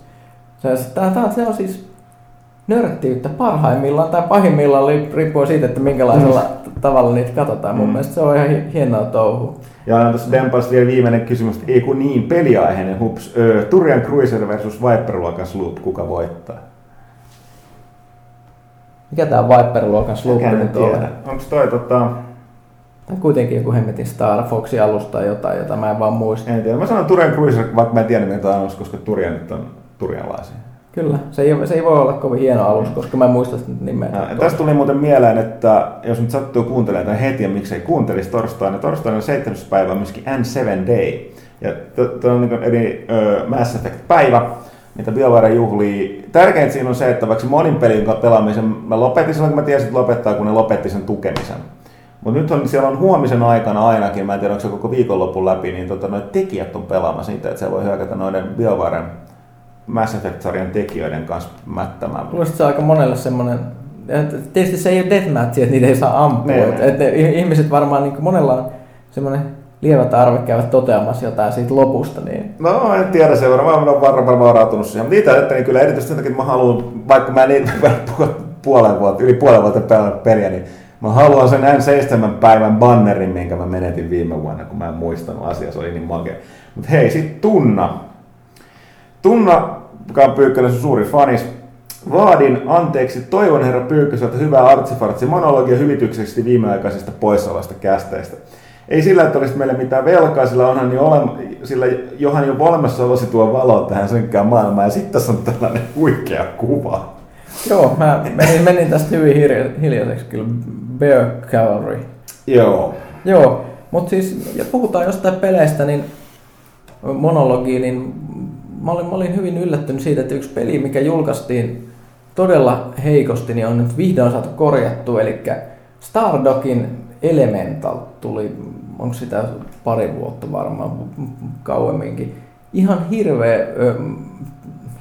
se, tää, tää, se on siis nörttiyttä parhaimmillaan tai pahimmillaan riippuen siitä, että minkälaisella mm. tavalla niitä katsotaan. Mun Mm. mielestä se on ihan hi- hienoa touhua. Ja on tuossa Dempasta vielä viimeinen kysymys, että ei kun niin, peliaiheinen hups. Turian Cruiser versus Viper-luokan Sloop, kuka voittaa? Mikä tää Viper-luokan en nyt on? Onko toi tota... Tai kuitenkin joku hemmetin Star Foxin alusta tai jotain, jota mä en vaan muista. En tiedä. Mä sanon Turian Cruiser, vaikka mä en tiedä mitä on, koska Turian nyt on turialaisia. Kyllä, se ei, se ei voi olla kovin hieno alus, koska mä en muista sitä nimeä. Ja tästä tuli muuten mieleen, että jos nyt sattuu kuuntelemaan tämän heti ja miksei kuuntelisi torstaina, niin torstaina on 7. päivä on myöskin N7 Day. Ja tämä on niin eri ö, Mass Effect-päivä, mitä BioWare juhlii. Tärkeintä siinä on se, että vaikka monin pelin pelaamisen mä lopetin silloin, kun mä tiesin, että lopettaa, kun ne lopetti sen tukemisen. Mutta nyt on, siellä on huomisen aikana ainakin, mä en tiedä onko se koko viikonlopun läpi, niin tota, noit tekijät on pelaamassa niitä, että se voi hyökätä noiden BioWaren Mass Effect-sarjan tekijöiden kanssa mättämään. Mielestäni se on aika monelle semmoinen et tietysti se ei ole deathmatch, että niitä ei saa ampua. Ne, Et, ne. et, ne ihmiset varmaan, niin monella on semmoinen lievä tarve käyvät toteamassa jotain siitä lopusta, niin No en tiedä verran, mä oon varmaan varautunut siihen. Mutta itse ajattelin kyllä erityisesti sen takia, että mä haluan, vaikka mä en niin puolen vuotta, yli puolen vuotta peliä, niin mä haluan sen näin seitsemän päivän bannerin, minkä mä menetin viime vuonna, kun mä en muistanut asiaa, se oli niin makea. Mutta hei, sit Tunna. Tunna, joka on Pyykkönen suuri fanis, Vaadin anteeksi, toivon herra Pyykköseltä hyvää artsifartsi monologia hyvitykseksi viimeaikaisista poissaoloista kästeistä. Ei sillä, että olisi meille mitään velkaa, sillä, onhan jo olema, sillä johan jo olemassaolosi tuo valo tähän synkkään maailmaan. Ja sitten tässä on tällainen huikea kuva. joo, mä menin, menin tästä hyvin hilja- hiljaiseksi kyllä. Bear Cavalry. Joo. Joo, mutta siis, ja puhutaan jostain peleistä, niin monologiin, niin mä olin, mä olin hyvin yllättynyt siitä, että yksi peli, mikä julkaistiin todella heikosti, niin on nyt vihdoin saatu korjattu, eli Stardokin Elemental tuli, onko sitä pari vuotta varmaan, kauemminkin. Ihan hirveä,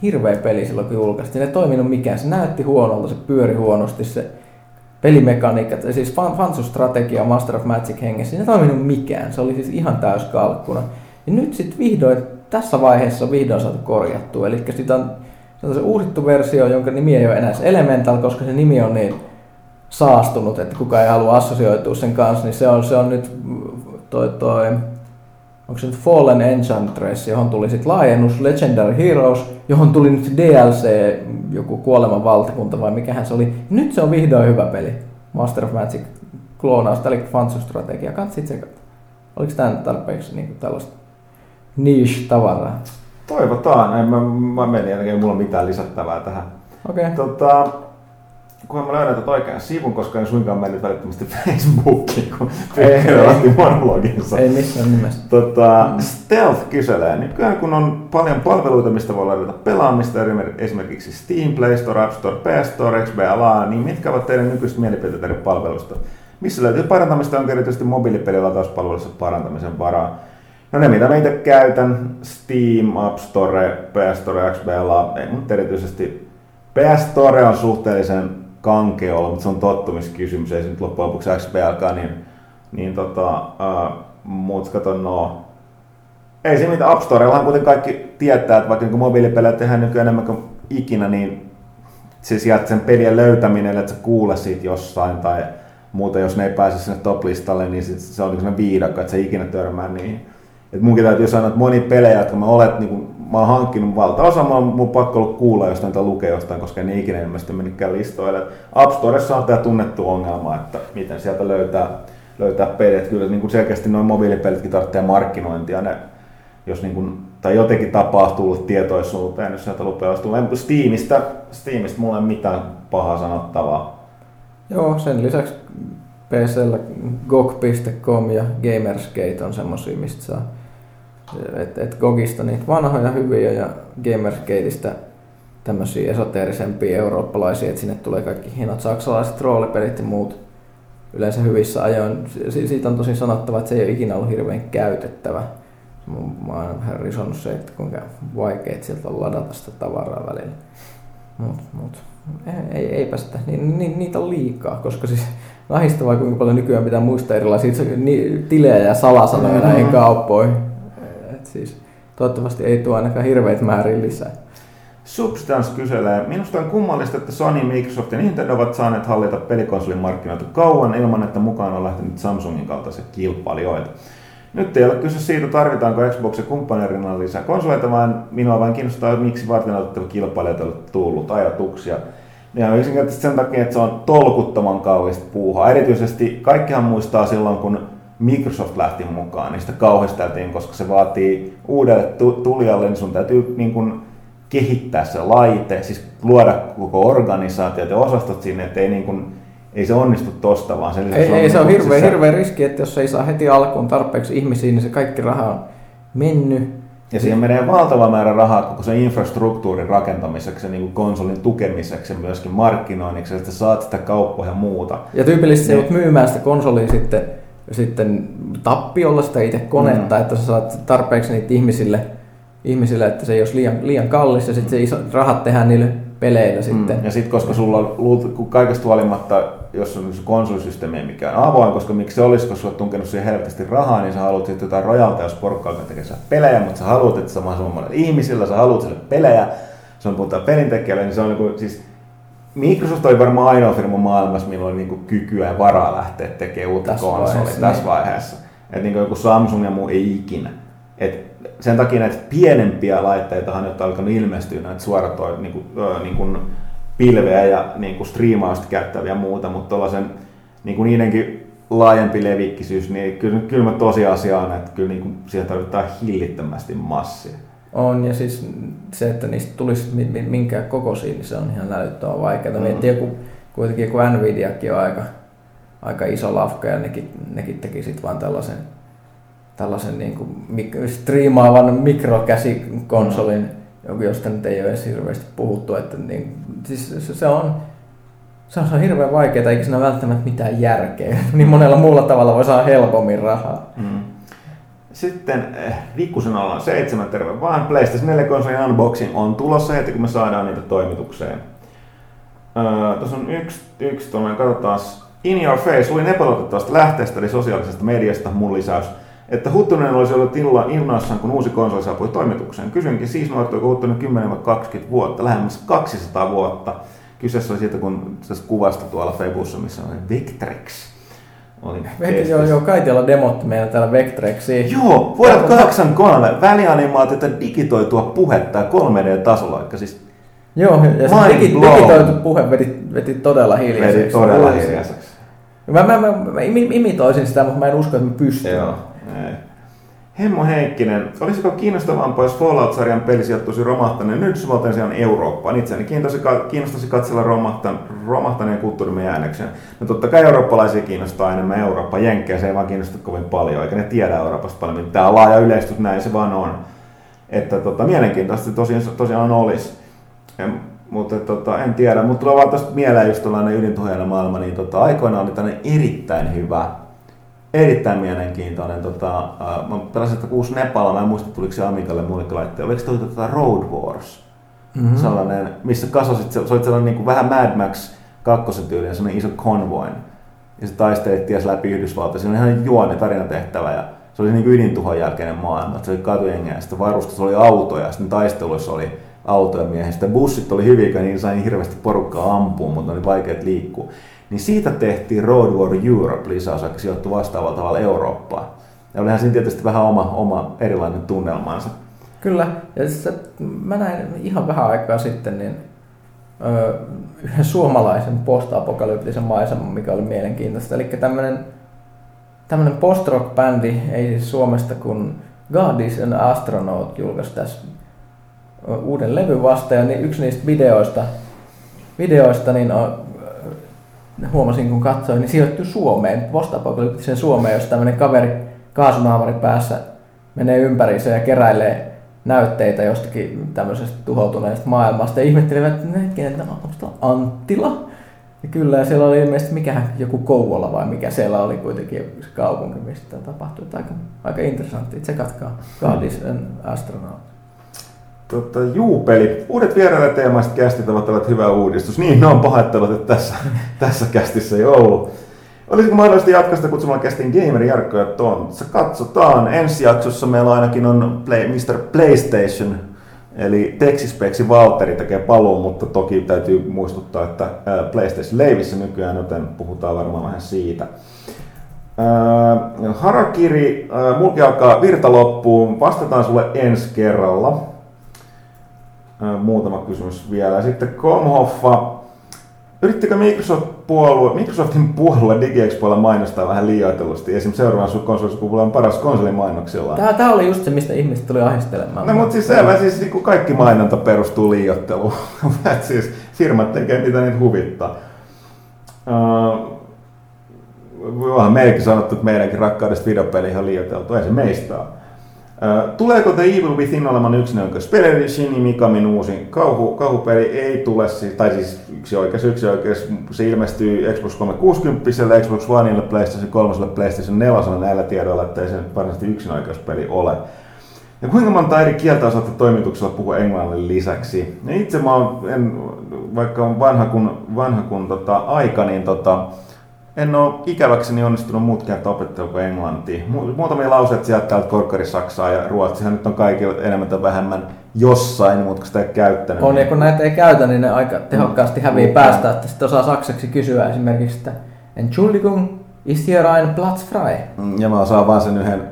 hirveä peli silloin, kun julkaistiin. Ei toiminut mikään. Se näytti huonolta, se pyöri huonosti, se pelimekaniikat, siis fan- Fansu-strategia Master of Magic hengessä, niin ei toiminut mikään. Se oli siis ihan täyskalkkuna. Ja nyt sitten vihdoin, tässä vaiheessa vihdoin saatu korjattua. Eli sitä on, se on se uusittu versio, jonka nimi ei ole enää Elemental, koska se nimi on niin saastunut, että kukaan ei halua assosioitua sen kanssa, niin se on, se on nyt toi, toi onko se nyt Fallen Enchantress, johon tuli sitten laajennus Legendary Heroes, johon tuli nyt DLC, joku kuoleman valtakunta vai mikähän se oli. Nyt se on vihdoin hyvä peli. Master of Magic kloonausta, eli Fansu-strategia. Kannattaa tsekata. Oliko tämä nyt tarpeeksi niin tällaista niche-tavaraa? Toivotaan. En, mä, mä menin ainakin, ei mulla mitään lisättävää tähän. Okei. Okay. Tota, kunhan mä löydän tätä oikean sivun, koska en suinkaan mennyt välittömästi Facebookiin, kun Pyykkönen lähti monologinsa. Ei missään nimessä. Tota, Stealth kyselee, nykyään kun on paljon palveluita, mistä voi ladata pelaamista, esimerkiksi Steam, Play Store, App Store, PS Store, XBLA, niin mitkä ovat teidän nykyiset mielipiteet eri palveluista? Missä löytyy parantamista, onko erityisesti mobiilipelilatauspalveluissa parantamisen varaa? No ne, mitä mä itse käytän, Steam, App Store, PS Store, XBLA, ei mun erityisesti PS Store on suhteellisen kankea olla, mutta se on tottumiskysymys, ei se nyt loppujen lopuksi XBLkaan, niin, niin tota, uh, muut kato, no, ei se mitä App Storellahan kuten kaikki tietää, että vaikka niin mobiilipelejä tehdään nykyään enemmän kuin ikinä, niin se sieltä sen pelien löytäminen, että sä kuule siitä jossain tai muuta, jos ne ei pääse sinne top-listalle, niin sit se on niin sellainen viidakko, että sä ikinä törmää niihin. Et munkin täytyy sanoa, että moni pelejä, jotka mä olet, niin mä oon hankkinut valtaosa, mä oon mun pakko ollut kuulla jostain tai lukea jostain, koska en ikinä ilmeisesti mennytkään listoille. App Storessa on tämä tunnettu ongelma, että miten sieltä löytää, löytää pelit. Kyllä niin kuin selkeästi noin mobiilipelitkin tarvitsee markkinointia. Ne, jos niin kuin, tai jotenkin tapahtuu tietoisuuteen, jos sieltä lupeasti tulee. Steamista, Steamista mulla ei mitään pahaa sanottavaa. Joo, sen lisäksi PCllä GOG.com ja Gamersgate on semmosia, mistä saa et, et GOGista niitä vanhoja hyviä ja Gamersgateista tämmöisiä esoteerisempia eurooppalaisia, että sinne tulee kaikki hienot saksalaiset roolipelit ja muut yleensä hyvissä ajoin. Si- siitä on tosi sanottava, että se ei ole ikinä ollut hirveän käytettävä. Mä oon vähän risonnut se, että kuinka vaikea sieltä on ladata sitä tavaraa välillä. Mut, mut. Ei, ei, eipä sitä. Ni, ni, niitä on liikaa, koska siis ahistavaa kuinka paljon nykyään pitää muistaa erilaisia ni, tilejä ja salasanoja mm-hmm. näihin kauppoihin. Siis, toivottavasti ei tuo ainakaan hirveitä määrin lisää. Substance kyselee, minusta on kummallista, että Sony, Microsoft ja Nintendo ovat saaneet hallita pelikonsolin markkinoita kauan ilman, että mukaan on lähtenyt Samsungin kaltaisia kilpailijoita. Nyt ei ole kyse siitä, tarvitaanko Xbox ja lisää konsoleita, vaan minua vain kiinnostaa, miksi varten otettava kilpailijoita on tullut ajatuksia. Ja yksinkertaisesti sen takia, että se on tolkuttoman kallista puuhaa. Erityisesti kaikkihan muistaa silloin, kun Microsoft lähti mukaan, niin sitä kauhisteltiin, koska se vaatii uudelle tulijalle, niin sun täytyy niin kuin kehittää se laite, siis luoda koko organisaatiot ja osastot sinne, että ei, niin kuin, ei se onnistu tosta, vaan sen Ei, on, ei se on niin hirveä, se- hirveä riski, että jos ei saa heti alkuun tarpeeksi ihmisiä, niin se kaikki raha on mennyt. Ja siihen menee valtava määrä rahaa koko sen infrastruktuurin rakentamiseksi, niin kuin konsolin tukemiseksi myöskin markkinoinniksi, että saat sitä kauppaa ja muuta. Ja tyypillisesti Ne- joudut myymään sitä konsolia sitten, sitten tappiolla sitä itse konetta, mm. että sä saat tarpeeksi niitä ihmisille, ihmisille, että se ei olisi liian, liian kallis ja sitten se iso, rahat tehdään niille peleillä sitten. Mm. Ja sitten koska sulla on kun kaikesta huolimatta, jos on se konsolisysteemi, mikä on avoin, koska miksi se olisi, koska sulla on tunkenut siihen helposti rahaa, niin sä haluat sitten jotain rojalta, jos porukka alkaa tekemään pelejä, mutta sä haluat, että se on mahdollisimman monella ihmisillä, sä haluat sille pelejä, se on puhutaan pelintekijälle, niin se on niin kuin, siis Microsoft oli varmaan ainoa firma maailmassa, millä on niin kykyä ja varaa lähteä tekemään uutta Tässä konsolia vaiheessa, tässä niin. vaiheessa. Että niin joku Samsung ja muu ei ikinä. Et sen takia näitä pienempiä laitteitahan nyt on alkanut ilmestyä, näitä suoratoi niin kuin, ö, niin kuin pilveä ja niin kuin striimausta käyttäviä ja muuta, mutta tuollaisen niin kuin niidenkin laajempi levikkisyys, niin kyllä, kyllä mä tosiasia on, että kyllä niin kuin siihen tarvitaan hillittömästi massia. On, ja siis se, että niistä tulisi mi- mi- minkään kokoisia, niin se on ihan älyttömän vaikeaa. Mm. Miettii joku, kuitenkin joku Nvidiakin on aika, aika iso lafka, ja nekin, nekin teki sitten vaan tällaisen, tällaisen niin kuin mik- striimaavan mikrokäsikonsolin, mm. josta nyt ei ole edes hirveästi puhuttu. Että niin, siis se, on, se on, se on hirveän vaikeaa, eikä siinä välttämättä mitään järkeä. niin monella muulla tavalla voi saada helpommin rahaa. Mm. Sitten eh, Vikkusen ollaan seitsemän, terve vaan. PlayStation 4 konsolin unboxing on tulossa heti, kun me saadaan niitä toimitukseen. Öö, Tuossa on yksi, yksi tuommoinen, katsotaan. In your face, luin epäluotettavasta lähteestä, eli sosiaalisesta mediasta, mun lisäys, että Huttunen olisi ollut illa innoissaan, kun uusi konsoli saapui toimitukseen. Kysynkin siis, nuortuiko Huttunen 10-20 vuotta, lähemmäs 200 vuotta. Kyseessä oli siitä, kun tästä kuvasta tuolla Facebookissa, missä on Victrix. Oli Vek, joo, joo, Kaitialla demotti meillä täällä Vectrexia. Joo, vuodelta 83 välianimaatiota digitoitua puhetta 3D-tasolla, eli siis Joo, ja se digi, digitoitu puhe veti, veti todella hiljaiseksi. vedi todella hiljaiseksi. Mä, mä, mä, mä imi- imitoisin sitä, mutta mä en usko, että mä pystyn. Joo. Ei. Hemmo Heikkinen, olisiko kiinnostavampaa, jos Fallout-sarjan peli sijoittuisi romahtaneen Yhdysvaltojen sijaan Eurooppaan? Itseäni kiinnostaisi, kiinnostaisi katsella romahtan, romahtaneen kulttuurimme jäännöksen. No totta kai eurooppalaisia kiinnostaa enemmän Eurooppa. Jenkkejä se ei vaan kiinnosta kovin paljon, eikä ne tiedä Euroopasta paljon. Tämä on laaja yleistys, näin se vaan on. Että tota, mielenkiintoista tosiaan, tosiaan olisi. Ja, mutta tota, en tiedä, mutta tulee vaan tästä mieleen just tällainen ydintuhojen maailma, niin tota, aikoinaan oli tällainen erittäin hyvä erittäin mielenkiintoinen. Tota, äh, mä pelasin sitä kuusi Nepala, mä en muista tuliko se Amigalle laitteille. Oliko toi tota Road Wars? Mm-hmm. Sellainen, missä kasasit, se, se oli sellainen niin kuin vähän Mad Max kakkosen tyyliin, sellainen iso konvoin. Ja se taistelit ties läpi Yhdysvaltoja. Siinä oli ihan juoni tarinatehtävä ja se oli niin ydintuhon jälkeinen maailma. Se oli katujengejä ja sitten varustus oli autoja ja sitten taisteluissa oli autoja miehiä. Sitten bussit oli hyviä, niin sai niin hirveästi porukkaa ampua, mutta oli vaikeat liikkua. Niin siitä tehtiin Road War Europe lisäosa, joka sijoittui vastaavalla tavalla Eurooppaan. Ja olihan siinä tietysti vähän oma, oma erilainen tunnelmansa. Kyllä, ja siis mä näin ihan vähän aikaa sitten niin, ö, yhden suomalaisen post-apokalyptisen maiseman, mikä oli mielenkiintoista. Eli tämmöinen tämmöinen post-rock-bändi, ei siis Suomesta, kun God is an Astronaut julkaisi tässä uuden levyn vasta, ja niin yksi niistä videoista, videoista niin on, huomasin kun katsoin, niin sijoittui Suomeen, post-apokalyptiseen Suomeen, jos tämmöinen kaveri kaasunaamari päässä menee ympäriinsä ja keräilee näytteitä jostakin tämmöisestä tuhoutuneesta maailmasta. Ja ihmettelivät, että hetkinen, että onko Anttila? Ja kyllä, ja siellä oli ilmeisesti mikähän joku Kouvola vai mikä siellä oli kuitenkin se kaupunki, mistä tapahtui. Aika, aika interessantti. Tsekatkaa. God is an astronaut. Tota, Juupeli. Uudet vierailijat teemaiset kästit ovat olleet hyvä uudistus. Niin, ne on pahoittelut, että tässä, tässä kästissä ei ollut. Olisiko mahdollista jatkaa sitä kutsumalla kästin Gamer Jarkko ja Tontsa? Katsotaan. Ensi jaksossa meillä ainakin on Play, Mr. PlayStation, eli Texispexi Valtteri tekee paluun, mutta toki täytyy muistuttaa, että PlayStation leivissä nykyään, joten puhutaan varmaan vähän siitä. Harakiri, mulki alkaa virta loppuun. Vastataan sulle ensi kerralla. Muutama kysymys vielä. Sitten Komhoffa. Yrittikö Microsoft puolue, Microsoftin puolue DigiExpoilla mainostaa vähän liioitellusti? Esimerkiksi seuraavan konsolisukupuolen on paras konsolimainoksillaan. Tää, tää oli just se, mistä ihmiset tuli ahistelemaan. No mutta siis selvä, siis niin kuin kaikki mainonta perustuu liiotteluun. Et siis firmat tekee mitä niitä huvittaa. Uh, Onhan meidänkin sanottu, että meidänkin rakkaudesta videopeliin on liioiteltu, ei se meistä ole. Tuleeko The Evil Within olemaan yksinäköis peli? Shinji Mikamin uusi kauhu, kauhupeli ei tule, siis, tai siis yksi oikeus, yksi oikeus. Se ilmestyy Xbox 360, Xbox Oneille, PlayStation 3, PlayStation 4 näillä tiedoilla, että ei se varsinaisesti yksin oikeuspeli ole. Ja kuinka monta eri kieltä osaatte toimituksella puhua englannin lisäksi? Ja itse mä oon, en, vaikka on vanha kun, vanha kun tota, aika, niin tota, en ole ikäväkseni onnistunut muut kertaa opettella kuin englantia. Mu- Muutamia lauseita sieltä täältä korkkari Saksaa ja Ruotsihan nyt on kaikilla enemmän tai vähemmän jossain, mutta kun sitä ei käyttänyt. On, ja niin- kun näitä ei käytä, niin ne aika tehokkaasti hävii Mm. päästä, että sitten osaa saksaksi kysyä esimerkiksi, että Entschuldigung, ist hier ein Platz frei? Mm, Ja mä osaan vaan sen yhden,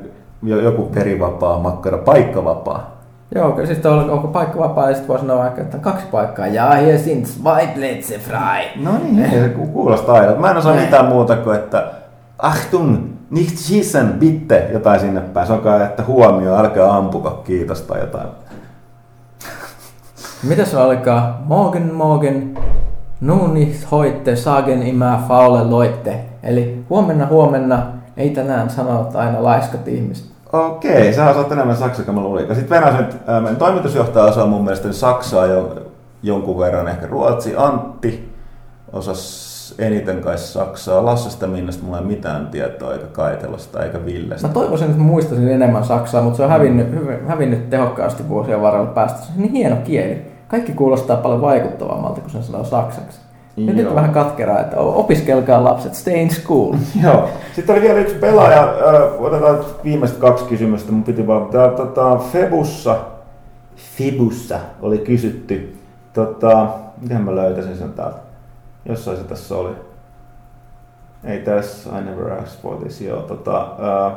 jo- joku perivapaa, makkara, paikkavapaa. Joo, kyllä sitten on, onko paikka vapaa, ja sitten voi sanoa vaikka, että on kaksi paikkaa. Ja hier sind zwei Plätze frei. No niin, ei se ku- kuulostaa aina. Mä en osaa Näin. mitään muuta kuin, että Achtung, nicht schießen, bitte, jotain sinne päin. Se on kai, että huomio, älkää ampuko, kiitos tai jotain. Mitä se olikaan? Morgen, morgen, nun nicht heute, sagen immer faule Leute. Eli huomenna, huomenna, ei tänään sanota aina laiskat ihmiset. Okei, sä osaat enemmän saksaa kuin mä luulin. Sitten ää, meidän toimitusjohtaja osaa mun mielestä saksaa jo jonkun verran, ehkä ruotsi. Antti osas eniten kai saksaa. Lassesta Minnasta mulla ei mitään tietoa, eikä Kaitelasta, eikä Villestä. Mä toivoisin, että muistaisin enemmän saksaa, mutta se on hävinnyt, hyvin- hävinnyt tehokkaasti vuosien varrella päästä. Se on niin hieno kieli. Kaikki kuulostaa paljon vaikuttavammalta, kun sen sanoo saksaksi. Nyt, nyt Joo. on vähän katkeraa, että opiskelkaa lapset, stay in school. Joo. Sitten oli vielä yksi pelaaja. Ö, Otetaan viimeiset kaksi kysymystä. Mun piti vaan... Tää, tota, Febussa, Fibussa oli kysytty. Tota, miten mä löytäisin sen täältä? Jossain se tässä oli. Ei tässä, I never asked for this. Joo, tota, ö,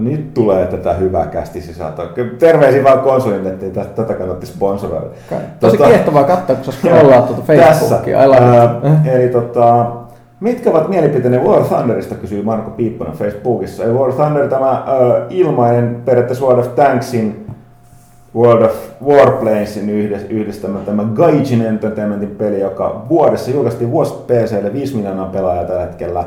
No nyt tulee tätä hyvää kästi sisältöä. Terveisiä vaan konsolin, ettei tätä, tätä kannatti sponsoroida. Tosi Tota- kiehtovaa katsoa, kun sä scrollaat tuota Facebookia. It. Ää, eli tota, mitkä ovat mielipiteenne War Thunderista, kysyy Marko Piipponen Facebookissa. Eli War Thunder, tämä ää, ilmainen periaatteessa World of Tanksin World of Warplanesin yhdis- yhdistämä tämä Gaijin Entertainmentin peli, joka vuodessa julkaistiin vuosi PClle 5 miljoonaa pelaajaa tällä hetkellä.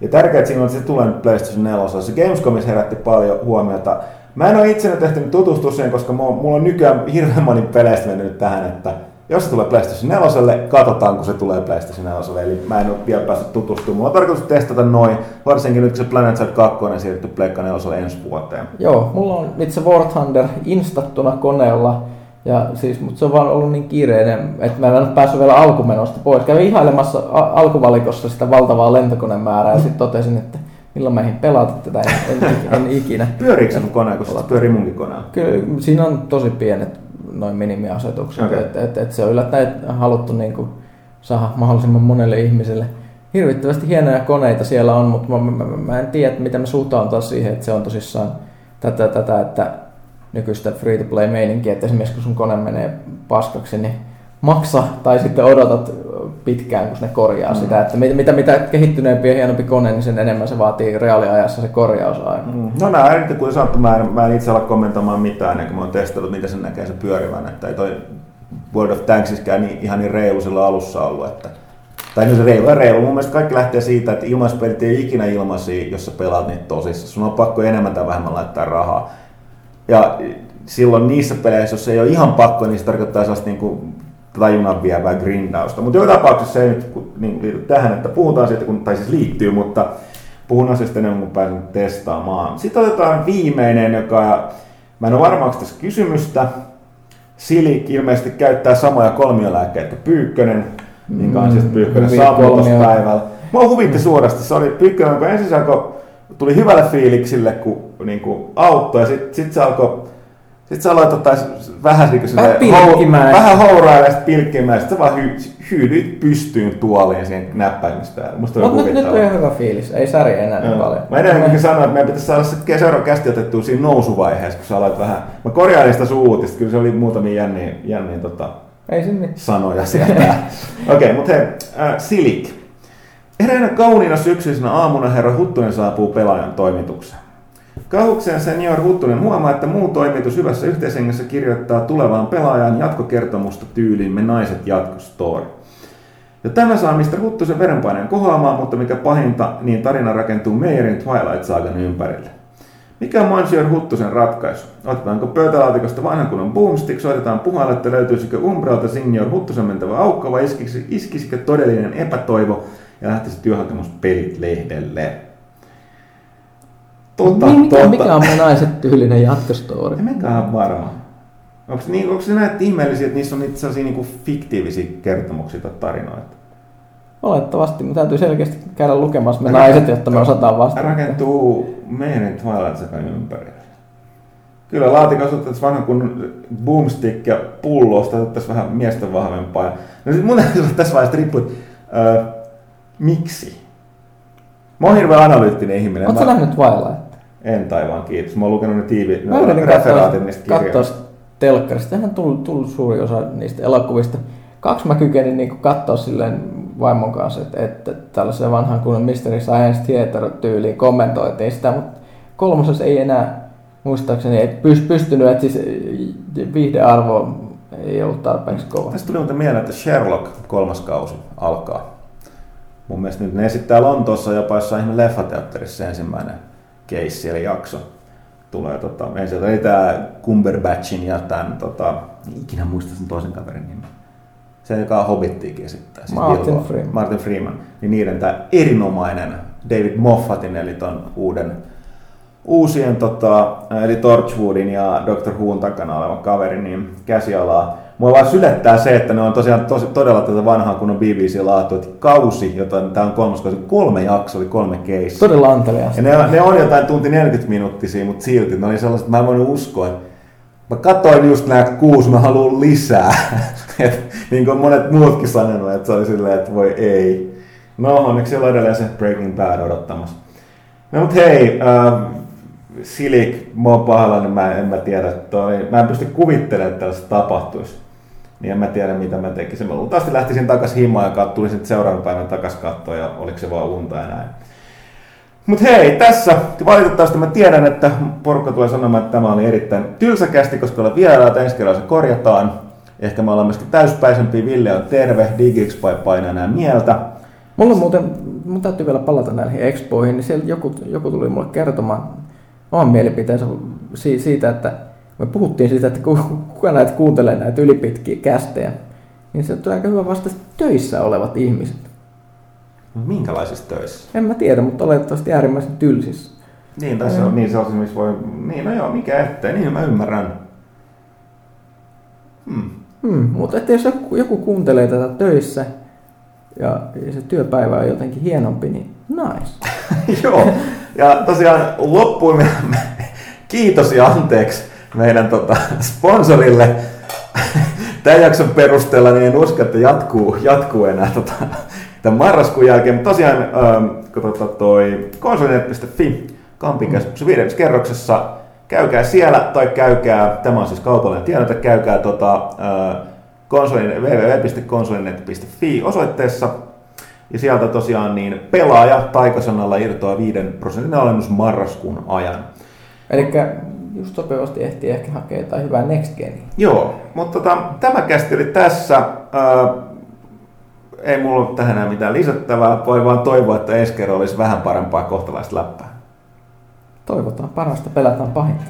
Ja tärkeää siinä on, että se tulee nyt PlayStation 4. Se Gamescomissa herätti paljon huomiota. Mä en ole itse nyt ehtinyt tutustua siihen, koska mulla on nykyään hirveän moni peleistä mennyt tähän, että jos se tulee PlayStation 4, katsotaan kun se tulee PlayStation 4. Eli mä en ole vielä päässyt tutustumaan. Mulla on tarkoitus testata noin, varsinkin nyt kun se Planet Side 2 on siirrytty Pleikka 4 ensi vuoteen. Joo, mulla on itse War Thunder instattuna koneella. Ja siis, mutta se on vaan ollut niin kiireinen, että mä en ole päässyt vielä alkumenosta pois. Kävin ihailemassa alkuvalikossa sitä valtavaa lentokonemäärää ja sitten totesin, että milloin mä pelata tätä, en, en, en ikinä. Pyöriikö se sun kone, kun se pyörii munkin koneella? Kyllä siinä on tosi pienet noin minimiasetukset, okay. että et, et se on yllättäen haluttu niin kuin saada mahdollisimman monelle ihmiselle. Hirvittävästi hienoja koneita siellä on, mutta mä, mä, mä, mä en tiedä, miten me suhtaudutaan siihen, että se on tosissaan tätä, tätä että nykyistä free-to-play-meininkiä, että esimerkiksi kun sun kone menee paskaksi, niin maksa tai sitten odotat pitkään, kun ne korjaa mm. sitä. Että mitä, mitä, mitä kehittyneempi ja hienompi kone, niin sen enemmän se vaatii reaaliajassa se korjausaika. Mm. No nää nyt kun sanottu, mä en, mä en itse ala kommentoimaan mitään, ennen kuin mä oon testannut, miten se näkee se pyörivän. Että ei toi World of Tanksiskään niin, ihan niin reilu sillä alussa ollut. Että, tai nyt reilu ja reilu. Mun mielestä kaikki lähtee siitä, että ilmaispelit ei ikinä ilmaisia, jos sä pelaat niitä tosissaan. Sun on pakko enemmän tai vähemmän laittaa rahaa. Ja silloin niissä peleissä, jos ei ole ihan pakko, niin se tarkoittaa sellaista niin kuin tajunnan vievää grindausta. Mutta joka tapauksessa se ei nyt niin liity tähän, että puhutaan siitä, kun, tai siis liittyy, mutta puhun asiasta enemmän kuin pääsen testaamaan. Sitten otetaan viimeinen, joka, mä en ole varma, onko tässä kysymystä. Silik ilmeisesti käyttää samoja kolmiolääkkeitä kuin Pyykkönen, minkä on siis Pyykkönen hyviä saapuu tuossa kolmio- päivällä. Mua huvitti suuresti, se oli Pyykkönen, kun ensin se alkoi, tuli hyvälle fiiliksille, kun niin kuin auttoi, ja sitten sit se alkoi sitten sä aloit ottaa vähän, niin Vähän pilkkimään. vähän houraa ja sitten pilkkimään. Sitten sä vaan hy, hyydyit pystyyn tuoliin siihen näppäimistä. Musta Mutta nyt, nyt on ihan hyvä fiilis, ei säri enää niin paljon. Mä edelleenkin sanoin, että meidän pitäisi saada se seuraava kästi otettua siinä nousuvaiheessa, kun sä aloit vähän... Mä korjailin sitä sun uutista, kyllä se oli muutamia jänniä, jänniä tota, Ei mitään. sanoja sieltä. Okei, okay, mutta hei, äh, Silik. Eräänä kauniina syksyisenä aamuna herra Huttunen saapuu pelaajan toimitukseen. Kauhukseen senior Huttunen huomaa, että muu toimitus hyvässä yhteishengessä kirjoittaa tulevaan pelaajan jatkokertomusta tyyliin Me naiset jatkostory. Ja tämä saa Mr. Huttusen verenpaineen kohoamaan, mutta mikä pahinta, niin tarina rakentuu Meijerin Twilight Sagan ympärille. Mikä on Monsieur Huttusen ratkaisu? Otetaanko pöytälaatikosta vanhan kunnon boomstick, soitetaan puhalle, että löytyisikö Umbralta Senior Huttusen mentävä aukko vai iskisikö todellinen epätoivo ja lähtisi työhakemus pelit lehdelle? Tota, Niin, mikä, tota. mikä on me naiset tyylinen jatkostory? En mäkään varma. Onko, niin, onko se näitä ihmeellisiä, että niissä on niitä sellaisia niin fiktiivisiä kertomuksia tai tarinoita? Olettavasti, me täytyy selkeästi käydä lukemassa me naiset, jotta me osataan vastata. Rakentuu meidän Twilight Sagan ympärille. Kyllä laatikossa otettaisiin vanhan kun boomstick ja pullosta otettaisiin vähän miesten vahvempaa. No sit mun täytyy tässä vaiheessa riippuu, että miksi? Mä oon hirveän analyyttinen ihminen. Oletko Mä, nähnyt Twilight? en taivaan, kiitos. Mä oon lukenut ne tiivi, Mä yritin referaatit niistä kirjoista. telkkarista. Tähän tullut, tullut suuri osa niistä elokuvista. Kaksi mä kykenin niin katsoa silleen vaimon kanssa, että, että tällaisen vanhan kunnon Mystery Science Theater tyyliin kommentoitiin sitä, mutta kolmosessa ei enää muistaakseni ei pys- pystynyt, että siis viihdearvo ei ollut tarpeeksi kova. Tästä tuli muuten mieleen, että Sherlock kolmas kausi alkaa. Mun mielestä nyt ne esittää Lontoossa jopa jossain ihme leffateatterissa ensimmäinen keissi eli jakso. Tulee tota, ensin oli tää Cumberbatchin ja tämän, tota, ikinä muista sen toisen kaverin nimen. Se, joka Hobbittiikin esittää. Siis Martin Bilbo. Freeman. Martin Freeman. Niin niiden tämä erinomainen David Moffatin, eli ton uuden uusien, tota, eli Torchwoodin ja Doctor Whoon takana oleva kaveri, niin käsialaa. Mua vaan sylettää se, että ne on tosiaan tosi, todella tätä vanhaa kunnon BBC-laatu, että kausi, jota tämä on kolmas kausi, kolme jaksoa, oli kolme keissi. Todella anteliaasti. Ja ne, ne on jotain tunti 40 minuuttisia, mutta silti ne oli sellaiset, että mä en voinut uskoa, että mä katsoin just nämä kuusi, mä haluan lisää. Et, niin kuin monet muutkin sanonut, että se oli silleen, että voi ei. No, onneksi siellä on edelleen se Breaking Bad odottamassa. No mut hei, äh, Silik, mä oon pahoillani, mä en mä tiedä, toi, mä en pysty kuvittelemaan, että tällaista tapahtuisi. Niin en mä tiedä, mitä mä tekisin. Mä luultavasti lähtisin takas himaan ja tulisin sitten seuraavan päivän takas kattoon ja oliko se vaan unta ja näin. Mutta hei, tässä valitettavasti mä tiedän, että porukka tulee sanomaan, että tämä oli erittäin tylsäkästi, koska olen vieraat, ensi kerralla se korjataan. Ehkä me ollaan myöskin täyspäisempiä, Ville on terve, DigiXpy painaa enää mieltä. Mulla on muuten, mun täytyy vielä palata näihin expoihin, niin siellä joku, joku tuli mulle kertomaan oman mielipiteensä si- siitä, että me puhuttiin siitä, että ku- kuka näitä kuuntelee näitä ylipitkiä kästejä, niin se tuli aika hyvä vasta töissä olevat ihmiset. Minkälaisissa töissä? En mä tiedä, mutta oletettavasti äärimmäisen tylsissä. Niin, tässä on niin sellaisia, missä voi... Niin, no joo, mikä ettei, niin mä ymmärrän. Hmm. Hmm, mutta että jos joku, joku kuuntelee tätä töissä ja, ja se työpäivä on jotenkin hienompi, niin nice. Joo, ja tosiaan loppuun kiitos ja anteeksi meidän tota, sponsorille. Tämän jakson perusteella niin en usko, että jatkuu, jatkuu enää tota, tämän marraskuun jälkeen. Mutta tosiaan ähm, tota, toi konsolinet.fi Kampin keskuksen viides kerroksessa, käykää siellä tai käykää, tämä on siis kaupallinen tiedote, käykää tota, äh, konsolin, www.konsolinet.fi osoitteessa ja sieltä tosiaan niin pelaaja taikasanalla irtoaa 5 prosentin alennus marraskuun ajan. Eli just sopivasti ehtii ehkä hakea jotain hyvää next genia. Joo, mutta tota, tämä kästi oli tässä. Ää, ei mulla ole tähän enää mitään lisättävää. Voi vaan toivoa, että ensi kerralla olisi vähän parempaa kohtalaista läppää. Toivotaan parasta, pelataan pahinta.